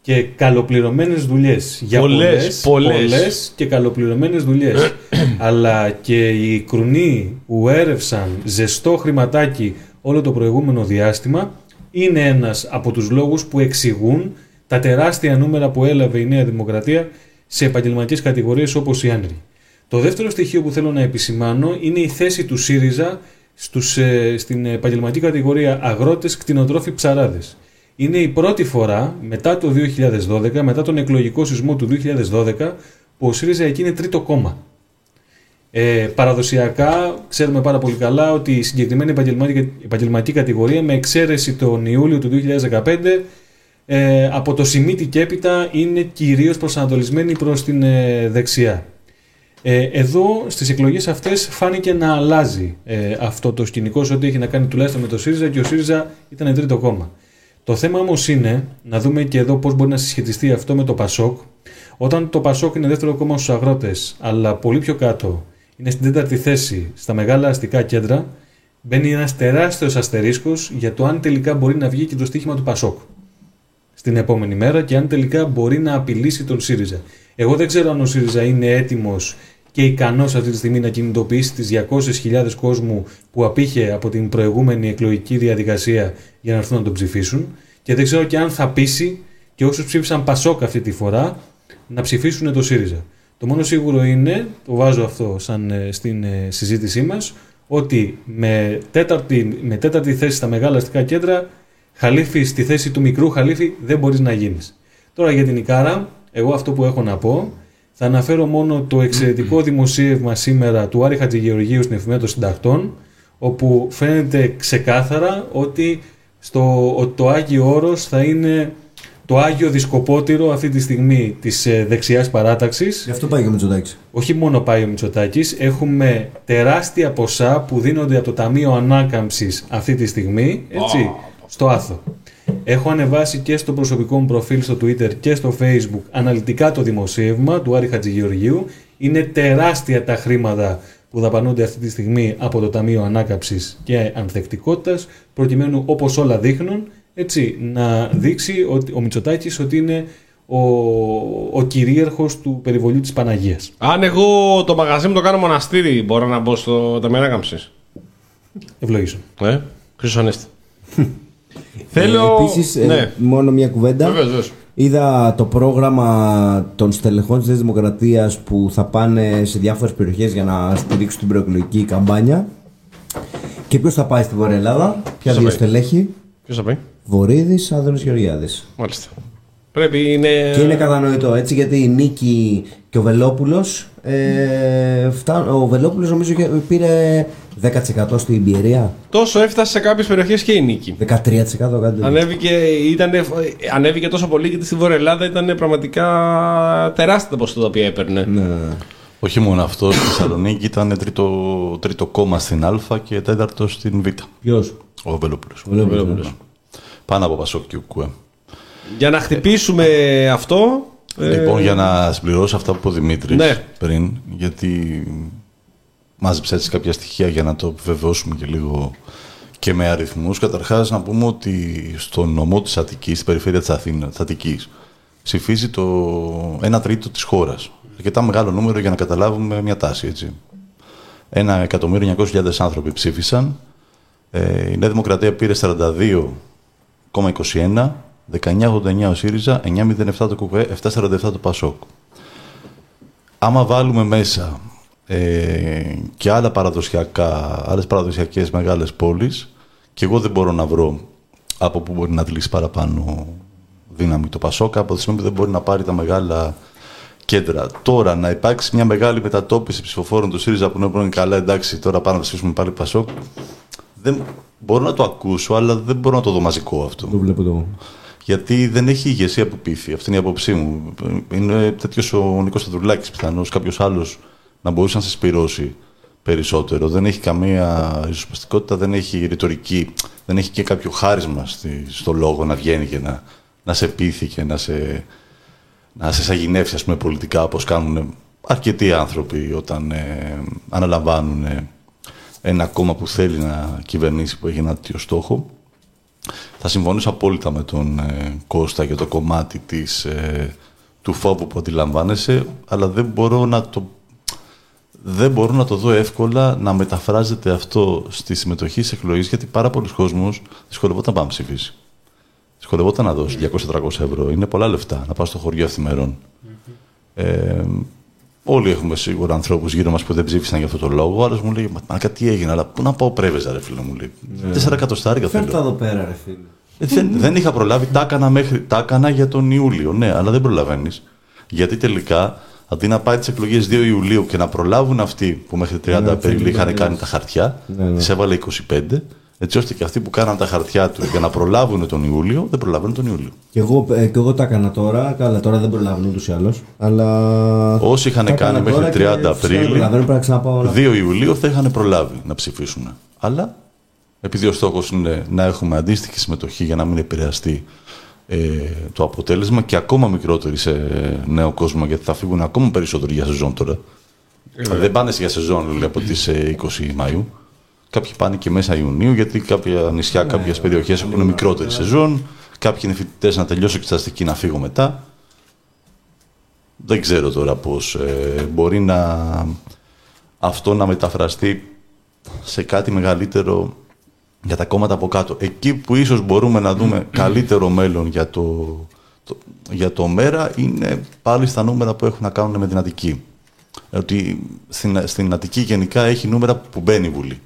και καλοπληρωμένες δουλειές. Για Πολλές, πολλές. πολλές και καλοπληρωμένες δουλειές. αλλά και οι κρουνοί που έρευσαν ζεστό χρηματάκι όλο το προηγούμενο διάστημα είναι ένας από τους λόγους που εξηγούν τα τεράστια νούμερα που έλαβε η Νέα Δημοκρατία σε επαγγελματικές κατηγορίες όπως οι άνεργοι. Το δεύτερο στοιχείο που θέλω να επισημάνω είναι η θέση του ΣΥΡΙΖΑ στους, ε, στην επαγγελματική κατηγορία αγρότες, κτηνοτρόφοι, ψαράδες. Είναι η πρώτη φορά μετά το 2012, μετά τον εκλογικό σεισμό του 2012, που ο ΣΥΡΙΖΑ εκεί είναι τρίτο κόμμα. Ε, παραδοσιακά ξέρουμε πάρα πολύ καλά ότι η συγκεκριμένη επαγγελματική, επαγγελματική κατηγορία με εξαίρεση τον Ιούλιο του 2015 ε, από το Σιμίτι και έπειτα είναι κυρίως προσανατολισμένη προς την ε, δεξιά. Ε, εδώ στις εκλογές αυτές φάνηκε να αλλάζει ε, αυτό το σκηνικό σε ό,τι έχει να κάνει τουλάχιστον με το ΣΥΡΙΖΑ και ο ΣΥΡΙΖΑ ήταν τρίτο κόμμα. Το θέμα όμως είναι να δούμε και εδώ πώς μπορεί να συσχετιστεί αυτό με το ΠΑΣΟΚ. Όταν το ΠΑΣΟΚ είναι δεύτερο κόμμα στους αγρότες, αλλά πολύ πιο κάτω είναι στην τέταρτη θέση στα μεγάλα αστικά κέντρα, μπαίνει ένας τεράστιος αστερίσκος για το αν τελικά μπορεί να βγει και το στοίχημα του ΠΑΣΟΚ στην επόμενη μέρα και αν τελικά μπορεί να απειλήσει τον ΣΥΡΙΖΑ. Εγώ δεν ξέρω αν ο ΣΥΡΙΖΑ είναι έτοιμος και ικανός αυτή τη στιγμή να κινητοποιήσει τις 200.000 κόσμου που απήχε από την προηγούμενη εκλογική διαδικασία για να έρθουν να τον ψηφίσουν. Και δεν ξέρω και αν θα πείσει και όσους ψήφισαν Πασόκ αυτή τη φορά να ψηφίσουν το ΣΥΡΙΖΑ. Το μόνο σίγουρο είναι, το βάζω αυτό σαν ε, στην ε, συζήτησή μας, ότι με τέταρτη, με τέταρτη θέση στα μεγάλα αστικά κέντρα, χαλίφη στη θέση του μικρού χαλίφη δεν μπορείς να γίνεις. Τώρα για την Ικάρα, εγώ αυτό που έχω να πω, θα αναφέρω μόνο το εξαιρετικό δημοσίευμα σήμερα του Άρη Χατζηγεωργίου στην Εφημερίδα των Συντακτών, όπου φαίνεται ξεκάθαρα ότι στο, ότι το Άγιο Όρος θα είναι το Άγιο Δισκοπότηρο αυτή τη στιγμή της ε, δεξιάς παράταξης. Γι' αυτό πάει και ο Μητσοτάκης. Όχι μόνο πάει ο Μητσοτάκης, έχουμε τεράστια ποσά που δίνονται από το Ταμείο Ανάκαμψης αυτή τη στιγμή, έτσι, στο Άθο. Έχω ανεβάσει και στο προσωπικό μου προφίλ στο Twitter και στο Facebook αναλυτικά το δημοσίευμα του Άρη Χατζηγεωργίου. Είναι τεράστια τα χρήματα που δαπανούνται αυτή τη στιγμή από το Ταμείο Ανάκαψης και Ανθεκτικότητας προκειμένου όπως όλα δείχνουν έτσι, να δείξει ότι, ο Μητσοτάκης ότι είναι ο, ο κυρίαρχος του περιβολίου της Παναγίας. Αν εγώ το μαγαζί μου το κάνω μοναστήρι, μπορώ να μπω στο Ταμείο Ανάκαμψης. Ευλογήσω. Ε, Χρυσός Ανέστη. Θέλω. Ε, επίσης, ε, ναι. μόνο μια κουβέντα. Βεβαίως, βεβαίως. Είδα το πρόγραμμα των στελεχών της Νέας Δημοκρατίας που θα πάνε σε διάφορες περιοχές για να στηρίξουν την προεκλογική καμπάνια. Και ποιος θα πάει στη Βόρεια Ελλάδα, ποια θα δύο πάει; στελέχη, Ποιος θα πει. Βορύδης, Άδωνης Γεωργιάδης. Μάλιστα. Πρέπει είναι. Και είναι κατανοητό έτσι γιατί η Νίκη και ο Βελόπουλος, ε, φτάν- ο Βελόπουλος νομίζω και πήρε 10% στην Πιερία, Τόσο έφτασε σε κάποιες περιοχές και η νίκη. 13% κάτι τέτοιο. Ανέβηκε, ήτανε, ανέβηκε τόσο πολύ γιατί στη Βόρεια Ελλάδα ήταν πραγματικά τεράστια τα ποσότητα τα οποία έπαιρνε. Ναι, ναι, ναι. Όχι μόνο αυτό, στη Θεσσαλονίκη ήταν τρίτο, τρίτο κόμμα στην Α και τέταρτο στην Β. Ποιος; Ο Βελόπουλος. Ο Βελόπουλος. ναι. Πάνω από Πασόκ και Ουκουέ. Για να χτυπήσουμε αυτό. ε, Λοιπόν, για να συμπληρώσω αυτά που είπε ο Δημήτρης Ναι. πριν, γιατί μάζεψε έτσι κάποια στοιχεία για να το επιβεβαιώσουμε και λίγο και με αριθμούς. Καταρχάς, να πούμε ότι στο νομό της Αττικής, στην περιφέρεια της Αθήνα, της Αττικής, ψηφίζει το 1 τρίτο της χώρας. Αρκετά μεγάλο νούμερο για να καταλάβουμε μια τάση, έτσι. 1.900.000 άνθρωποι ψήφισαν. Ε, η Νέα Δημοκρατία πήρε 42,21, 19,89 ο ΣΥΡΙΖΑ, 9,07 το ΚΚΕ, 7,47 το ΠΑΣΟΚ. Άμα βάλουμε μέσα ε, και άλλα παραδοσιακά, άλλες παραδοσιακές μεγάλες πόλεις, και εγώ δεν μπορώ να βρω από πού μπορεί να αντλήσει παραπάνω δύναμη το ΠΑΣΟΚ, από τη στιγμή που δεν μπορεί να πάρει τα μεγάλα κέντρα. Τώρα να υπάρξει μια μεγάλη μετατόπιση ψηφοφόρων του ΣΥΡΙΖΑ που είναι καλά, εντάξει, τώρα πάμε να ψηφίσουμε πάλι ΠΑΣΟΚ. Δεν, μπορώ να το ακούσω, αλλά δεν μπορώ να το δω μαζικό αυτό. Το βλέπω το. Γιατί δεν έχει ηγεσία που πείθει. Αυτή είναι η άποψή μου. Είναι τέτοιος ο Νίκος Σταδουλάκη πιθανώς, κάποιος άλλος να μπορούσε να συσπηρώσει περισσότερο. Δεν έχει καμία ριζοσπαστικότητα, δεν έχει ρητορική, δεν έχει και κάποιο χάρισμα στη, στο λόγο να βγαίνει και να, να σε πείθει και να σε, να σε σαγηνεύσει ας πούμε, πολιτικά όπως κάνουν αρκετοί άνθρωποι όταν ε, αναλαμβάνουν ε, ένα κόμμα που θέλει να κυβερνήσει που έχει ένα τέτοιο στόχο. Θα συμφωνήσω απόλυτα με τον ε, Κώστα για το κομμάτι της, ε, του φόβου που αντιλαμβάνεσαι, αλλά δεν μπορώ να το δεν μπορώ να το δω εύκολα να μεταφράζεται αυτό στη συμμετοχή σε εκλογές, γιατί πάρα πολλοί κόσμος δυσκολευόταν να πάμε να ψηφίσει. Δυσκολευόταν να δώσει 200-300 ευρώ. Είναι πολλά λεφτά να πάω στο χωριο ευθυμερών. Ε, όλοι έχουμε σίγουρα ανθρώπους γύρω μας που δεν ψήφισαν για αυτό το λόγο. Άλλος μου λέει: Μα κάτι έγινε, αλλά πού να πάω πρέβεζα, ρε φίλε μου λέει. Τέσσερα εκατοστάρικα θέλω. Φέρτα εδώ πέρα, ρε φίλε. Ε, δεν, δεν είχα προλάβει, τα έκανα, μέχρι, τα έκανα για τον Ιούλιο. Ναι, αλλά δεν προλαβαίνεις. Γιατί τελικά, αντί να πάει τις εκλογές 2 Ιουλίου και να προλάβουν αυτοί που μέχρι 30 Απριλίου είχαν κάνει τα χαρτιά, Ναι, ναι. τις έβαλε 25, έτσι ώστε και αυτοί που κάναν τα χαρτιά τους για να προλάβουν τον Ιούλιο, δεν προλαβαίνουν τον Ιούλιο. Και εγώ, ε, και εγώ τα έκανα τώρα. Καλά, τώρα δεν προλαβαίνω ούτως ή άλλως. Αλλά. Όσοι είχαν τα έκανα κάνει μέχρι τώρα και 30 φυσικά δεν Απρίλη, προλαβαίνω, πρέπει να ξαναπάω όλα. 2 Ιουλίου θα είχαν προλάβει να ψηφίσουν. Αλλά επειδή ο στόχος είναι να έχουμε αντίστοιχη συμμετοχή για να μην επηρεαστεί ε, το αποτέλεσμα και ακόμα μικρότερη σε νέο κόσμο, γιατί θα φύγουν ακόμα περισσότεροι για σεζόν τώρα. Δεν πάνε για σεζόν λέει, από τις 20 Μαΐου. Κάποιοι πάνε και μέσα Ιουνίου, γιατί κάποια νησιά, κάποιες περιοχές έχουν μικρότερη σεζόν. Κάποιοι είναι φοιτητές να τελειώσω εξεταστική να φύγω μετά. Δεν ξέρω τώρα πώς ε, μπορεί να αυτό να μεταφραστεί σε κάτι μεγαλύτερο για τα κόμματα από κάτω. Εκεί που ίσως μπορούμε να δούμε καλύτερο μέλλον για το, το- για το ΜΕΡΑ είναι πάλι στα νούμερα που έχουν να κάνουν με την Αττική. Ότι στην, στην Αττική γενικά έχει νούμερα που μπαίνει η Βουλή.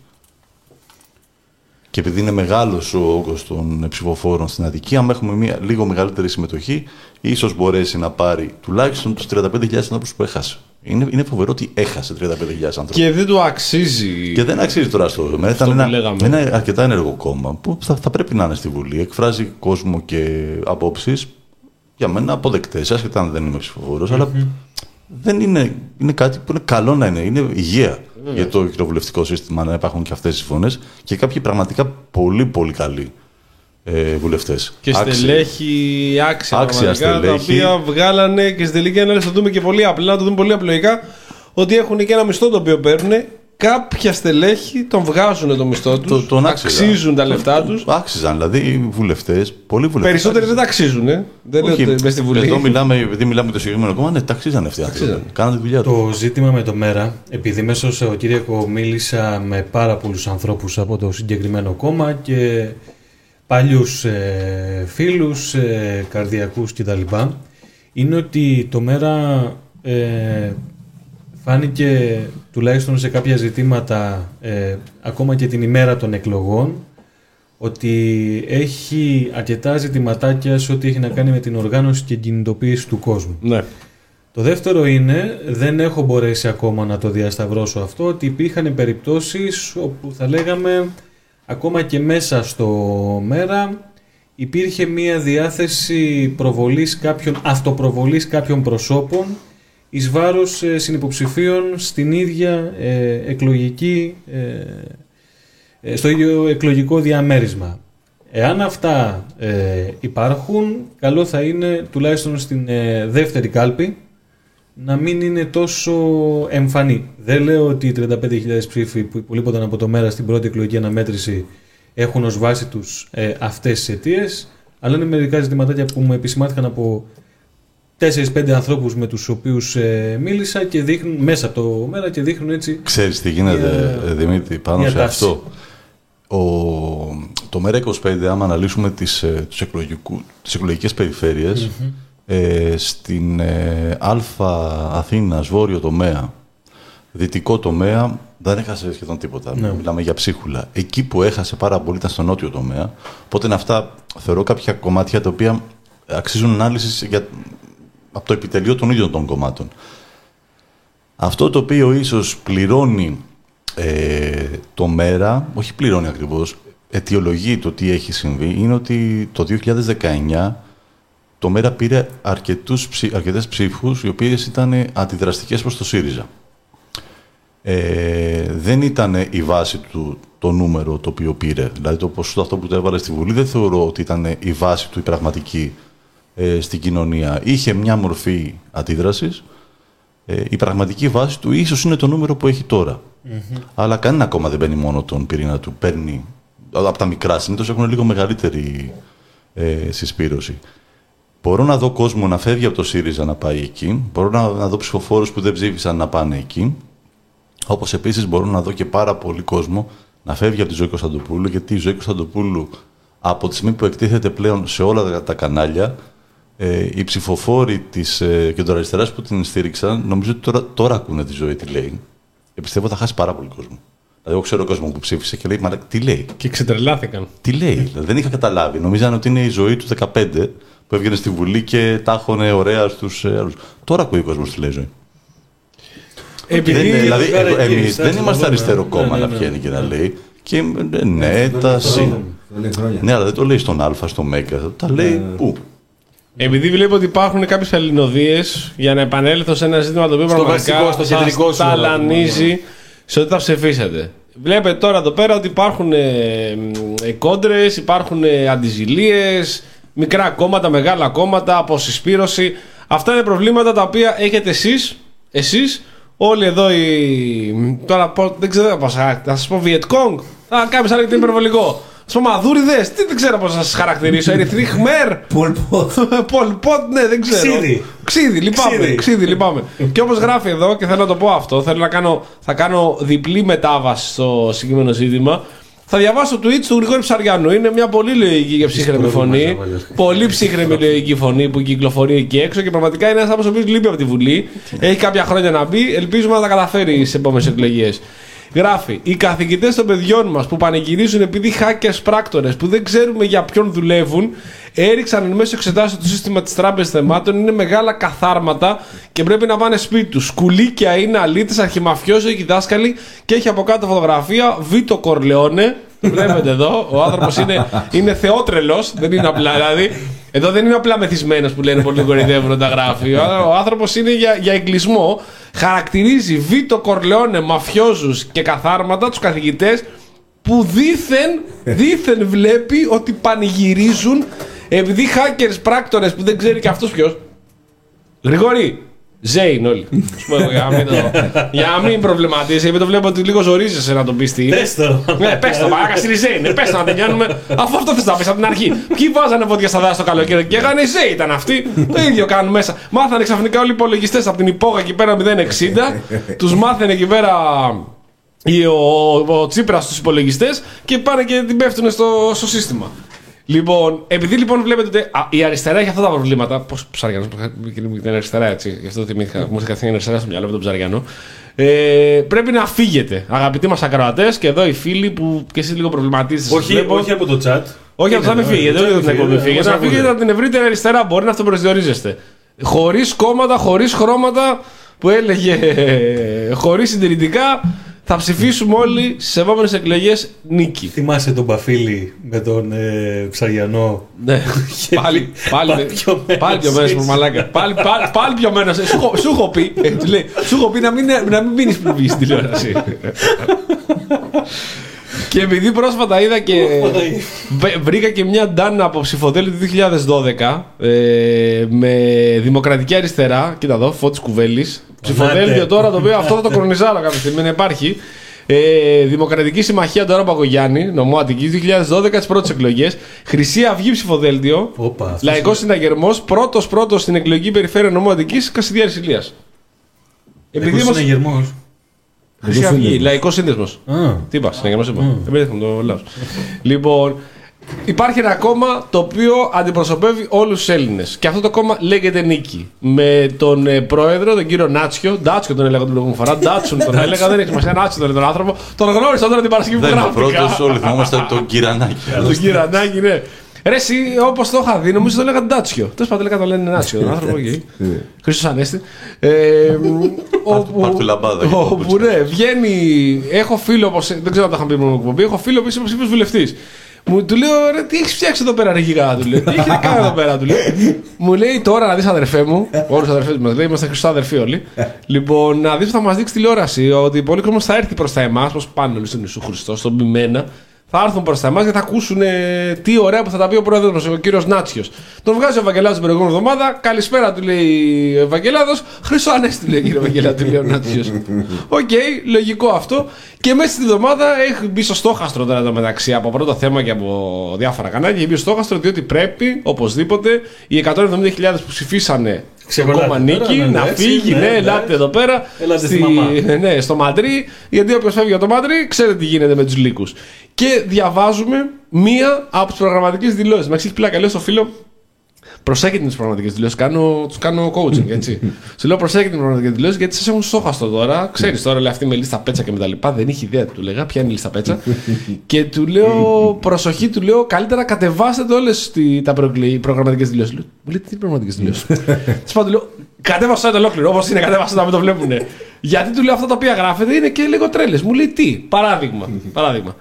Και επειδή είναι μεγάλος ο όγκος των ψηφοφόρων στην Αττική, αν έχουμε μια λίγο μεγαλύτερη συμμετοχή, ίσως μπορέσει να πάρει τουλάχιστον τους 35.000 ανθρώπους που έχασε. Είναι, είναι φοβερό ότι έχασε 35.000 ανθρώπους. Και δεν του αξίζει. Και δεν αξίζει τώρα στο δεδομένο. Ήταν που ένα, λέγαμε. ένα αρκετά ενεργό κόμμα που θα, θα πρέπει να είναι στη Βουλή. Εκφράζει κόσμο και απόψεις για μένα αποδεκτές, άσχετα αν δεν είμαι ψηφοφόρος, αλλά δεν είναι, είναι κάτι που είναι καλό να είναι. Είναι υγεία για το κοινοβουλευτικό σύστημα να υπάρχουν και αυτές οι φωνές και κάποιοι πραγματικά πολύ πολύ καλοί ε, βουλευτές. Και στελέχη άξια, Άξια πραγματικά, στελέχη. τα οποία βγάλανε και στην τελική ανάλυση το δούμε και πολύ απλά, να το δούμε πολύ απλοϊκά, ότι έχουν και ένα μισθό το οποίο παίρνουν κάποια στελέχη τον βγάζουν το μισθό του. Το- τον άξιζαν. αξίζουν τα λεφτά τους. Άξιζαν, δηλαδή βουλευτές, πολλοί βουλευτές. Περισσότεροι δεν τα αξίζουν. Ε. Δεν λέω Όχι, ότι μες στη Βουλή. Εδώ μιλάμε, επειδή μιλάμε για το συγκεκριμένο κόμμα, ναι, τα αξίζαν αυτοί οι άνθρωποι. Κάναν τη δουλειά τους. Το ζήτημα με το ΜΕΡΑ, επειδή μέσα στο Σαββατοκύριακο μίλησα με πάρα πολλούς ανθρώπους από το συγκεκριμένο κόμμα και παλιούς ε, φίλους, ε, καρδιακούς κτλ. Είναι ότι το ΜΕΡΑ ε, φάνηκε τουλάχιστον σε κάποια ζητήματα ε, ακόμα και την ημέρα των εκλογών ότι έχει αρκετά ζητηματάκια σε ό,τι έχει να κάνει με την οργάνωση και κινητοποίηση του κόσμου. Ναι. Το δεύτερο είναι, δεν έχω μπορέσει ακόμα να το διασταυρώσω αυτό, ότι υπήρχαν περιπτώσεις όπου θα λέγαμε ακόμα και μέσα στο μέρα υπήρχε μία διάθεση προβολής κάποιων, αυτοπροβολής κάποιων προσώπων εις βάρος ε, συνυποψηφίων στην ίδια ε, εκλογική, ε, ε, στο ίδιο εκλογικό διαμέρισμα. Εάν αυτά ε, υπάρχουν, καλό θα είναι τουλάχιστον στην ε, δεύτερη κάλπη να μην είναι τόσο εμφανή. Δεν λέω ότι οι 35.000 ψήφοι που υπολείπονταν από το μέρα στην πρώτη εκλογική αναμέτρηση έχουν ως βάση τους ε, αυτές τις αιτίες, αλλά είναι μερικά ζητηματάκια που μου επισημάθηκαν από 4-5 ανθρώπους με τους οποίους ε, μίλησα και δείχνουν μέσα από το μέρα και δείχνουν έτσι Ξέρεις τι γίνεται, Μια- ε, Δημήτρη, πάνω μια σε τάση. αυτό. Ο, το ΜΕΡΑ25, άμα αναλύσουμε τις, ε, τους εκλογικού, τις εκλογικές περιφέρειες, ε, στην ε, Α Αθήνας, βόρειο τομέα, δυτικό τομέα, δεν έχασε σχεδόν τίποτα. Ναι. Μιλάμε για ψίχουλα. Εκεί που έχασε πάρα πολύ ήταν στο νότιο τομέα. Οπότε είναι αυτά θεωρώ κάποια κομμάτια τα οποία αξίζουν ανάλυσης για, από το επιτελείο των ίδιων των κομμάτων. Αυτό το οποίο ίσως πληρώνει ε, το μέρα, όχι πληρώνει ακριβώς, αιτιολογεί το τι έχει συμβεί, είναι ότι το 2019 το μέρα πήρε αρκετούς, ψη- αρκετές ψήφους οι οποίες ήταν αντιδραστικές προς το ΣΥΡΙΖΑ. Ε, δεν ήταν η βάση του το νούμερο το οποίο πήρε. Δηλαδή το ποσοστό αυτό που το έβαλε στη Βουλή δεν θεωρώ ότι ήταν η βάση του η πραγματική ε, στην κοινωνία. Είχε μια μορφή αντίδρασης. Ε, η πραγματική βάση του ίσως είναι το νούμερο που έχει τώρα. Αλλά κανένα κόμμα δεν παίρνει μόνο τον πυρήνα του. Παίρνει από τα μικρά συνήθως έχουν λίγο μεγαλύτερη ε, συσπήρωση. Μπορώ να δω κόσμο να φεύγει από το ΣΥΡΙΖΑ να πάει εκεί. Μπορώ να, να δω ψηφοφόρους που δεν ψήφισαν να πάνε εκεί. Όπως επίσης μπορώ να δω και πάρα πολύ κόσμο να φεύγει από τη ζωή Κωνσταντοπούλου, γιατί η ζωή Κωνσταντοπούλου από τη στιγμή που εκτίθεται πλέον σε όλα τα, τα κανάλια, ε, οι ψηφοφόροι της ε, κεντροαριστεράς που την στήριξαν, νομίζω ότι τώρα, τώρα ακούνε τη ζωή τι λέει. Και πιστεύω θα χάσει πάρα πολύ κόσμο. Δηλαδή, εγώ ξέρω κόσμο που ψήφισε και λέει, Μα τι λέει. Και ξετρελάθηκαν. Τι λέει, δηλαδή, δεν είχα καταλάβει. Νομίζανε ότι είναι η ζωή του 15 που έβγαινε στη Βουλή και τάχωνε ωραία στους ε, άλλους. Τώρα ακούει ο κόσμος τι λέει η ζωή. Επειδή. Δεν, δηλαδή, βγάλε εγώ- και εμείς στα δεν είμαστε εξωτερικά. αριστερό κόμμα Ναι, ναι, να ναι. βγαίνει και να λέει. Και ε, ναι, τα συν. Ναι, αλλά δεν το λέει στον Α, στο Μέγκα. Τα λέει πού; Επειδή βλέπω ότι υπάρχουν κάποιες αλληνοδίε για να επανέλθω σε ένα ζήτημα το οποίο Στο πραγματικά βασικό, στο σας κεντρικό σου ταλανίζει σε ό,τι θα ψηφίσετε. Βλέπετε τώρα εδώ πέρα ότι υπάρχουν ε, ε, κόντρες, υπάρχουν ε, αντιζηλίες, μικρά κόμματα, μεγάλα κόμματα, αποσυσπήρωση. Αυτά είναι προβλήματα τα οποία έχετε εσείς, εσείς, όλοι εδώ οι... Τώρα πω- δεν ξέρω πώς θα θα σας πω Βιετκόγκ, θα κάποιος θα λέει ότι είναι υπερβολικό. Ας πω Μαδούριδες, τι δεν ξέρω πώς θα σας χαρακτηρίσω, Ερυθρή Χμέρ, Πολ Πότ, ναι, δεν ξέρω. Ξύδι. Ξύδι, λυπάμαι. Ξύδι. Ξύδι, λυπάμαι. και όπως γράφει εδώ, και θέλω να το πω αυτό, θέλω να κάνω, θα κάνω διπλή μετάβαση στο συγκεκριμένο ζήτημα. Θα διαβάσω το tweet του Γρηγόρη Ψαριάνου. Είναι μια πολύ λογική και ψύχρεμη φωνή. Πολύ ψύχρεμη λογική φωνή που κυκλοφορεί εκεί έξω και πραγματικά είναι ένας άνθρωπος ο οποίος λείπει από τη Βουλή. Έχει κάποια χρόνια να μπει. Ελπίζουμε να τα καταφέρει στις επόμενες εκλογές. Γράφει: Οι καθηγητές των παιδιών μας που πανηγυρίζουν επειδή hackers πράκτορες που δεν ξέρουμε για ποιον δουλεύουν, έριξαν εν μέσω εξετάσεων το σύστημα της τράπεζας θεμάτων. Είναι μεγάλα καθάρματα και πρέπει να πάνε σπίτι τους. Σκουλίκια είναι αλήτες, αρχιμαφιόζοι, δάσκαλοι και έχει από κάτω φωτογραφία Βίτο Κορλεόνε. Βλέπετε εδώ, ο άνθρωπος είναι, είναι θεότρελος, δεν είναι απλά δηλαδή. Εδώ δεν είναι απλά μεθυσμένος που λένε πολύ κορυδεύουν όταν τα γράφει. Ο, ο άνθρωπος είναι για, για εγκλισμό. Χαρακτηρίζει Βίτο Κορλεόνε, μαφιόζους και καθάρματα τους καθηγητές που δήθεν, δήθεν βλέπει ότι πανηγυρίζουν επειδή hackers πράκτορες που δεν ξέρει και αυτός ποιος Γρηγόρη, Ζέι είναι όλοι. Σου πω εγώ, για να μην, το, για να μην προβληματίσει, γιατί το βλέπω ότι λίγος ζορίζεσαι να τον πεις τι είναι. Πες το. Ναι, πες το, μαλάκα στη Ζέι είναι. Πες το να τελειώνουμε. Αφού αυτό θες να πεις από την αρχή. Ποιοι βάζανε βόδια στα δάση το καλοκαίρι και έγανε Ζέι ήταν αυτοί. Το ίδιο κάνουν μέσα. Μάθανε ξαφνικά όλοι οι υπολογιστές από την υπόγα εκεί πέρα 060. Τους μάθανε εκεί πέρα ή ο, ο Τσίπρας στου υπολογιστές και πάνε και την πέφτουν στο, στο σύστημα. Λοιπόν, επειδή λοιπόν βλέπετε ότι α, η αριστερά έχει αυτά τα προβλήματα. Πώ ψαριανό, την αριστερά έτσι. Γι' αυτό θυμήθηκα. Μου ήρθε η αριστερά στο μυαλό με τον ψαριανό. Ε, πρέπει να φύγετε, αγαπητοί μα ακροατέ, και εδώ οι φίλοι που και εσεί λίγο προβληματίζετε. Όχι, Βλέπω. όχι από το chat. Όχι από το Είναι, θα μην ναι, φύγετε, το όχι chat από την εκπομπή φύγετε, φύγετε. μας Να φύγετε ακούτε. από την ευρύτερη αριστερά. Μπορεί να αυτοπροσδιορίζεστε. Χωρί κόμματα, χωρί χρώματα που έλεγε χωρί συντηρητικά. Θα ψηφίσουμε όλοι στις επόμενες εκλογές νίκη. Θυμάσαι τον Παφίλη με τον ε, Ψαριανό. Ναι, πάλι, πάλι, Πάλι πιωμένος πάλι πιωμένος είσαι. μου μαλάκα. Πάλι, πάλι, πάλι πιωμένος. Ε, Σου, έχω- σου έχω πει, ε, του λέει, σου έχω πει να μην, να μην πίνεις που βγεις στην τηλεόραση. Και επειδή πρόσφατα είδα και βε- βρήκα και μια ντάνα από ψηφοδέλτιο του 2012 ε, με δημοκρατική αριστερά, κοίτα εδώ, Φώτης Κουβέλης. Ψηφοδέλτιο τώρα το οποίο αυτό θα το κρονιζάρω κάποια στιγμή να υπάρχει. Ε, Δημοκρατική Συμμαχία τώρα Παγκογιάννη, νομό Αττικής, 2012 τις πρώτες εκλογές. Χρυσή Αυγή ψηφοδέλτιο. Όπα, αυτός Λαϊκός Συναγερμός, πρώτος πρώτος στην εκλογική περιφέρεια νομό Αττικής, Κασιδιάρης Ηλίας. Επειδή Επειδή όμως- είναι γερμός. Χρυσή Αυγή, Λαϊκός Σύνδεσμος. Α, Τι είπα, συναγερμό είπα. Δεν πέτυχαμε το λάθος. Λοιπόν, υπάρχει ένα κόμμα το οποίο αντιπροσωπεύει όλους τους Έλληνες. Και αυτό το κόμμα λέγεται Νίκη. Με τον ε, πρόεδρο, τον κύριο Νάτσιο. Νάτσιο τον έλεγα την προηγούμενη φορά. Ντάτσον τον έλεγα. Δεν έχει σημασία. Νάτσιο τον έλεγα τον άνθρωπο. Τον γνώρισα τώρα την Παρασκευή που Δεν είναι ο γράφτηκα. πρώτος, όλοι θυμόμαστε τον Κυρανάκη. Τον κύριο Ανάγκη, ναι. Ρε, εσύ όπως το είχα δει, νομίζω το έλεγα Ντάτσιο. Τέλος πάντων, έλεγα το λένε Νάτσιο. Τον άνθρωπο εκεί. Χρυσό Ανέστη. Ε, όπου- πάρ' του λαμπάδα για το Όπου πούτσο. ναι, βγαίνει. Έχω φίλο, όπως, δεν ξέρω αν το είχαμε πει πριν από εκπομπή. Έχω φίλο που είσαι υποψήφιος βουλευτής. Μου του λέω, ρε, τι έχεις φτιάξει εδώ πέρα, ρε γιγά, του λέω. Τι έχετε κάνει εδώ πέρα, του λέω. Μου λέει τώρα να δεις αδερφέ μου. Όλους τους αδερφές μας λέει, είμαστε χρυσό αδερφοί όλοι. λοιπόν, να δεις που θα μας δείξει τηλεόραση ότι πολλοί κόσμο θα έρθει προς τα εμάς, πώ πάνε όλοι στον Ιησού Χριστός, στον Πιμένα. Θα έρθουν προς τα εμάς και θα ακούσουν ε, τι ωραία που θα τα πει ο πρόεδρος μα, ο κύριος Νάτσιος. Τον βγάζει ο Ευαγγελάτος την προηγούμενη εβδομάδα. Καλησπέρα, του λέει ο Ευαγγελάτος. Χριστός Ανέστη, λέει κύριε Ευαγγελάτο, του λέει ο Νάτσιος. Οκ, λογικό αυτό. Και μέσα στη εβδομάδα έχει μπει στο στόχαστρο τώρα εδώ μεταξύ από πρώτο θέμα και από διάφορα κανάλια. Έχει μπει στο στόχαστρο διότι πρέπει οπωσδήποτε οι 170.000 που ψηφίσανε στο Ξεβολάτε κόμμα τώρα, Νίκη ναι, να έτσι, φύγει. ναι, Ναι, ναι. ελάτε εδώ πέρα. Ελάτε στη μαμά. ναι, στο Μαντρί. Γιατί όποιος φεύγει από το Μαντρί, ξέρετε τι γίνεται με τους λύκους. Και διαβάζουμε μία από τις προγραμματικές δηλώσεις. Με έχεις πλάκα, λέω στο φίλο, Προσέχετε τις προγραμματικές δηλώσεις. Κάνω, τους κάνω coaching, έτσι. Σου λέω προσέχετε τις προγραμματικές δηλώσεις γιατί σας έχουν στόχαστο τώρα. Ξέρεις τώρα, λέει αυτή με λίστα πέτσα και με τα λοιπά. Δεν είχε ιδέα, του λέγα. Ποια είναι η λίστα πέτσα. και του λέω, προσοχή, του λέω, καλύτερα κατεβάστε όλες τα προγραμματικές δηλώσεις. Μου λέει, τι προγραμματικές δηλώσεις; Της πάω, του λέω, κατέβασα το ολόκληρο. Όπως είναι, κατέβασα να μην το βλέπουν. γιατί του λέω αυτά τα οποία γράφετε είναι και λίγο τρέλες. Μου λέει τι, παράδειγμα. παράδειγμα.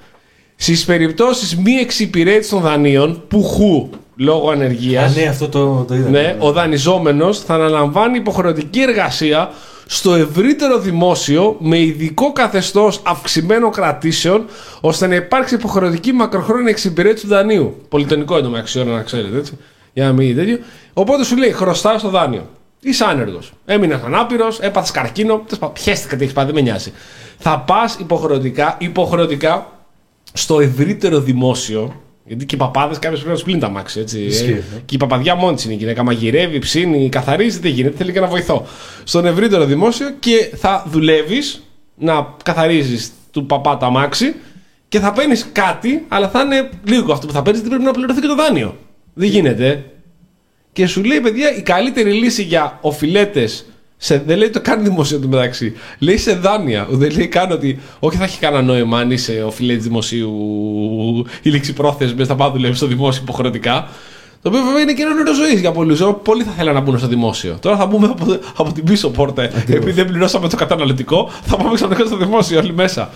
Στις περιπτώσεις μη εξυπηρέτησης των δανείων, που χου; Λόγω ανεργίας. Α, ναι, αυτό το, το είδα. Ναι, ο δανειζόμενος θα αναλαμβάνει υποχρεωτική εργασία στο ευρύτερο δημόσιο με ειδικό καθεστώς αυξημένων κρατήσεων ώστε να υπάρξει υποχρεωτική μακροχρόνια εξυπηρέτηση του δανείου. Πολυτονικό εντωμεταξύ ώρα να ξέρετε έτσι. Για να μην είναι τέτοιο. Οπότε σου λέει χρωστά στο δάνειο. Είσαι άνεργος. Έμεινε ανάπηρο, έπαθες καρκίνο. τέλος πάντων, Πιέστηκα τι έχεις πάει, δεν με νοιάζει. Θα πας υποχρεωτικά, υποχρεωτικά στο ευρύτερο δημόσιο. Γιατί και οι παπάδες κάποιο πρέπει να τους πλύνει τα μάξι. Έτσι. Ισχύει, Ε, ναι. Και η παπαδιά μόνη της είναι η γυναίκα. Μαγειρεύει, ψήνει, καθαρίζει, δεν γίνεται. Θέλει και ένα βοηθό. Στον ευρύτερο δημόσιο και θα δουλεύεις να καθαρίζεις του παπά τα μάξι και θα παίρνεις κάτι, αλλά θα είναι λίγο αυτό που θα παίρνεις, γιατί πρέπει να πληρωθεί και το δάνειο. Δεν γίνεται. Και σου λέει, παιδιά, η καλύτερη λύση για οφειλέτες. Σε, δεν λέει το καν δημοσίο του μεταξύ. Λέει σε δάνεια. Δεν λέει καν ότι. Όχι, θα έχει κανένα νόημα αν είσαι οφειλέτη δημοσίου ή ληξιπρόθεσμε, θα πάω να δουλεύεις στο δημόσιο υποχρεωτικά. Το οποίο βέβαια είναι και ένα νερό ζωής για πολλούς. Πολλοί θα θέλουν να μπουν στο δημόσιο. Τώρα θα μπούμε από, από την πίσω πόρτα. Επειδή δεν πληρώσαμε το καταναλωτικό, θα πάμε ξαφνικά στο δημόσιο όλοι μέσα.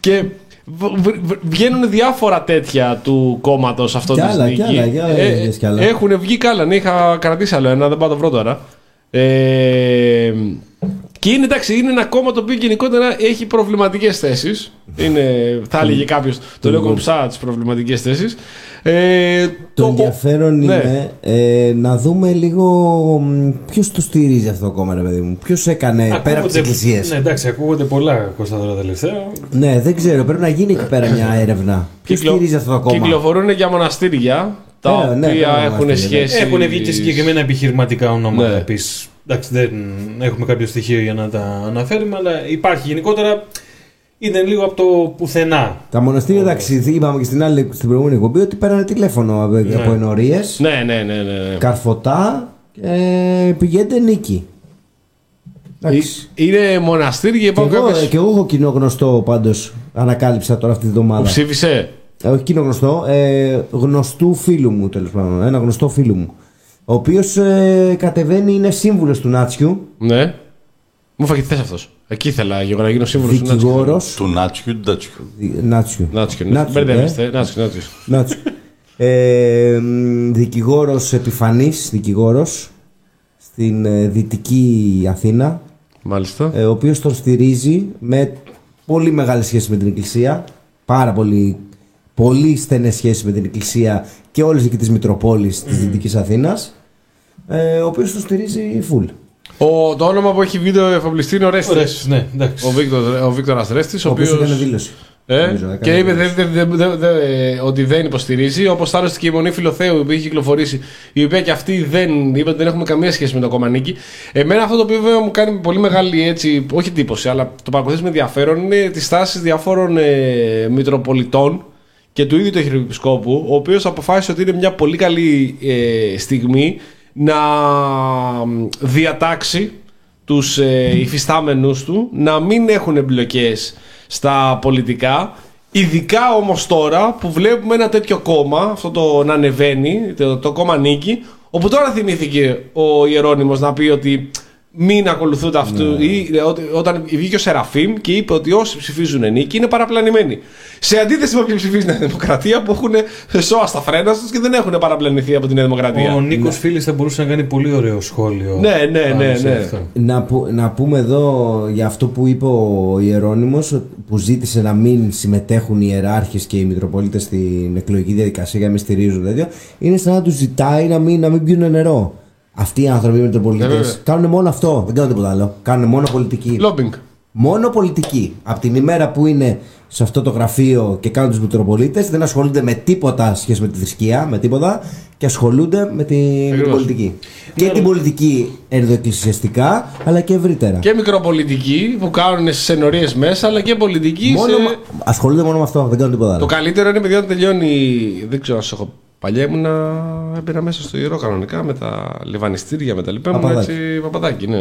Και β- β- β- βγαίνουν διάφορα τέτοια του κόμματος αυτό Κι της άλλα, κι Νίκη. άλλα, για είδες κι άλλα. Έχουν βγει κι άλλα. Ναι, είχα κρατήσει άλλο ένα, δεν πάω να το βρω τώρα. Ε, Και είναι εντάξει, είναι ένα κόμμα το οποίο γενικότερα έχει προβληματικές θέσεις. Θα έλεγε κάποιος, το λέω κομψά τις προβληματικές θέσεις. Ε, Το ενδιαφέρον ναι. είναι ε, να δούμε λίγο ποιος το στηρίζει αυτό το κόμμα, ρε παιδί μου. Ποιος έκανε πέρα από τις Ακούγονται- εκκλησίες; Ναι, εντάξει, ακούγονται πολλά Κώστα τώρα τελευταία. Ναι, δεν ξέρω. Πρέπει να γίνει εκεί πέρα μια έρευνα. Ποιος Κυκλο- στηρίζει αυτό το κόμμα. Κυκλοφορούν για μοναστήρια τα Ε, ναι, οποία ναι, έχουν μοναστήρια, σχέση. Έχουν βγει και συγκεκριμένα επιχειρηματικά ονόματα Ναι. επίσης. Εντάξει, δεν έχουμε κάποιο στοιχείο για να τα αναφέρουμε, αλλά υπάρχει γενικότερα. Είναι λίγο από το πουθενά. Τα μοναστήρια, εντάξει, είπαμε και στην άλλη στην προηγούμενη εκπομπή ότι πέρανε τηλέφωνο από, από ενορίες, Ναι, ναι, ναι. ναι, ναι. καρφωτά και πηγαίνετε νίκη. Εντάξει. Ε, Είναι μοναστήρια και Και υπάρχουν εγώ, κάποιες και εγώ έχω κοινό γνωστό πάντως. Ανακάλυψα τώρα αυτή τη που βδομάδα. ψήφισε. Ε, όχι κοινό γνωστό, ε, γνωστού φίλου μου τέλος πάντων. Ένα γνωστό φίλου μου. Ο οποίος ε, κατεβαίνει, είναι σύμβουλος του Νάτσιου, Ναι. Μου φάγει θέση αυτός. Εκεί ήθελα για να γίνω σύμβουλος του Νάτσιου. δικηγόρος. Του Νάτσιου, Ντάτσιου. Νάτσιου. Νάτσιου. Νάτσιου, Μπερδεύεστε. Νάτσιου, Νάτσιου. Νάτσιου. ε, δικηγόρος επιφανής δικηγόρος στην ε, δυτική Αθήνα Μάλιστα. ε, ο οποίος τον στηρίζει με πολύ μεγάλη σχέση με την Εκκλησία πάρα πολύ, πολύ στενές σχέσεις με την Εκκλησία και όλες εκεί τις Μητροπόλεις της Δυτικής Αθήνας ε, ο οποίος τον στηρίζει full Ο, το όνομα που έχει βίντεο εφοπλιστή είναι ο Ρέστης. Ωραίος, ναι, εντάξει. Ο, Βίκτορ, ο Βίκτορας Ρέστης, ο, ο οποίος οποίος... έκανε δήλωση Ε, Νομίζω, έκανε και είπε δήλωση. δε, δε, δε, δε, δε, ότι δεν υποστηρίζει, όπως άλλωστε και η Μονή Φιλοθέου που έχει κυκλοφορήσει, η οποία και αυτή δεν είπε ότι δεν έχουμε καμία σχέση με το κόμμα νίκη. Εμένα αυτό το οποίο βέβαια μου κάνει πολύ μεγάλη έτσι, όχι εντύπωση, αλλά το παρακολουθείς με ενδιαφέρον είναι τις τάσεις διαφόρων ε, Μητροπολιτών και του ίδιου του Αρχιεπισκόπου, ο οποίος αποφάσισε ότι είναι μια πολύ καλή ε, στιγμή να μ, διατάξει τους ε, υφιστάμενους του να μην έχουν εμπλοκές στα πολιτικά ειδικά όμως τώρα που βλέπουμε ένα τέτοιο κόμμα αυτό το να ανεβαίνει το, το κόμμα Νίκη όπου τώρα θυμήθηκε ο Ιερώνυμος να πει ότι μην ακολουθούνται αυτού ή, ε, ότι- όταν βγήκε ο Σεραφείμ και είπε ότι όσοι ψηφίζουν Νίκη είναι παραπλανημένοι σε αντίθεση με όποιοι ψηφίζουν Νέα Δημοκρατία που έχουν σώα στα φρένα τους και δεν έχουν παραπλανηθεί από την Νέα Δημοκρατία Ο Νίκος Φίλης θα μπορούσε να κάνει πολύ ωραίο σχόλιο. Ναι, ναι, πάνω ναι, σε ναι. αυτό. Να, που- να πούμε εδώ για αυτό που είπε ο Ιερώνυμος που ζήτησε να μην συμμετέχουν οι ιεράρχες και οι Μητροπολίτες στην εκλογική διαδικασία για να μην στηρίζουν τέτοιο είναι σαν να τους ζητάει να μην, να μην πιούν νερό. Αυτοί οι άνθρωποι οι Ναι, Μητροπολίτες βέβαια. κάνουν μόνο αυτό, δεν κάνουν τίποτα άλλο. Κάνουν μόνο πολιτική. Λόμπινγκ Μόνο πολιτική. Από την ημέρα που είναι σε αυτό το γραφείο και κάνουν τους Μητροπολίτες, δεν ασχολούνται με τίποτα σχέση με τη θρησκεία, με τίποτα και ασχολούνται με, τη, με την Ακριβώς. πολιτική. Και την πολιτική ενδοεκκλησιαστικά, αλλά και ευρύτερα. Και μικροπολιτικοί που κάνουν στις ενορίες μέσα, αλλά και πολιτικοί. Μόνο, σε... μα- ασχολούνται μόνο με αυτό, δεν κάνουν τίποτα Το άλλο. καλύτερο είναι παιδιά όταν τελειώνει. Δεν ξέρω αν σας έχω. Παλιά ήμουνα. Έμπαινα μέσα στο ιερό κανονικά με τα λιβανιστήρια με τα λοιπά. Ήμουν Παπαδάκι. έτσι παπαδάκι. Ναι.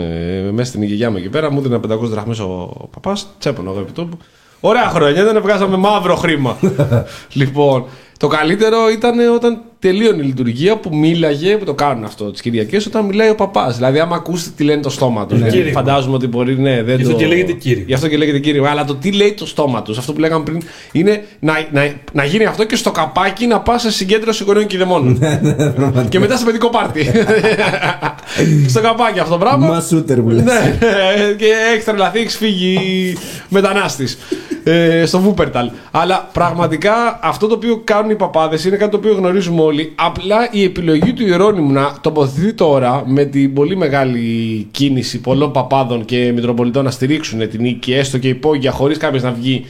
Μέσα στην υγεία μου εκεί πέρα μου έδινε 500 δραχμές ο παπάς. Τσέπωνα εγώ επί τόπου. Ωραία χρόνια, δεν βγάζαμε μαύρο χρήμα. λοιπόν, το καλύτερο ήταν όταν τελείωνε η λειτουργία που μίλαγε, που το κάνουν αυτό τις Κυριακές, όταν μιλάει ο παπάς. Δηλαδή, άμα ακούσετε τι λένε το στόμα τους. Κήρυγμα. φαντάζομαι ότι μπορεί, ναι, δεν Γι' αυτό το... και λέγεται κήρυγμα. Γι' αυτό και λέγεται κήρυγμα. Αλλά το τι λέει το στόμα τους, αυτό που λέγαμε πριν, είναι να, να, να γίνει αυτό και στο καπάκι να πας σε συγκέντρωση γονέων και δαιμόνων. και μετά σε παιδικό πάρτι. στο καπάκι αυτό το πράγμα. Μα σούτερ που λες. Ναι, ναι, και έχεις τρελαθεί, έχεις φύγει μετανάστης ε, στο Βούπερταλ. Αλλά πραγματικά αυτό το οποίο κάνουν οι παπάδες είναι κάτι το οποίο γνωρίζουμε όλοι. Απλά η επιλογή του Ιερώνυμου να τοποθετηθεί τώρα με την πολύ μεγάλη κίνηση πολλών παπάδων και μητροπολιτών να στηρίξουν την νίκη, έστω και υπόγεια, χωρίς κάποιος να βγει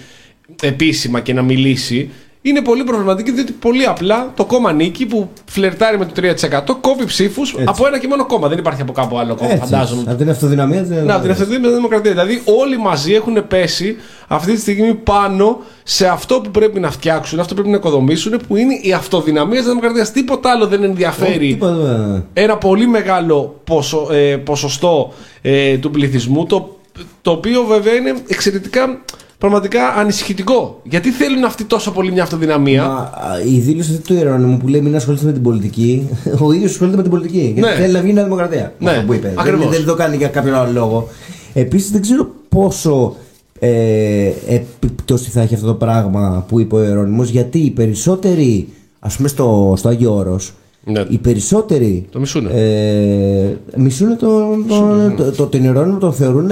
επίσημα και να μιλήσει. Είναι πολύ προβληματική διότι πολύ απλά το κόμμα νίκη που φλερτάρει με το 3% κόβει ψήφους από ένα και μόνο κόμμα. Δεν υπάρχει από κάπου άλλο κόμμα, Έτσι, φαντάζομαι. Από την αυτοδυναμία της Να, την αυτοδυναμία της δημοκρατίας. Δηλαδή, όλοι μαζί έχουν πέσει αυτή τη στιγμή πάνω σε αυτό που πρέπει να φτιάξουν, αυτό που πρέπει να οικοδομήσουν, που είναι η αυτοδυναμία της δημοκρατίας. Τίποτα άλλο δεν ενδιαφέρει Τίποτα, ένα πολύ μεγάλο ποσο, ε, ποσοστό ε, του πληθυσμού, το, το οποίο βέβαια είναι εξαιρετικά πραγματικά ανησυχητικό. Γιατί θέλουν αυτοί τόσο πολύ μια αυτοδυναμία; Μα, α, η δήλωση αυτή του Ιερώνυμου που λέει μην ασχολείστε με την πολιτική, ο ίδιος ασχολείται με την πολιτική. Γιατί Ναι. θέλει να βγει μια δημοκρατία. με Ναι, αυτό που είπε. ακριβώς. Δεν, δεν το κάνει για κάποιον άλλο λόγο. Επίσης δεν ξέρω πόσο ε, επίπτωση θα έχει αυτό το πράγμα που είπε ο Ιερώνυμος γιατί οι περισσότεροι, ας πούμε στο, στο Άγιο Όρος, Ναι. Οι περισσότεροι Το μισούνε. ε, μισούνε τον, τον, το, το, τον Ιερώνυμο τον θεωρούν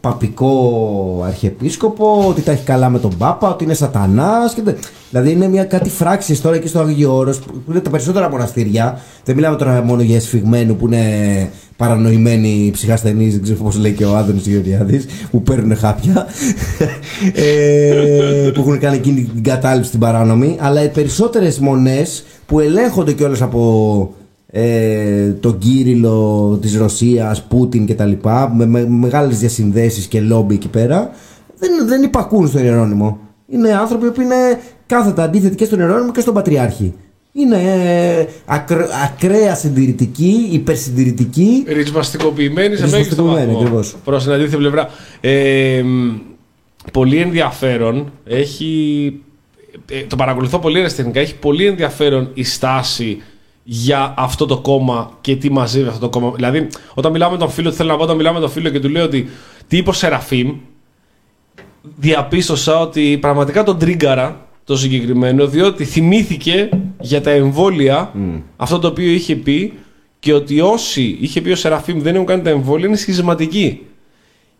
παπικό αρχιεπίσκοπο, ότι τα έχει καλά με τον Πάπα, ότι είναι σατανάς. Και, τε- δηλαδή είναι μια κάτι φράξεις τώρα εκεί στο Άγιο Όρος που είναι τα περισσότερα μοναστήρια. Δεν μιλάμε τώρα μόνο για εσφιγμένου που είναι παρανοημένοι ψυχασθενείς, δεν ξέρω πώς λέει και ο Άδωνης Γεωργιάδης, που παίρνουν χάπια, ε, που έχουν κάνει εκείνη την κατάληψη την παράνομη, αλλά οι περισσότερες μονές που ελέγχονται κιόλας από ε, τον Κύριλο της Ρωσίας, Πούτιν κτλ. Με, με μεγάλες διασυνδέσεις και λόμπι εκεί πέρα, δεν, δεν υπακούν στον Ιερώνυμο. Είναι άνθρωποι που είναι κάθετα αντίθετοι και στον Ιερώνυμο και στον Πατριάρχη. Είναι ε, ακρ- ακραία συντηρητικοί, υπερσυντηρητικοί. Ριζοσπαστικοποιημένη σε μέγιστο Ριζοσπαστικοποιημένη, βαθμό. ακριβώς. Προς την αντίθετη πλευρά. Ε, μ, πολύ ενδιαφέρον έχει. ε, το παρακολουθώ πολύ αριστερικά. Έχει πολύ ενδιαφέρον η στάση για αυτό το κόμμα και τι μαζεύει αυτό το κόμμα. Δηλαδή, όταν μιλάμε με τον φίλο, τι θέλω να πω, όταν μιλάμε με τον φίλο και του λέω ότι τι είπε ο Σεραφείμ, διαπίστωσα ότι πραγματικά τον τρίγκαρα το συγκεκριμένο, διότι θυμήθηκε για τα εμβόλια αυτό το οποίο είχε πει και ότι όσοι είχε πει ο Σεραφείμ δεν έχουν κάνει τα εμβόλια είναι σχισματικοί.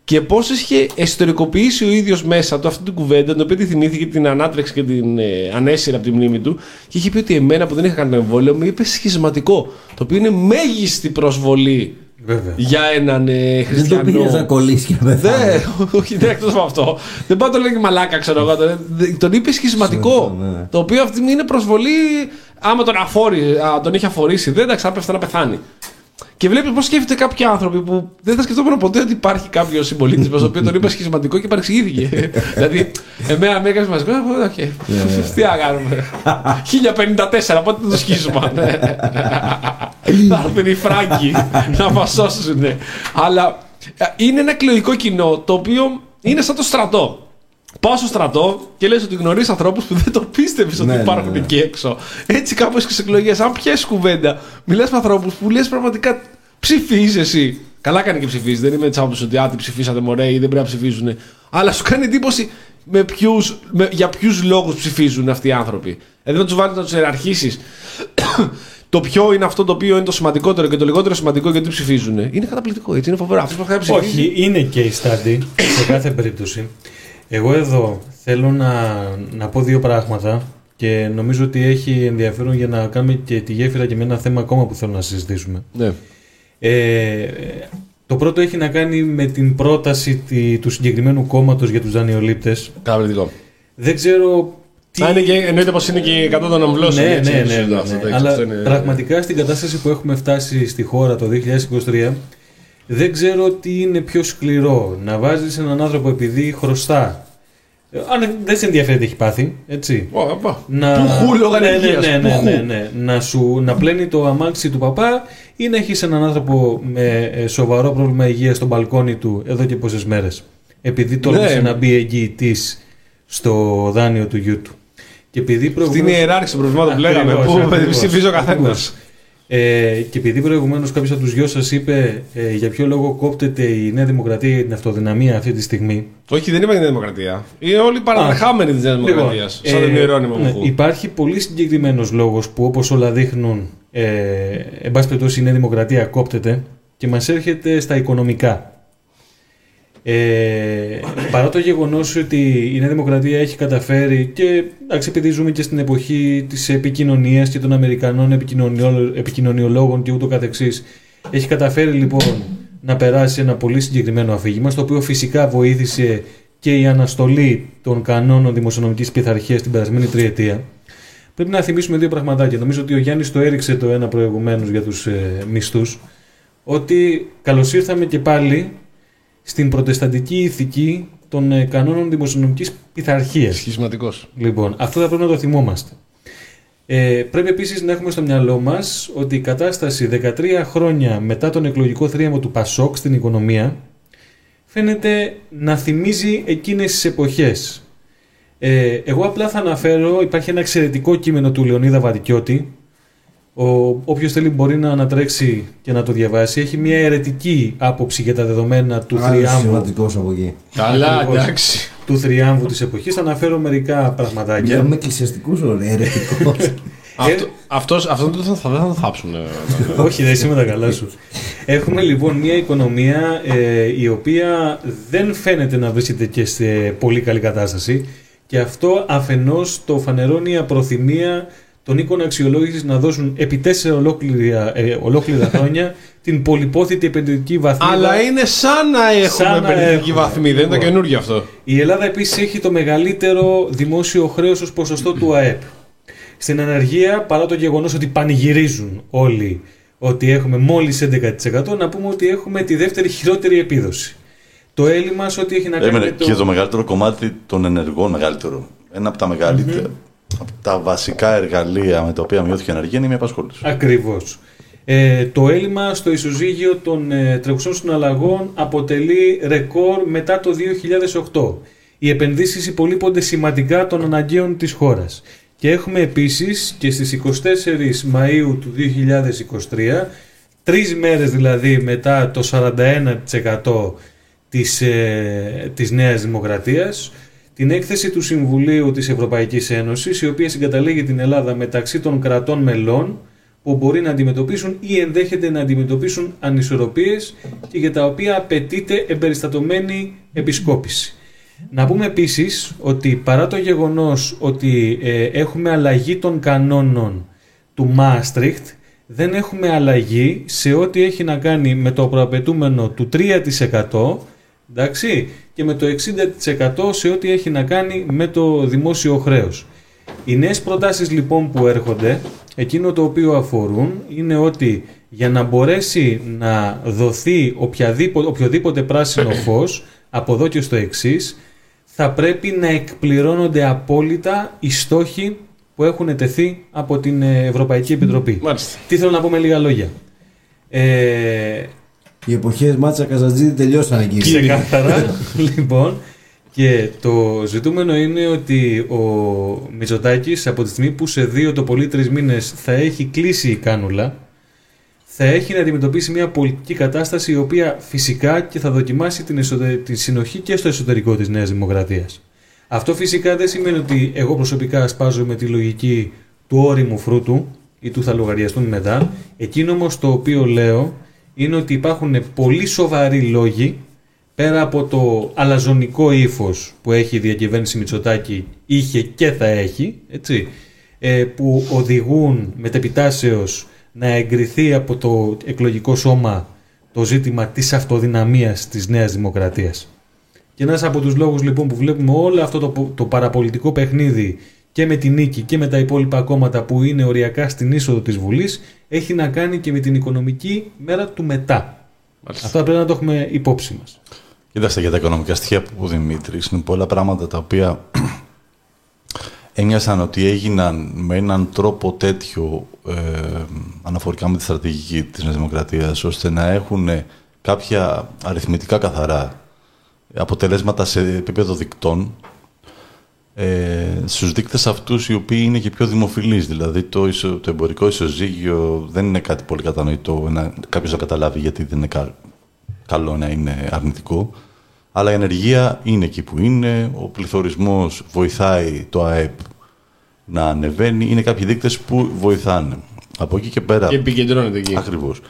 Και πώς είχε εσωτερικοποιήσει ο ίδιος μέσα του αυτή την κουβέντα, την οποία τη θυμήθηκε, την ανάτρεξε και την ε, ανέσυρε από τη μνήμη του, και είχε πει ότι εμένα που δεν είχα κάνει το εμβόλιο μου είπε σχισματικό. Το οποίο είναι μέγιστη προσβολή Βέβαια. για έναν ε, Δεν το χριστιανό. πήγες να κολλήσεις και να πεθάνεις. Δεν, όχι, δεν εκτός από αυτό. Δεν πάει να το λέγει μαλάκα, ξέρω εγώ. Τον, τον είπε σχισματικό. Ναι, ναι. Το οποίο αυτή τη στιγμή είναι προσβολή. Άμα τον, αφόρει, α, τον είχε αφορήσει, δεν τα ξάπεφτε να πεθάνει. Και βλέπει πώς σκέφτεται κάποιοι άνθρωποι που δεν θα σκεφτόμουν ποτέ ότι υπάρχει κάποιος συμπολίτης μας, ο οποίος τον είπε σχισματικό και παρεξηγήθηκε. δηλαδή, εμένα με έκανε μαζικό. οκ. Τι να κάνουμε. 1054, πότε θα το σχίσουμε. ναι. Θα έρθουν οι Φράγκοι να μας σώσουν. Αλλά ε, είναι ένα εκλογικό κοινό το οποίο είναι σαν το στρατό. Πάω στο στρατό και λες ότι γνωρίζεις ανθρώπους που δεν το πίστευες ότι Ναι, ναι, υπάρχουν ναι. εκεί έξω. Έτσι, κάπως και στις εκλογές, αν πιέσεις κουβέντα, μιλάς με ανθρώπους που λες πραγματικά ψηφίζεις εσύ. Καλά κάνει και ψηφίζεις. Δεν είμαι τσάμπος ότι άτι ψηφίσατε μωρέ ή δεν πρέπει να ψηφίζουν. Αλλά σου κάνει εντύπωση με ποιους, με, για ποιους λόγους ψηφίζουν αυτοί οι άνθρωποι. Δηλαδή να τους βάλει να τους ιεραρχήσεις το ποιο είναι αυτό το οποίο είναι το σημαντικότερο και το λιγότερο σημαντικό γιατί ψηφίζουν. Είναι καταπληκτικό, έτσι είναι φοβερό. Αυτός που θα ψηφίζει. Όχι, είναι case study σε κάθε περίπτωση. Εγώ εδώ θέλω να, να πω δύο πράγματα και νομίζω ότι έχει ενδιαφέρον για να κάνουμε και τη γέφυρα και με ένα θέμα ακόμα που θέλω να συζητήσουμε. Ναι. Ε, το πρώτο έχει να κάνει με την πρόταση τη- του συγκεκριμένου κόμματος για τους δανειολήπτες. Καταπληκτικό. Δεν ξέρω τι... Α, είναι και, εννοείται πως είναι και 100 των αμβλώσεων. Ναι, έτσι, ναι, έτσι, ναι, ναι, αυτό, ναι. το- Αλλά αυτό είναι- πραγματικά στην κατάσταση που έχουμε φτάσει στη χώρα το 2023 δεν ξέρω τι είναι πιο σκληρό. Να βάζεις έναν άνθρωπο επειδή χρωστά. Ε, Αν δεν σε ενδιαφέρει τι έχει πάθει, έτσι. Ω, απα. Να... Πουχού λόγω ναι, ναι, ανεργίας, ναι, ναι, πουχού. ναι, ναι. Να, σου, να πλένει το αμάξι του παπά ή να έχεις έναν άνθρωπο με ε, σοβαρό πρόβλημα υγείας στο μπαλκόνι του εδώ και πόσες μέρες. Επειδή τόλμησε Ναι. να μπει εγγυητής στο δάνειο του γιού του. Και επειδή Στην προηγουμένως- ιεράρχηση των προβλημάτων που λέγαμε, Ακριβώς, που ακριβώς, ψηφίζει ο καθένας. Ακριβώς. Ε, και επειδή προηγουμένως κάποιος από τους δυο σας είπε ε, για ποιο λόγο κόπτεται η Νέα Δημοκρατία για την αυτοδυναμία αυτή τη στιγμή; Όχι, δεν είπα για την Δημοκρατία. Είναι όλοι παραδεχάμενοι της Νέας Δημοκρατίας. Σαν ε, τον ιερόνιμο ναι, μου. Υπάρχει πολύ συγκεκριμένος λόγος που όπως όλα δείχνουν, ε, εν πάση περιπτώσει, η Νέα Δημοκρατία κόπτεται και μας έρχεται στα οικονομικά. Ε, παρά το γεγονός ότι η Νέα Δημοκρατία έχει καταφέρει και εντάξει, επειδή ζούμε και στην εποχή της επικοινωνίας και των Αμερικανών επικοινωνιό- επικοινωνιολόγων και ούτω καθεξής έχει καταφέρει λοιπόν να περάσει ένα πολύ συγκεκριμένο αφήγημα στο οποίο φυσικά βοήθησε και η αναστολή των κανόνων δημοσιονομικής πειθαρχίας την περασμένη τριετία. Πρέπει να θυμίσουμε δύο πραγματάκια. Νομίζω ότι ο Γιάννης το έριξε το ένα προηγουμένως για τους ε, μισθούς ότι καλώς ήρθαμε και πάλι στην προτεσταντική ηθική των ε, κανόνων δημοσιονομικής πειθαρχίας. Σχισματικός. Λοιπόν, αυτό θα πρέπει να το θυμόμαστε. Ε, πρέπει επίσης να έχουμε στο μυαλό μας ότι η κατάσταση 13 χρόνια μετά τον εκλογικό θρίαμβο του Πασόκ στην οικονομία φαίνεται να θυμίζει εκείνες τις εποχές. Ε, εγώ απλά θα αναφέρω, υπάρχει ένα εξαιρετικό κείμενο του Λεωνίδα Βαρικιώτη, ο, όποιος θέλει μπορεί να ανατρέξει και να το διαβάσει. Έχει μια αιρετική άποψη για τα δεδομένα του Άλλος θριάμβου σημαντικός από εκεί. Καλά, Ακριβώς. εντάξει. του θριάμβου της εποχής. Θα αναφέρω μερικά Για πραγματάκια. με εκκλησιαστικού ωραία, ερετικός. Αυτό, αυτός, αυτόν δεν θα, δεν θα τον θάψουν. ε, Όχι, δεν είσαι με τα καλά σου. Έχουμε λοιπόν μια οικονομία ε, η οποία δεν φαίνεται να βρίσκεται και σε πολύ καλή κατάσταση και αυτό αφενός το φανερώνει η απροθυμία των οίκων αξιολόγησης να δώσουν επί τέσσερα ολόκληρα, ε, ολόκληρα χρόνια την πολυπόθητη επενδυτική βαθμίδα. Αλλά είναι σαν να έχουμε Σαν να επενδυτική έχουμε. βαθμή, δεν είναι το Λοιπόν. καινούργιο αυτό. Η Ελλάδα επίσης έχει το μεγαλύτερο δημόσιο χρέος ως ποσοστό του ΑΕΠ. Στην ανεργία, παρά το γεγονός ότι πανηγυρίζουν όλοι ότι έχουμε μόλις 11%, να πούμε ότι έχουμε τη δεύτερη χειρότερη επίδοση. Το έλλειμμα σε ό,τι έχει να κάνει Έμενε με το... και το μεγαλύτερο κομμάτι των ενεργών, μεγαλύτερο. Ένα από τα μεγαλύτερα, από τα βασικά εργαλεία με τα οποία μειώθηκε η ανεργία είναι η απασχόληση. Ακριβώς. Ε, το έλλειμμα στο ισοζύγιο των ε, τρεχουσών συναλλαγών αποτελεί ρεκόρ μετά το 2008. Οι επενδύσεις υπολείπονται σημαντικά των αναγκαίων της χώρας. Και έχουμε επίσης και στις 24 Μαΐου του 2023, τρεις μέρες δηλαδή μετά το 41% της, ε, της Νέας Δημοκρατίας, την έκθεση του Συμβουλίου της Ευρωπαϊκής Ένωσης, η οποία συγκαταλέγει την Ελλάδα μεταξύ των κρατών μελών που μπορεί να αντιμετωπίσουν ή ενδέχεται να αντιμετωπίσουν ανισορροπίες και για τα οποία απαιτείται εμπεριστατωμένη επισκόπηση. Να πούμε επίσης ότι παρά το γεγονός ότι ε, έχουμε αλλαγή των κανόνων του Μάστριχτ, δεν έχουμε αλλαγή σε ό,τι έχει να κάνει με το προαπαιτούμενο του 3% εντάξει, και με το 60% σε ό,τι έχει να κάνει με το δημόσιο χρέος. Οι νέες προτάσεις λοιπόν που έρχονται, εκείνο το οποίο αφορούν είναι ότι για να μπορέσει να δοθεί οποιαδήποτε, οποιοδήποτε πράσινο φως από εδώ και στο εξής, θα πρέπει να εκπληρώνονται απόλυτα οι στόχοι που έχουν τεθεί από την ε, Ευρωπαϊκή Επιτροπή. Μάλιστα. Τι θέλω να πω με λίγα λόγια. Ε, Οι εποχές Μάτσα Καζατζίδη τελειώσαν εκεί. Ξεκάθαρα. λοιπόν, και το ζητούμενο είναι ότι ο Μητσοτάκης από τη στιγμή που σε δύο το πολύ τρεις μήνες θα έχει κλείσει η κάνουλα, θα έχει να αντιμετωπίσει μια πολιτική κατάσταση η οποία φυσικά και θα δοκιμάσει την, εσωτε- τη συνοχή και στο εσωτερικό της Νέας Δημοκρατίας. Αυτό φυσικά δεν σημαίνει ότι εγώ προσωπικά σπάζω με τη λογική του όριμου φρούτου ή του θα λογαριαστούν μετά. Εκείνο όμως το οποίο λέω είναι ότι υπάρχουν πολύ σοβαροί λόγοι πέρα από το αλαζονικό ύφος που έχει η διακυβέρνηση Μητσοτάκη είχε και θα έχει, έτσι, ε, που οδηγούν μετεπιτάσεως να εγκριθεί από το εκλογικό σώμα το ζήτημα της αυτοδυναμίας της Νέας Δημοκρατίας. Και ένας από τους λόγους λοιπόν που βλέπουμε όλο αυτό το, το παραπολιτικό παιχνίδι και με την νίκη και με τα υπόλοιπα κόμματα που είναι οριακά στην είσοδο της Βουλής έχει να κάνει και με την οικονομική μέρα του μετά. Μάλιστα. Αυτό πρέπει να το έχουμε υπόψη μας. Κοίταξε για τα οικονομικά στοιχεία που είπε ο Δημήτρη. Είναι πολλά πράγματα τα οποία έμοιασαν ότι έγιναν με έναν τρόπο τέτοιο ε, αναφορικά με τη στρατηγική της Νέας Δημοκρατίας ώστε να έχουν κάποια αριθμητικά καθαρά αποτελέσματα σε επίπεδο δικτών ε, στους δείκτες αυτούς οι οποίοι είναι και πιο δημοφιλείς. Δηλαδή το, ισο, το εμπορικό ισοζύγιο δεν είναι κάτι πολύ κατανοητό να, κάποιος να καταλάβει γιατί δεν είναι κα- καλό να είναι αρνητικό. Αλλά η ενεργεία είναι εκεί που είναι, ο πληθωρισμός βοηθάει το ΑΕΠ να ανεβαίνει, είναι κάποιοι δείκτες που βοηθάνε. Από εκεί και πέρα... Και επικεντρώνεται εκεί. Ακριβώς.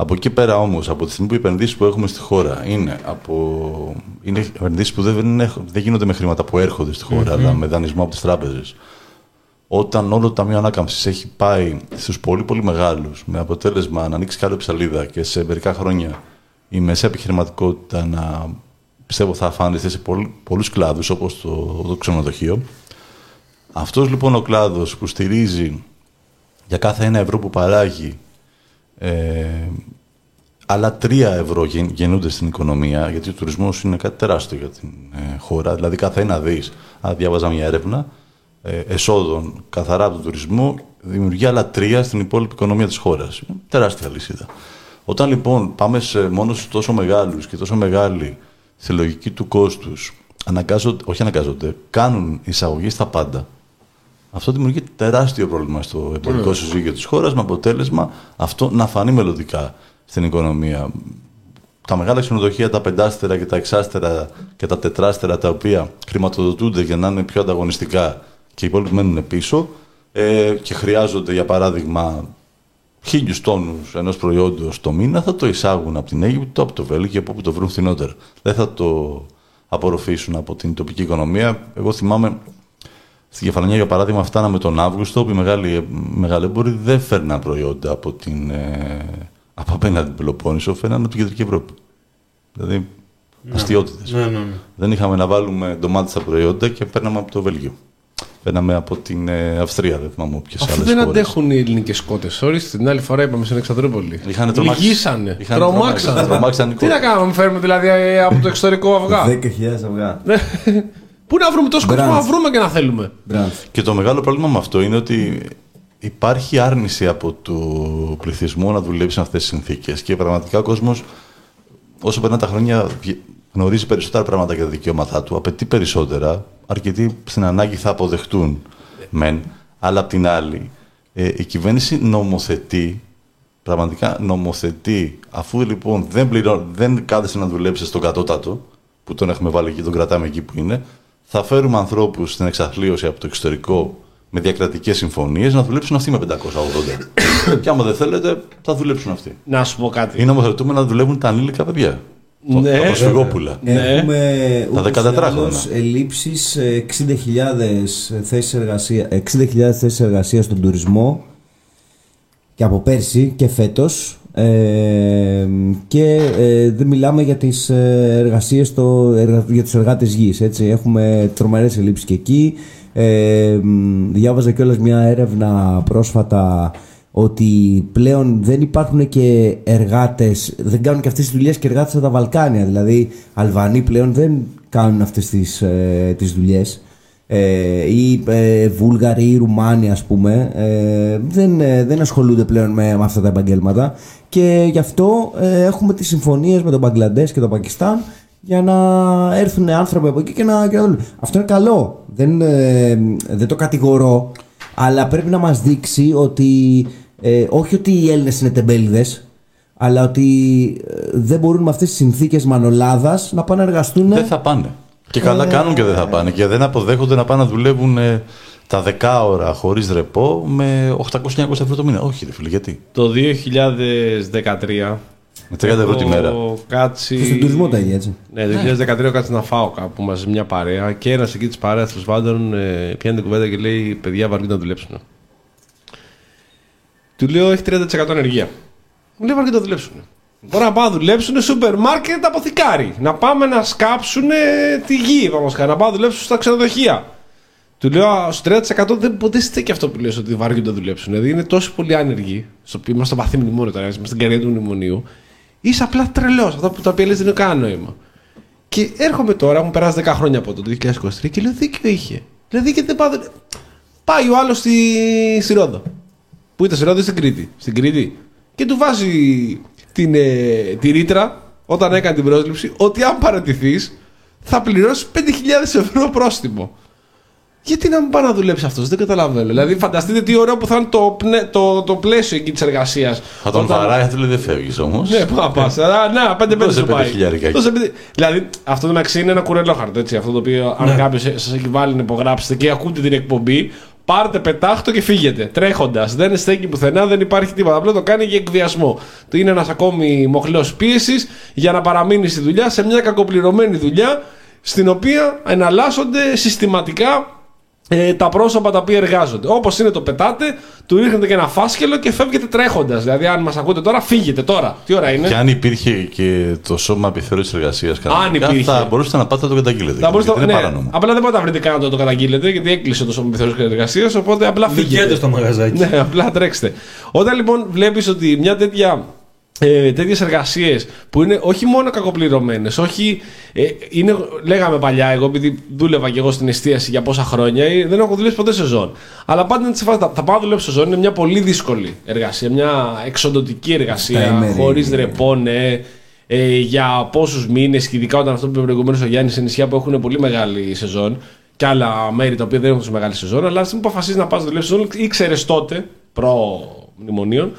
Από εκεί πέρα όμως, από τη στιγμή που οι επενδύσεις που έχουμε στη χώρα είναι, από... είναι επενδύσεις που δεν, έχουν- δεν γίνονται με χρήματα που έρχονται στη χώρα, αλλά με δανεισμό από τις τράπεζες. Όταν όλο το Ταμείο Ανάκαμψης έχει πάει στους πολύ πολύ μεγάλους, με αποτέλεσμα να ανοίξει κάτω ψαλίδα και σε μερικά χρόνια η μεσαία επιχειρηματικότητα να πιστεύω θα αφάνεται σε πολλού- πολλούς κλάδους όπως το, το ξενοδοχείο. Αυτός λοιπόν ο κλάδος που στηρίζει για κάθε ένα ευρώ που παράγει ε, άλλα τρία ευρώ γεν- γεννούνται στην οικονομία, γιατί ο τουρισμός είναι κάτι τεράστιο για την ε, χώρα. Δηλαδή, κάθε ένα δις, αν διάβαζα μια έρευνα, ε, εσόδων καθαρά από τον τουρισμό, δημιουργεί άλλα τρία στην υπόλοιπη οικονομία της χώρας. Είναι τεράστια λυσίδα. Όταν λοιπόν πάμε σε μόνο στους τόσο μεγάλους και τόσο μεγάλοι στη λογική του κόστους, αναγκάζονται, όχι αναγκάζονται, κάνουν εισαγωγή στα πάντα. Αυτό δημιουργεί τεράστιο πρόβλημα στο εμπορικό συζύγιο της χώρας με αποτέλεσμα αυτό να φανεί μελλοντικά στην οικονομία. Τα μεγάλα ξενοδοχεία, τα πεντάστερα και τα εξάστερα και τα τετράστερα τα οποία χρηματοδοτούνται για να είναι πιο ανταγωνιστικά και οι υπόλοιποι μένουν πίσω, ε, και χρειάζονται, για παράδειγμα, χίλιους τόνους ενός προϊόντος το μήνα, θα το εισάγουν από την Αίγυπτο, από το Βέλγιο, από όπου το βρουν φθηνότερα. Δεν θα το απορροφήσουν από την τοπική οικονομία. Εγώ θυμάμαι στην Κεφαλονιά, για παράδειγμα, φτάναμε τον Αύγουστο, που οι μεγάλοι, μεγάλοι έμποροι δεν φέρναν προϊόντα από, την, ε, από απέναντι την Πελοπόννησο, φέρναν από την Κεντρική Ευρώπη. Δηλαδή, ναι. αστείωτητε. Ναι, ναι, ναι. Δεν είχαμε να βάλουμε ντομάτες στα προϊόντα και παίρναμε από το Βέλγιο. Παίρναμε από την ε, Αυστρία, δεν θυμάμαι ποιες άλλες. Αφού δεν αντέχουν οι ελληνικές κότε. Ορίστε, την άλλη φορά είπαμε στην Εξαντρούπολη. Είχαν τρομάξει. Λυγίσανε. Είχαν Τρομάξανε. τρομάξανε Τι να κάνουμε, φέρουμε δηλαδή ε, από το εξωτερικό αυγά. 10.000 αυγά. Ναι. Πού να βρούμε τόσο κόσμο Μπραντ. να βρούμε και να θέλουμε. Μπραντ. Και το μεγάλο πρόβλημα με αυτό είναι ότι υπάρχει άρνηση από του πληθυσμού να δουλέψει σε αυτές τις συνθήκες. Και πραγματικά ο κόσμος, όσο περνά τα χρόνια, γνωρίζει περισσότερα πράγματα για τα δικαιώματά του, απαιτεί περισσότερα. Αρκετοί στην ανάγκη θα αποδεχτούν μεν, αλλά απ' την άλλη, ε, η κυβέρνηση νομοθετεί, πραγματικά νομοθετεί, αφού λοιπόν δεν, πληρώ, δεν κάθεσαι να δουλέψεις στον κατώτατο, που τον έχουμε βάλει και τον κρατάμε εκεί που είναι, θα φέρουμε ανθρώπους στην εξαθλίωση από το εξωτερικό με διακρατικές συμφωνίες να δουλέψουν αυτοί με 580. και άμα δεν θέλετε, θα δουλέψουν αυτοί. Να σου πω κάτι. Ή νομοθετούμε να δουλεύουν τα ανήλικα παιδιά. Ναι. Τα προσφυγόπουλα. Έχουμε Τα ούτως ή 14 άλλως χρόνια. ελλείψεις ε, 60.000 θέσεις εργασία, 60.000 θέσεις εργασίας στον τουρισμό και από πέρσι και φέτος ε, και ε, δεν μιλάμε για τις ε, εργασίες στο, εργα- για τους εργάτες γης έτσι. έχουμε τρομερές ελλείψεις και εκεί ε, μ, διάβαζα κιόλας μια έρευνα πρόσφατα ότι πλέον δεν υπάρχουν και εργάτες, δεν κάνουν και αυτές τις δουλειές και εργάτες από τα Βαλκάνια. Δηλαδή, Αλβανοί πλέον δεν κάνουν αυτές τις, ε, τις δουλειές. Ε, ή ε, Βούλγαροι ή Ρουμάνοι ας πούμε ε, δεν, ε, δεν ασχολούνται πλέον με, με αυτά τα επαγγέλματα και γι' αυτό ε, έχουμε τις συμφωνίες με τον Μπαγκλαντές και το Πακιστάν για να έρθουν άνθρωποι από εκεί και να, και να δουλεύουν. Αυτό είναι καλό. Δεν, ε, δεν το κατηγορώ. Αλλά πρέπει να μας δείξει ότι ε, όχι ότι οι Έλληνες είναι τεμπέληδες αλλά ότι ε, δεν μπορούν με αυτές τις συνθήκες μανολάδας να πάνε να εργαστούν Δεν θα πάνε. Και καλά κάνουν και δεν θα πάνε. Και δεν αποδέχονται να πάνε να δουλεύουν ε, τα δεκάωρα χωρίς ρεπό με 800-900 ευρώ το μήνα. Όχι, ρε φίλε, γιατί; Το 2013. Με 30 ευρώ τη μέρα. έχω Κάτσει... Στον τουρισμό τα ίδια έτσι. Ναι, το 2013 έχω κάτσει να φάω κάπου μαζί με μια παρέα και ένας εκεί της παρέας τέλο πάντων ε, πιάνει την κουβέντα και λέει: Παιδιά, βαριούνται να δουλέψουν. Του λέω: Έχει 30% ανεργία. Μου λέει: Βαριούνται να δουλέψουν. Τώρα να πάνε να δουλέψουν σούπερ μάρκετ αποθηκάρι. Να πάμε να σκάψουν τη γη, πάμε να πάνε να δουλέψουν στα ξενοδοχεία. Του λέω: «Α, Στο 30% δεν ποτέ στέκει αυτό που λες ότι βαριούνται να δουλέψουν. Δηλαδή είναι τόσο πολύ άνεργοι. Στο οποίο είμαστε στο βαθύ μνημόνιο τώρα, είμαστε στην καρδιά του μνημονίου. Είσαι απλά τρελός. Αυτά που τα οποία λες δεν είναι κανένα νόημα. Και έρχομαι τώρα, έχουν περάσει 10 χρόνια από το 2023 και λέω δίκιο είχε. Δηλαδή και δεν πάω. Πάει ο άλλος στη, στη Ρόδο. Πού ήταν στη Ρόδο ή στην Κρήτη. Στην Κρήτη. Και του βάζει την, ε, τη ρήτρα όταν έκανε την πρόσληψη ότι αν παρατηθείς θα πληρώσεις 5.000 ευρώ πρόστιμο. Γιατί να μην πάει να δουλέψει αυτός, δεν καταλαβαίνω. Δηλαδή, φανταστείτε τι ωραίο που θα είναι το, πνε- το, το πλαίσιο εκεί της εργασίας. Θα τον βαράει, θα του λέει δεν φεύγεις όμως. Ναι, πού να πας. Να, πέντε πέντε Δώσε σου πέντε πάει. χιλιάρικα. Δώσε πέντε- Δηλαδή, αυτό το μεταξύ είναι ένα κουρελόχαρτο. Έτσι, αυτό το οποίο, αν κάποιος σας έχει βάλει να υπογράψετε και ακούτε την εκπομπή, πάρτε πετάχτο και φύγετε. Τρέχοντας. Δεν στέκει πουθενά, δεν υπάρχει τίποτα. Απλά το κάνει για εκβιασμό. Το είναι ένας ακόμη μοχλός πίεσης για να παραμείνει στη δουλειά σε μια κακοπληρωμένη δουλειά στην οποία εναλλάσσονται συστηματικά ε, τα πρόσωπα τα οποία εργάζονται. Όπως είναι το πετάτε, του ρίχνετε και ένα φάσκελο και φεύγετε τρέχοντας. Δηλαδή, αν μας ακούτε τώρα, φύγετε τώρα. Τι ώρα είναι; Και αν υπήρχε και το σώμα επιθεώρησης εργασίας υπήρχε. θα μπορούσατε να πάτε να το καταγγείλετε. Θα μπορούσατε- γιατί είναι ναι, παράνομο. Απλά δεν μπορείτε να βρείτε καν να το, το καταγγείλετε, γιατί έκλεισε το σώμα επιθεώρησης εργασίας. Οπότε απλά φύγετε. Δικαίτε στο μαγαζάκι. Ναι, απλά τρέξτε. Όταν λοιπόν βλέπεις ότι μια τέτοια. Ε, τέτοιες εργασίες που είναι όχι μόνο κακοπληρωμένες, όχι. Ε, είναι, λέγαμε παλιά, εγώ επειδή δούλευα και εγώ στην εστίαση για πόσα χρόνια, ε, δεν έχω δουλέψει ποτέ σε ζώνη. Αλλά πάντα είναι σε φάση, θα, θα πάω να δουλέψω σε ζώνη, είναι μια πολύ δύσκολη εργασία. Μια εξοντοτική εργασία, Επταήμερη. χωρίς ρεπόνε, ε, για πόσους μήνες, και ειδικά όταν αυτό που είπε προηγουμένως ο Γιάννης σε νησιά που έχουν πολύ μεγάλη σεζόν και άλλα μέρη τα οποία δεν έχουν τόσο μεγάλη σεζόν. Αλλά στην που αποφασίζεις να πας να δουλέψεις σεζόν, ήξερε τότε, προ-μνημονίων,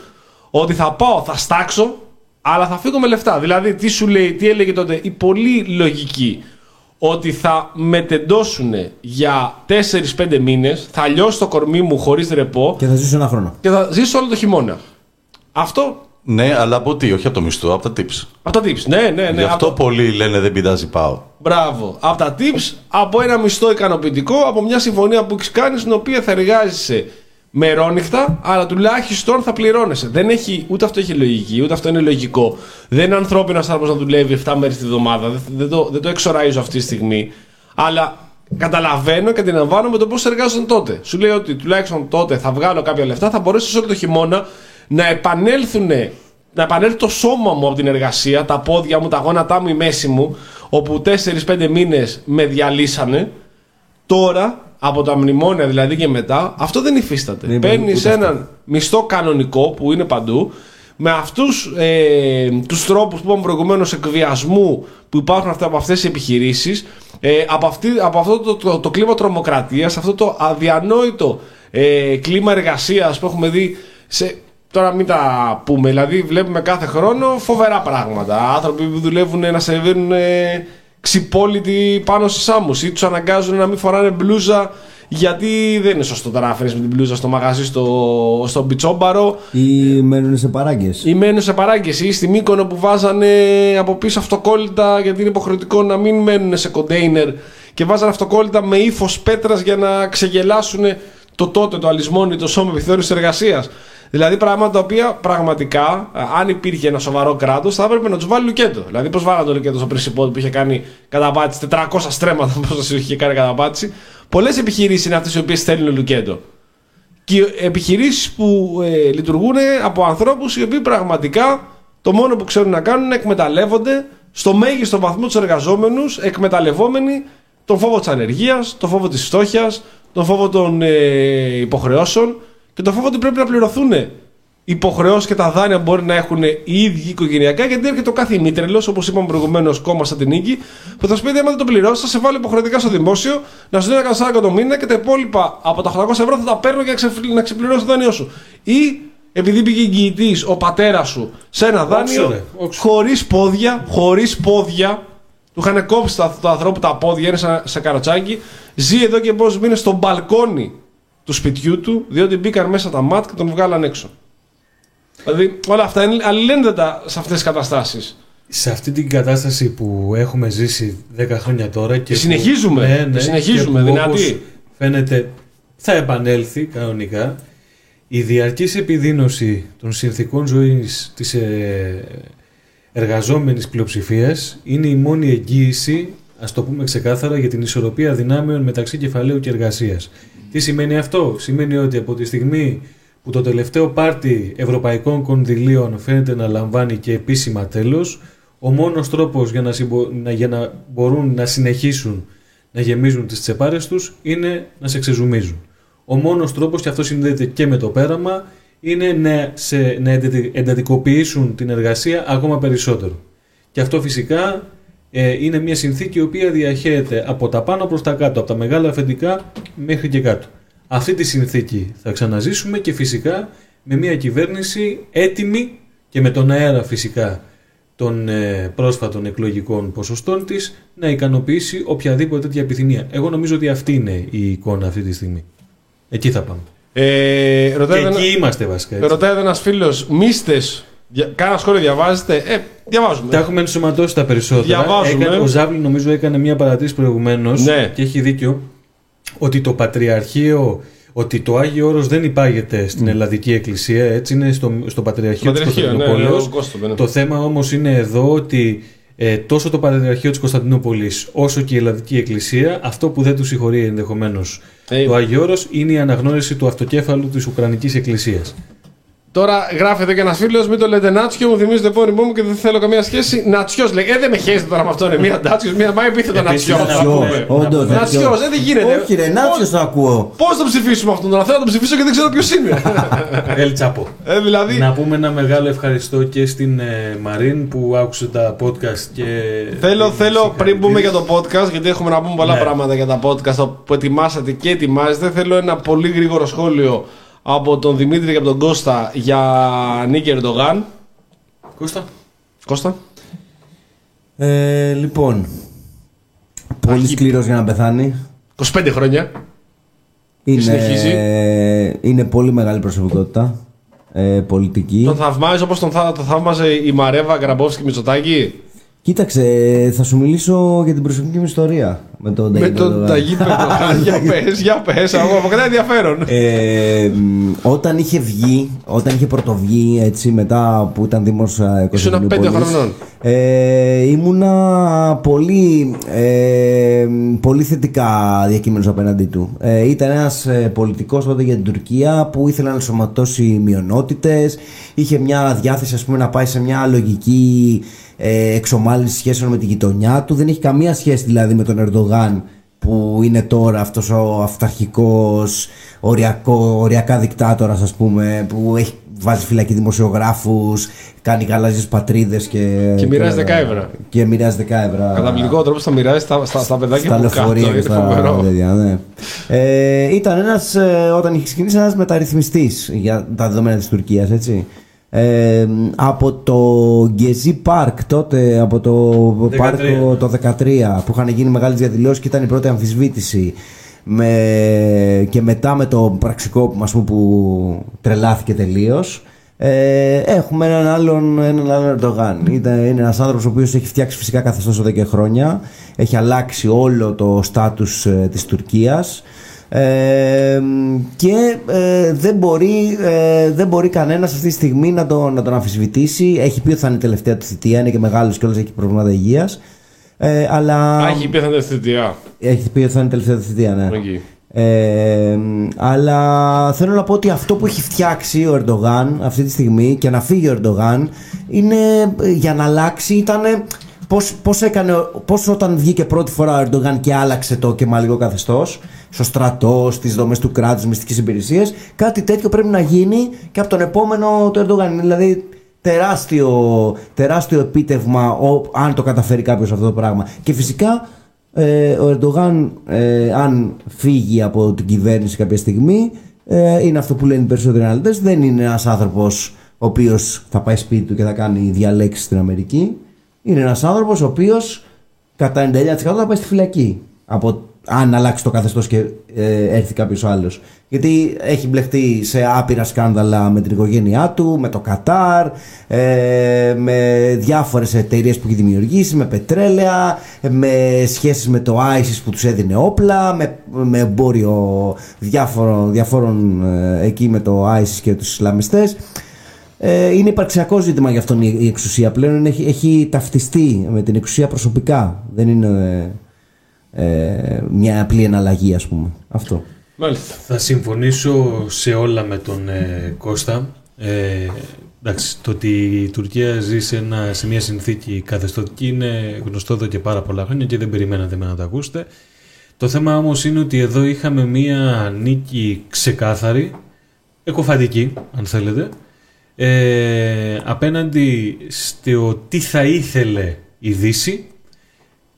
ότι θα πάω, θα στάξω, αλλά θα φύγω με λεφτά. Δηλαδή, τι σου λέει, τι έλεγε τότε η πολύ λογική. ότι θα μετεντώσουν για 4-5 μήνες, θα λιώσει το κορμί μου χωρίς ρεπό Και θα ζήσω ένα χρόνο. και θα ζήσω όλο το χειμώνα. Αυτό Ναι, αλλά από τι, όχι από το μισθό, από τα tips. από τα tips. Ναι, ναι, ναι. Γι' αυτό από- πολλοί λένε δεν πειράζει, πάω. Μπράβο. Από τα tips, από ένα μισθό ικανοποιητικό, από μια συμφωνία που έχεις κάνει, στην οποία θα εργάζεσαι μερόνυχτα, αλλά τουλάχιστον θα πληρώνεσαι. Δεν έχει, ούτε αυτό έχει λογική, ούτε αυτό είναι λογικό. Δεν είναι ανθρώπινος άνθρωπος να δουλεύει 7 μέρες τη βδομάδα. Δεν, δεν το, δεν το εξοραίζω αυτή τη στιγμή. Αλλά καταλαβαίνω και αντιλαμβάνομαι το πώς εργάζονταν τότε. Σου λέει ότι τουλάχιστον τότε θα βγάλω κάποια λεφτά, θα μπορέσει όλο το χειμώνα να επανέλθουν να επανέλθει το σώμα μου από την εργασία, τα πόδια μου, τα γόνατά μου, η μέση μου, όπου 4-5 μήνες με διαλύσανε. Τώρα, από τα μνημόνια δηλαδή και μετά, αυτό δεν υφίσταται. Δεν Παίρνεις υπάρχει ούτε έναν μισθό κανονικό που είναι παντού, με αυτούς ε, τους τρόπους που είπαμε προηγουμένως εκβιασμού που υπάρχουν αυτά, από αυτές τις επιχειρήσεις, ε, από, αυτή, από αυτό το, το, το κλίμα τρομοκρατίας, αυτό το αδιανόητο ε, κλίμα εργασίας που έχουμε δει σε. Τώρα μην τα πούμε, δηλαδή βλέπουμε κάθε χρόνο φοβερά πράγματα. Άνθρωποι που δουλεύουν να σερβίρουν ε, ξυπόλοιτοι πάνω στι άμμου ή τους αναγκάζουν να μην φοράνε μπλούζα γιατί δεν είναι σωστό τώρα να φέρεις με την μπλούζα στο μαγαζί στο, στο μπιτσόμπαρο Ή μένουν σε παράγκες. ή μένουν σε παράγκες ή στη Μύκονο που βάζανε από πίσω αυτοκόλλητα γιατί είναι υποχρεωτικό να μην μένουν σε κοντέινερ και βάζανε αυτοκόλλητα με ύφος πέτρας για να ξεγελάσουν το τότε το αλυσμόνι, το σώμα επιθεώρησης εργασίας. Δηλαδή πράγματα τα οποία πραγματικά, α, αν υπήρχε ένα σοβαρό κράτος, θα έπρεπε να τους βάλει λουκέτο. Δηλαδή, πώς βάλανε το λουκέτο στο Πρεσιπόδι που είχε κάνει καταπάτηση, 400 στρέμματα, πώ είχε κάνει καταπάτηση. Πολλές επιχειρήσεις είναι αυτές οι οποίες στέλνουν λουκέτο. Και επιχειρήσεις που ε, λειτουργούν από ανθρώπους οι οποίοι πραγματικά το μόνο που ξέρουν να κάνουν είναι να εκμεταλλεύονται στο μέγιστο βαθμό τους εργαζόμενους, εκμεταλλευόμενοι τον φόβο της ανεργίας, τον φόβο της φτώχειας, τον φόβο των ε, υποχρεώσεων και τον φόβο ότι πρέπει να πληρωθούν υποχρεώσεις και τα δάνεια που μπορεί να έχουν οι ίδιοι οικογενειακά, γιατί έρχεται ο κάθε ημίτρελο, όπως είπαμε προηγουμένως, κόμμα σαν την νίκη, που θα σου πει: «Ναι, άμα δεν το πληρώσει, θα σε βάλω υποχρεωτικά στο δημόσιο, να σου δίνω ένα καταστάριο το μήνα και τα υπόλοιπα από τα 800 ευρώ θα τα παίρνω για να ξεφ- να ξεπληρώσω το δάνειό σου. Ή επειδή πήγε εγγυητής ο πατέρας σου σε ένα δάνειο, ρε, όξο. χωρίς πόδια, χωρίς πόδια, του είχαν κόψει τα, το ανθρώπου τα πόδια, είναι σε, σε καροτσάκι, ζει εδώ και πόσους μήνες στο μπαλκόνι του σπιτιού του, διότι μπήκαν μέσα τα ματ και τον βγάλαν έξω. Δηλαδή όλα αυτά είναι αλληλένδετα σε αυτές τις καταστάσεις. Σε αυτή την κατάσταση που έχουμε ζήσει 10 χρόνια τώρα και Και συνεχίζουμε, που, ναι, και συνεχίζουμε, και που δυνατή. όπως Φαίνεται θα επανέλθει κανονικά. Η διαρκής επιδείνωση των συνθήκων ζωής της ε, εργαζόμενης πλειοψηφίας είναι η μόνη εγγύηση, ας το πούμε ξεκάθαρα, για την ισορροπία δυνάμεων μεταξύ κεφαλαίου και εργασίας. Τι σημαίνει αυτό; Σημαίνει ότι από τη στιγμή που το τελευταίο πάρτι ευρωπαϊκών κονδυλίων φαίνεται να λαμβάνει και επίσημα τέλος, ο μόνος τρόπος για να, συμπο- να- για να μπορούν να συνεχίσουν να γεμίζουν τις τσεπάρες τους είναι να σε ξεζουμίζουν. Ο μόνος τρόπος, και αυτό συνδέεται και με το πέραμα, είναι να, σε, να εντατι- εντατικοποιήσουν την εργασία ακόμα περισσότερο. Και αυτό φυσικά ε, είναι μια συνθήκη η οποία διαχέεται από τα πάνω προς τα κάτω, από τα μεγάλα αφεντικά μέχρι και κάτω. Αυτή τη συνθήκη θα ξαναζήσουμε και φυσικά με μια κυβέρνηση έτοιμη και με τον αέρα φυσικά των ε, πρόσφατων εκλογικών ποσοστών της να ικανοποιήσει οποιαδήποτε τέτοια επιθυμία. Εγώ νομίζω ότι αυτή είναι η εικόνα αυτή τη στιγμή. Εκεί θα πάμε. Ε, Και ρωτάει ένα, εκεί είμαστε βασικά. έτσι. ρωτάει ένα φίλος, μίστες, κάνα σχόλιο διαβάζετε; Ε, διαβάζουμε. Τα έχουμε ενσωματώσει τα περισσότερα. Διαβάζουμε. Έκανε, ο Ζάβλη νομίζω έκανε μια παρατήρηση προηγουμένως Ναι. και έχει δίκιο ότι το Πατριαρχείο, ότι το Άγιο Όρος δεν υπάγεται στην Ελλαδική Εκκλησία, έτσι είναι στο, στο Πατριαρχείο, της Πατριαρχείο, ναι, Κωνσταντινούπολης. ο Κώστο, ναι. Το θέμα όμως είναι εδώ ότι ε, τόσο το Πατριαρχείο της Κωνσταντινούπολης όσο και η Ελλαδική Εκκλησία αυτό που δεν τους συγχωρεί ενδεχομένως Ε, το Άγιο Όρος είναι η αναγνώριση του αυτοκέφαλου της Ουκρανικής Εκκλησίας. Τώρα γράφεται και ένας φίλος, μην το λέτε Νάτσιο, μου θυμίζει το επώνυμό μου και δεν θέλω καμία σχέση. Νατσιό λέει. Ε, δεν με χαίρετε τώρα με αυτό, είναι μία Νάτσιος, μία μα επίθετο Επίσης, Νατσιό. να Νατσιό, πούμε- όντως, να- Νατσιό, ε, δεν γίνεται. Όχι, ρε, Νάτσιος το ακούω. Πώς θα ψηφίσουμε αυτόν τον Θέλω να τον ψηφίσω και δεν ξέρω ποιος είναι. Ελ Τσάπο. ε, δηλαδή. Να πούμε ένα μεγάλο ευχαριστώ και στην ε, Μαρίν που άκουσε τα podcast και. Θέλω, την θέλω πριν πούμε για συγχαρητήρια. το podcast, γιατί έχουμε να πούμε πολλά Ναι. πράγματα για τα podcast που ετοιμάσατε και ετοιμάζετε. Θέλω ένα πολύ γρήγορο σχόλιο από τον Δημήτρη και από τον Κώστα για Νίκη Ερντογάν. Κώστα. Κώστα. Ε, λοιπόν, Θα πολύ έχει σκληρός για να πεθάνει. 25 χρόνια. Είναι, συνεχίζει. είναι πολύ μεγάλη προσωπικότητα. Ε, πολιτική. Τον θαυμάζει όπως τον, θα, τον θαύμαζε η Μαρέβα Γκραμπόφσκι Μητσοτάκη; Κοίταξε, θα σου μιλήσω για την προσωπική μου ιστορία με τον Με Ταγί τον Ερντογάν. Ταγί Περδογάν. Για πες, για πες. Από κανένα ενδιαφέρον. Ε, μ, όταν είχε βγει, όταν είχε πρωτοβγεί έτσι μετά που ήταν δήμος ε, Ήσουν Κωνσταντινούπολης, πέντε χρονών. ε, ήμουνα πολύ, ε, πολύ θετικά διακείμενος απέναντί του. Ε, ήταν ένας ε, πολιτικός τότε για την Τουρκία που ήθελε να ενσωματώσει μειονότητες, είχε μια διάθεση ας πούμε να πάει σε μια λογική ε, εξομάλυνση σχέσεων με τη γειτονιά του. Δεν έχει καμία σχέση δηλαδή με τον Ερντογάν που είναι τώρα αυτός ο αυταρχικός οριακό, οριακά δικτάτορας ας πούμε που έχει βάζει φυλακή δημοσιογράφους κάνει γαλάζιες πατρίδες και, Και μοιράζει όλα. 10 ευρώ. και μοιράζει 10 ευρώ Καταπληκτικό τρόπο θα μοιράζει στα, στα, στα παιδάκια στα που κάτω. λεωφορεία Είναι και στα φοβερό. τέτοια, ναι. Ε, ήταν ένας, ε, όταν είχε ξεκινήσει, ένας μεταρρυθμιστής για τα δεδομένα της Τουρκίας, έτσι. Ε, από το Γκεζί Πάρκ τότε, από το 13. πάρκο το 13 που είχαν γίνει μεγάλες διαδηλώσεις και ήταν η πρώτη αμφισβήτηση με, και μετά με το πραξικό ας πούμε, που τρελάθηκε τελείως ε, έχουμε έναν άλλον, έναν άλλον Ερντογάν. Ήταν, είναι ένας άνθρωπος ο οποίος έχει φτιάξει φυσικά καθεστώς εδώ και χρόνια. Έχει αλλάξει όλο το στάτους ε, της Τουρκίας. Ε, και ε, δεν, μπορεί, ε, δεν μπορεί κανένας αυτή τη στιγμή να τον, να τον αμφισβητήσει. Έχει πει ότι θα είναι η τελευταία του θητεία, είναι και μεγάλος και όλες έχει προβλήματα υγείας. Ε, αλλά Α, Έχει πέθανε θετιά. έχει πει ότι θα είναι η τελευταία του θητεία, ναι. Εκεί. Ε, αλλά θέλω να πω ότι αυτό που έχει φτιάξει ο Ερντογάν αυτή τη στιγμή και να φύγει ο Ερντογάν είναι ε, για να αλλάξει ήταν πώς, πώς, έκανε, πώς όταν βγήκε πρώτη φορά ο Ερντογάν και άλλαξε το κεμαλικό καθεστώς στο στρατός, στις δομές του κράτους, μυστικές υπηρεσίες κάτι τέτοιο πρέπει να γίνει και από τον επόμενο του Ερντογάν. Δηλαδή τεράστιο, τεράστιο επίτευγμα ο, αν το καταφέρει κάποιος αυτό το πράγμα. Και φυσικά ε, ο Ερντογάν ε, αν φύγει από την κυβέρνηση κάποια στιγμή ε, είναι αυτό που λένε οι περισσότεροι αναλυτές. Δεν είναι ένας άνθρωπος ο οποίος θα πάει σπίτι του και θα κάνει διαλέξεις στην Αμερική. Είναι ένας άνθρωπος ο οποίος κατά 99% θα πάει στη φυλακή από, αν αλλάξει το καθεστώς και ε, έρθει κάποιος άλλος γιατί έχει μπλεχτεί σε άπειρα σκάνδαλα με την οικογένειά του, με το Κατάρ, ε, με διάφορες εταιρείες που έχει δημιουργήσει, με πετρέλαια, με σχέσεις με το ISIS που τους έδινε όπλα, με, με εμπόριο διάφορων, διαφόρων ε, εκεί με το ISIS και τους Ισλαμιστές. Ε, είναι υπαρξιακό ζήτημα για αυτόν η, η εξουσία πλέον. Έχει, έχει ταυτιστεί με την εξουσία προσωπικά. Δεν είναι ε, ε, μια απλή εναλλαγή, ας πούμε. Αυτό. Μάλιστα. Θα συμφωνήσω σε όλα με τον ε, Κώστα. Ε, εντάξει, το ότι η Τουρκία ζει σε, ένα, σε μια συνθήκη καθεστωτική είναι γνωστό εδώ και πάρα πολλά χρόνια και δεν περιμένατε με να το ακούσετε. Το θέμα όμως είναι ότι εδώ είχαμε μια νίκη ξεκάθαρη, εκοφαντική αν θέλετε, ε, απέναντι στο τι θα ήθελε η Δύση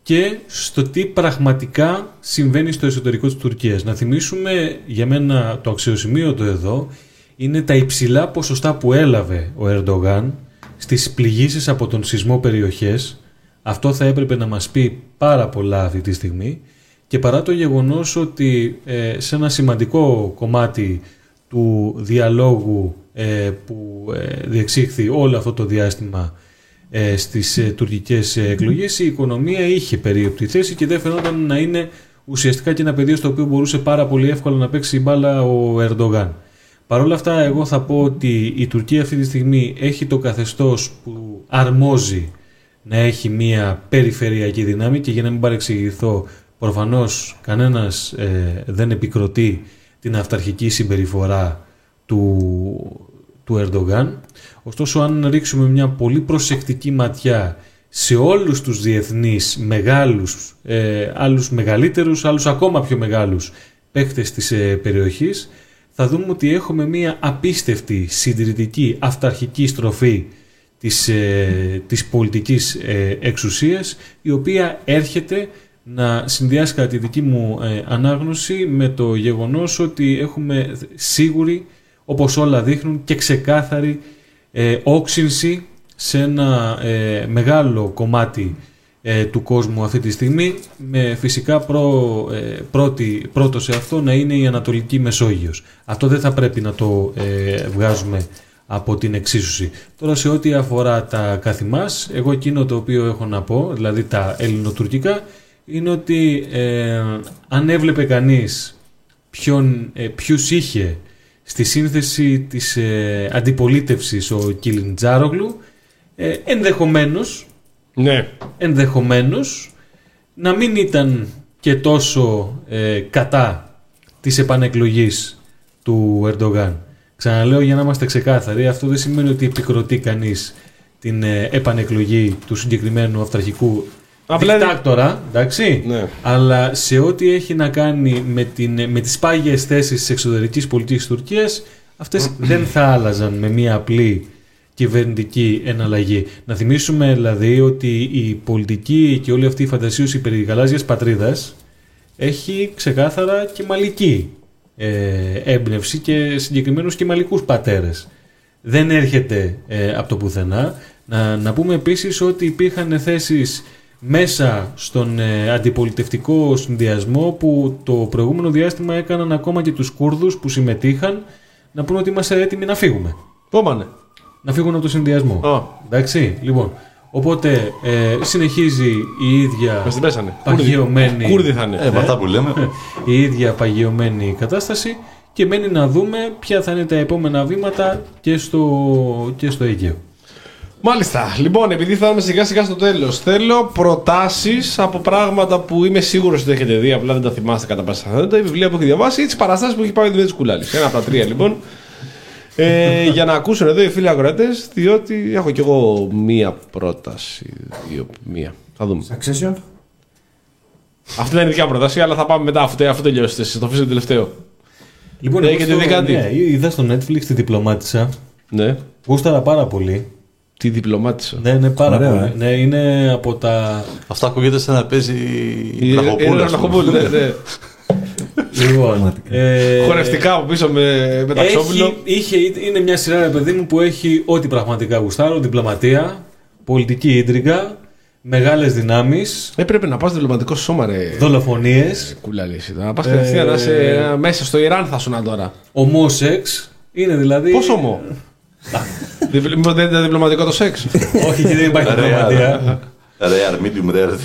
και στο τι πραγματικά συμβαίνει στο εσωτερικό της Τουρκίας. Να θυμίσουμε για μένα το αξιοσημείωτο εδώ είναι τα υψηλά ποσοστά που έλαβε ο Ερντογάν στις πληγήσεις από τον σεισμό περιοχές. Αυτό θα έπρεπε να μας πει πάρα πολλά αυτή τη στιγμή και παρά το γεγονός ότι ε, σε ένα σημαντικό κομμάτι του διαλόγου ε, που ε, διεξήχθη όλο αυτό το διάστημα ε, στις ε, τουρκικές ε, εκλογές η οικονομία είχε περίοπτη θέση και δεν φαινόταν να είναι ουσιαστικά και ένα πεδίο στο οποίο μπορούσε πάρα πολύ εύκολα να παίξει μπάλα ο Ερντογάν. Παρ' όλα αυτά εγώ θα πω ότι η Τουρκία αυτή τη στιγμή έχει το καθεστώς που αρμόζει να έχει μια περιφερειακή δύναμη και για να μην παρεξηγηθώ προφανώς κανένας ε, δεν επικροτεί την αυταρχική συμπεριφορά του, του Ερντογάν. Ωστόσο αν ρίξουμε μια πολύ προσεκτική ματιά σε όλους τους διεθνείς μεγάλους, ε, άλλους μεγαλύτερους, άλλους ακόμα πιο μεγάλους παίκτες της ε, περιοχής, θα δούμε ότι έχουμε μια απίστευτη συντηρητική αυταρχική στροφή της, ε, της πολιτικής ε, εξουσίας η οποία έρχεται να συνδυάσει κατά τη δική μου ε, ανάγνωση με το γεγονός ότι έχουμε σίγουρη όπως όλα δείχνουν και ξεκάθαρη ε, όξυνση σε ένα ε, μεγάλο κομμάτι ε, του κόσμου αυτή τη στιγμή με φυσικά προ, ε, πρώτη, πρώτο σε αυτό να είναι η Ανατολική Μεσόγειος. Αυτό δεν θα πρέπει να το ε, βγάζουμε από την εξίσωση. Τώρα σε ό,τι αφορά τα καθημάς, εγώ εκείνο το οποίο έχω να πω, δηλαδή τα ελληνοτουρκικά, είναι ότι ε, αν έβλεπε κανείς ποιον, ε, ποιους είχε στη σύνθεση της ε, αντιπολίτευσης ο Κιλιντζάρογλου, ε, ενδεχομένως, Ναι. ενδεχομένως να μην ήταν και τόσο ε, κατά της επανεκλογής του Ερντογάν. Ξαναλέω για να είμαστε ξεκάθαροι, αυτό δεν σημαίνει ότι επικροτεί κανείς την ε, επανεκλογή του συγκεκριμένου αυταρχικού Απλά- δικτάκτορα, εντάξει, Ναι. αλλά σε ό,τι έχει να κάνει με, την, με τις πάγιες θέσεις της εξωτερικής πολιτικής της Τουρκίας, αυτές δεν θα άλλαζαν με μία απλή κυβερνητική εναλλαγή. Να θυμίσουμε δηλαδή ότι η πολιτική και όλη αυτή η φαντασίωση περί γαλάζιας πατρίδας έχει ξεκάθαρα και μαλική ε, έμπνευση και συγκεκριμένους και μαλικούς πατέρες. Δεν έρχεται ε, από το πουθενά. Να, να πούμε επίσης ότι υπήρχαν θέσεις μέσα στον ε, αντιπολιτευτικό συνδυασμό που το προηγούμενο διάστημα έκαναν ακόμα και τους Κούρδους που συμμετείχαν να πούνε ότι είμαστε έτοιμοι να φύγουμε. Πόμανε. Να φύγουν από το συνδυασμό. Α. Εντάξει, λοιπόν. Οπότε ε, συνεχίζει η ίδια Μα την πέσανε. παγιωμένη, Κούρδοι θα είναι. Ε, με αυτά που λέμε. η ίδια παγιωμένη κατάσταση και μένει να δούμε ποια θα είναι τα επόμενα βήματα και στο, και στο Αιγαίο. Μάλιστα. Λοιπόν, επειδή θα είμαι σιγά σιγά στο τέλος, θέλω προτάσεις από πράγματα που είμαι σίγουρος ότι έχετε δει, απλά δεν τα θυμάστε κατά πάσα πιθανότητα, η βιβλία που έχει διαβάσει ή τι παραστάσεις που έχει πάει ο Δημήτρης Κουλάλη. Ένα από τα τρία λοιπόν. Ε, για να ακούσουν εδώ οι φίλοι αγρότε, διότι έχω κι εγώ μία πρόταση. Δύο, μία. Θα δούμε. Succession. Αυτή δεν είναι δικιά πρόταση, αλλά θα πάμε μετά αφού, τε- αφού τελειώσετε. εσείς. Το αφήσω τελευταίο. Λοιπόν, Έχετε εγώ δει στο- κάτι; Ναι, είδα στο Netflix τη διπλωμάτισα. Ναι. Γούσταρα πάρα πολύ. Τι διπλωμάτισα. Ναι, ναι, πάρα Ωραία, πολύ. ε. Ναι, είναι από τα. Αυτό ακούγεται σαν να παίζει Η- η Είναι Βραχοπούλα. Βραχοπούλα, ναι, ναι. Λοιπόν, Πραγματικά. ε, Χορευτικά από πίσω με, με ταξόπουλο. Έχει, είχε, είναι μια σειρά, ρε παιδί μου, που έχει ό,τι πραγματικά γουστάρω. Διπλωματία, πολιτική ίντριγκα, μεγάλες δυνάμεις, Έπρεπε να πας διπλωματικό σώμα, ρε. δολοφονίες, Κούλα λύση. Να πας κατευθείαν να είσαι ε, μέσα στο Ιράν θα σου τώρα. ομόσεξ. Είναι δηλαδή... Πόσο ομό; Διπλ- Μήπως δεν ήταν διπλωματικό το σεξ. Όχι, και δεν υπάρχει Rare. διπλωματία. Rare, medium rare.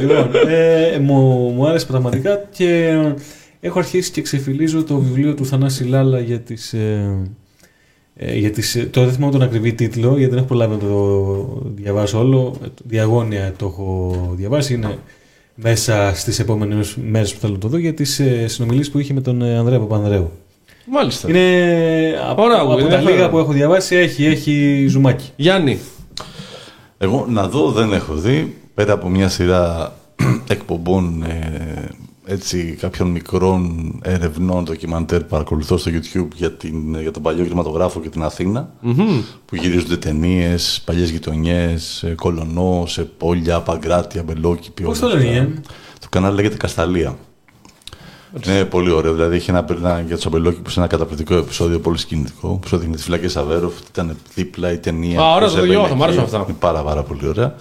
λοιπόν, ε, μου, μου άρεσε πραγματικά και έχω αρχίσει και ξεφυλίζω το βιβλίο του Θανάση Λάλα για τις... Ε, ε, για τις, ε, το δεν θυμάμαι τον ακριβή τίτλο γιατί δεν έχω προλάβει να το διαβάσω όλο. Ε, Διαγώνια το έχω διαβάσει. Είναι μέσα στις επόμενες μέρες που θέλω να το δω για τις ε, συνομιλίες που είχε με τον ε, Ανδρέα Παπανδρέου. Μάλιστα. Είναι από, Ωραία, από είναι τα ενδιαφέρον. λίγα που έχω διαβάσει έχει, έχει ζουμάκι. Γιάννη. Εγώ να δω δεν έχω δει, πέρα από μια σειρά εκπομπών ε, έτσι, κάποιων μικρών ερευνών ντοκιμαντέρ που παρακολουθώ στο YouTube για, την, για τον παλιό κινηματογράφο και την αθηνα που γυρίζονται ταινίες, παλιές γειτονιές, κολονό, σε πόλια, παγκράτια, μπελόκηπη. Πώς όλα το λένε, αυτά. ε; Το κανάλι λέγεται Κασταλία. Είναι πολύ ωραίο. Δηλαδή έχει ένα, ένα για τους Αμπελόκηπους ένα καταπληκτικό επεισόδιο, πολύ σκηνικό. Που σου έδειχνε τις φυλακές Αβέροφ, ήταν δίπλα η ταινία. Α, ωραία, πώς το έβαινε διαβάζω, μου εκεί. άρεσαν αυτά. Είναι πάρα, πάρα πολύ ωραία.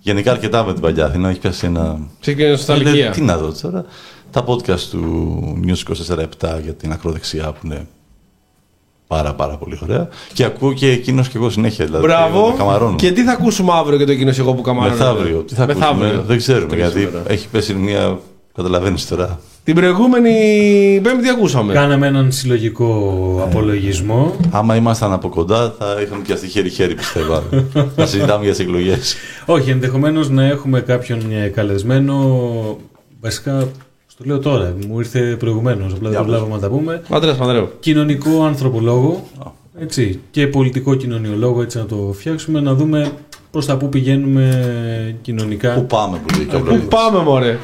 Γενικά αρκετά με την παλιά Αθήνα. Έχει πιάσει ένα. Ξεκινάει στα Ε, ηλικία. Τι να δω τώρα. Τα podcast του News 24-7 για την ακροδεξιά που είναι πάρα πάρα πολύ ωραία. Και ακούω και εκείνος και εγώ συνέχεια. Δηλαδή, Μπράβο. με καμαρώνω. Και τι θα ακούσουμε αύριο για το εκείνος εγώ που καμάρω. Μεθαύριο. Τι θα ακούσουμε, δεν ξέρουμε. Γιατί σήμερα. έχει πέσει μια. Καταλαβαίνεις τώρα. Την προηγούμενη Πέμπτη τι ακούσαμε. Κάναμε έναν συλλογικό απολογισμό. Άμα ήμασταν από κοντά, θα είχαμε πιαστεί χέρι-χέρι, πιστεύω. να συζητάμε για τις εκλογές. Όχι, ενδεχομένως να έχουμε κάποιον ε, καλεσμένο. Βασικά, στο λέω τώρα, μου ήρθε προηγουμένως, απλά δεν Για προλάβαμε να τα πούμε. Αντρέα Πανδρέου. Κοινωνικό ανθρωπολόγο έτσι, και πολιτικό κοινωνιολόγο, έτσι να το φτιάξουμε, να δούμε προς τα πού πηγαίνουμε κοινωνικά. Πού πάμε που λέει και ο Πού Βλόγκος. πάμε, μωρέ.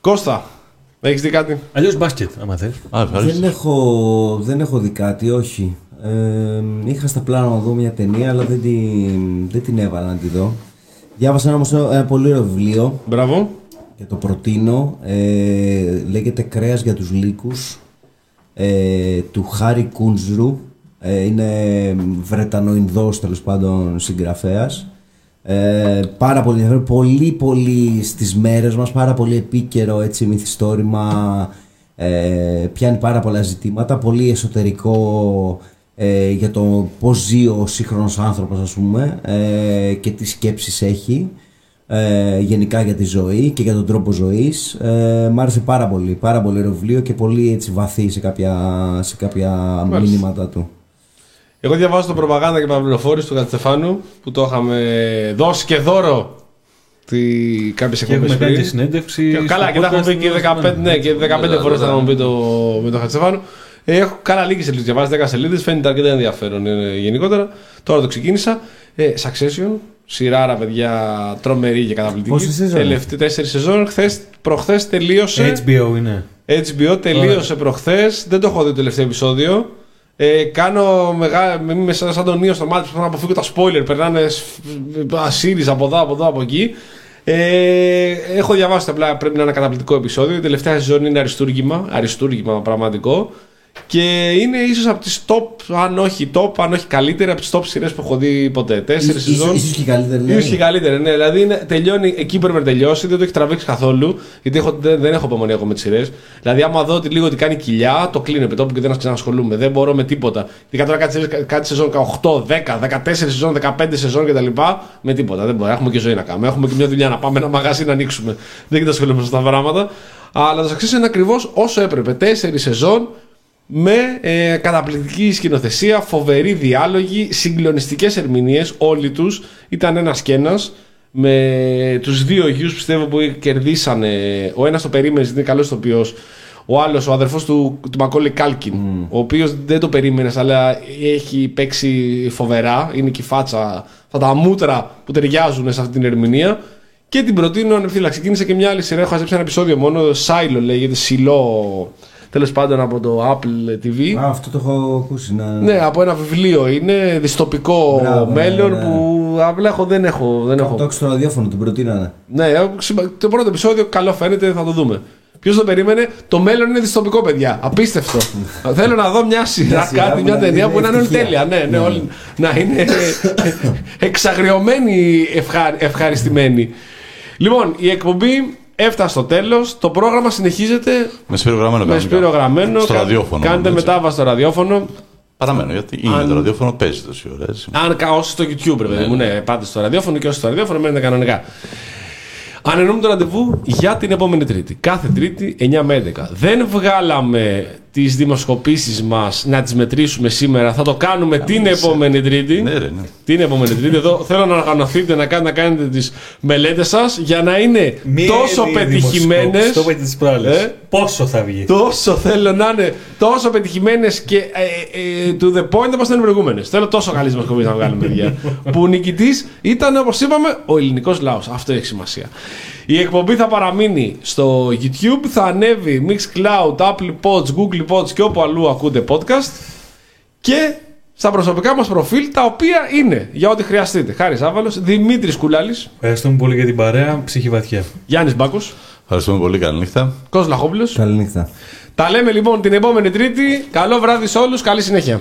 Κώστα, έχεις δει κάτι; Αλλιώς μπάσκετ, άμα θες. Α, ευχαριστώ. Δεν έχω, δεν έχω δει κάτι, όχι. Ε, είχα στα πλάνα να δω μια ταινία, αλλά δεν την, δεν την έβαλα να τη δω. Διάβασα όμως ένα πολύ ωραίο βιβλίο Μπράβο. και το προτείνω. Ε, λέγεται «Κρέας για τους λύκους» ε, του Χάρη Κούντζρου. Ε, είναι Βρετανοϊνδός τέλος πάντων συγγραφέας. Ε, πάρα πολύ ενδιαφέρον. Πολύ, πολύ στις μέρες μας. Πάρα πολύ επίκαιρο έτσι μυθιστόρημα. Ε, πιάνει πάρα πολλά ζητήματα. Πολύ εσωτερικό ε, για το πώς ζει ο σύγχρονος άνθρωπος ας πούμε ε, και τι σκέψεις έχει ε, γενικά για τη ζωή και για τον τρόπο ζωής. Ε, μ' άρεσε πάρα πολύ, πάρα πολύ ωραίο βιβλίο και πολύ έτσι βαθύ σε κάποια, σε κάποια μηνύματα του. Εγώ διαβάζω το προπαγάνδα και παραπληροφόρηση του Κατσεφάνου που το είχαμε δώσει και δώρο τι... κάποιες Και έχουμε εκπομπές κάνει και πριν. συνέντευξη. Και, στο καλά, και τα έχουμε podcast πει και του 15, ναι, και 15 φορές θα έχουμε πει το, με τον Χατσεφάνου. Ε, έχω καλά λίγες σελίδες. Διαβάζεις 10 σελίδες, φαίνεται αρκετά ενδιαφέρον ε, γενικότερα. Τώρα το ξεκίνησα. Ε, Succession, σειράρα παιδιά τρομερή και καταπληκτική. Πόσες σεζόν; Τελευταία τέσσερις σεζόν. Χθες, προχθές τελείωσε. HBO είναι. HBO τελείωσε προχθές. Δεν το έχω δει το τελευταίο επεισόδιο. Ε, κάνω μεγάλη. Είμαι σαν σαν τον Νίο στο μάτι που θέλω να αποφύγω τα spoiler. Περνάνε ασύρι από εδώ, από εδώ, από εκεί. Ε, έχω διαβάσει απλά πρέπει να είναι ένα καταπληκτικό επεισόδιο. Η τελευταία σεζόν είναι αριστούργημα. Αριστούργημα πραγματικό. Και είναι ίσως από τις top, αν όχι top, αν όχι καλύτερη, από τις top σειρές που έχω δει ποτέ. Τέσσερις Ίσως- σεζόν. ίσως και καλύτερη, ναι. Ίσως και καλύτερη, ναι. Δηλαδή είναι, τελειώνει εκεί που πρέπει να τελειώσει, δεν το έχει τραβήξει καθόλου. Γιατί έχω, δεν, δεν έχω υπομονή εγώ με τις σειρές. Δηλαδή, άμα δω ότι λίγο ότι κάνει κοιλιά, το κλείνω επί τόπου και δεν ξανασχολούμαι. Δεν μπορώ με τίποτα. Γιατί τώρα κάτι, σειρές- κάτι σεζόν 8, 10, 14 σεζόν, 15 σεζόν κτλ. Με τίποτα. Δεν μπορεί. Έχουμε και ζωή να κάνουμε. Έχουμε και μια δουλειά να πάμε, ένα μαγαζί να ανοίξουμε. Δεν γίνεται ασχολούμαι με αυτά τα πράγματα. Αλλά το Succession είναι ακριβώς όσο έπρεπε. Τέσσερις σεζόν με ε, καταπληκτική σκηνοθεσία, φοβερή διάλογοι, συγκλονιστικές ερμηνείες, όλοι τους. Ήταν ένας και ένας, με τους δύο γιους πιστεύω που κερδίσανε. Ο ένας το περίμενε, γιατί είναι καλός ηθοποιός. Ο άλλος, ο αδερφός του, του Μακόλη Κάλκιν, ο οποίος δεν το περίμενες, αλλά έχει παίξει φοβερά. Είναι και η φάτσα, αυτά τα μούτρα που ταιριάζουν σε αυτή την ερμηνεία. Και την προτείνω ανευθύλα. Ξεκίνησε και μια άλλη σειρά. Έχω χαζέψει ένα επεισόδιο μόνο. Σάιλο λέγεται. Σιλό. Τέλος πάντων από το Apple TV. Α, αυτό το έχω ακούσει. Να... Ναι, από ένα βιβλίο είναι. Δυστοπικό Μπράβο, μέλλον ναι, ναι. που απλά έχω, δεν έχω. Δεν Το έχω. έχω στο ραδιόφωνο, την προτείνανε. Ναι, σημα- το πρώτο επεισόδιο καλό φαίνεται, θα το δούμε. Ποιος το περίμενε, το μέλλον είναι δυστοπικό, παιδιά. Απίστευτο. Θέλω να δω μια σειρά, Μια σειρά κάτι, που μια να ταινία είναι που να είναι όλη ευτυχία. τέλεια. Ναι, ναι, Ναι. όλοι- να είναι εξαγριωμένη ευχα... ευχαριστημένη. Λοιπόν, η εκπομπή έφτασε στο τέλος. Το πρόγραμμα συνεχίζεται Με Σπύρο Γραμμένο με κανονικά. Σπύρο Γραμμένο. Στο Κα- ραδιόφωνο. Κάντε μόνο, έτσι. μετάβαση στο ραδιόφωνο. Παραμένω, γιατί είναι Αν- το ραδιόφωνο, παίζει τόση ώρα. Έτσι. Αν κα- όσοι στο YouTube, ρε παιδί μου, ναι, πάτε στο ραδιόφωνο και όσοι στο ραδιόφωνο μένετε κανονικά. Ανενούμε το ραντεβού για την επόμενη Τρίτη. Κάθε Τρίτη 9 με 11. Δεν βγάλαμε τις δημοσκοπήσεις μας να τις μετρήσουμε σήμερα. Θα το κάνουμε την επόμενη Τρίτη. Ναι, ρε, ναι. Την επόμενη Τρίτη. Εδώ θέλω να οργανωθείτε να κάνετε, να κάνετε τις μελέτες σας για να είναι τόσο πετυχημένες. Το είπε τι προάλλες. Ε; Πόσο θα βγει. Τόσο θέλω να είναι τόσο πετυχημένες και ε, ε, to the point όπως ήταν οι προηγούμενες. Θέλω τόσο καλή δημοσκοπή να βγάλουμε, παιδιά. που ο νικητής ήταν, όπως είπαμε, ο ελληνικός λαός. Αυτό έχει σημασία. Η εκπομπή θα παραμείνει στο YouTube, θα ανέβει Mixcloud, Apple Pods, Google Pods και όπου αλλού ακούτε podcast και στα προσωπικά μας προφίλ τα οποία είναι για ό,τι χρειαστείτε. Χάρης Άβαλος, Δημήτρης Κουλάλης, Ευχαριστούμε πολύ για την παρέα. Ψυχή βαθιά. Γιάννης Μπάκος, Ευχαριστούμε πολύ. Καλή νύχτα. Κώστας Λαχόπουλος. Καληνύχτα. Τα λέμε λοιπόν την επόμενη Τρίτη. Καλό βράδυ σε όλους, καλή συνέχεια.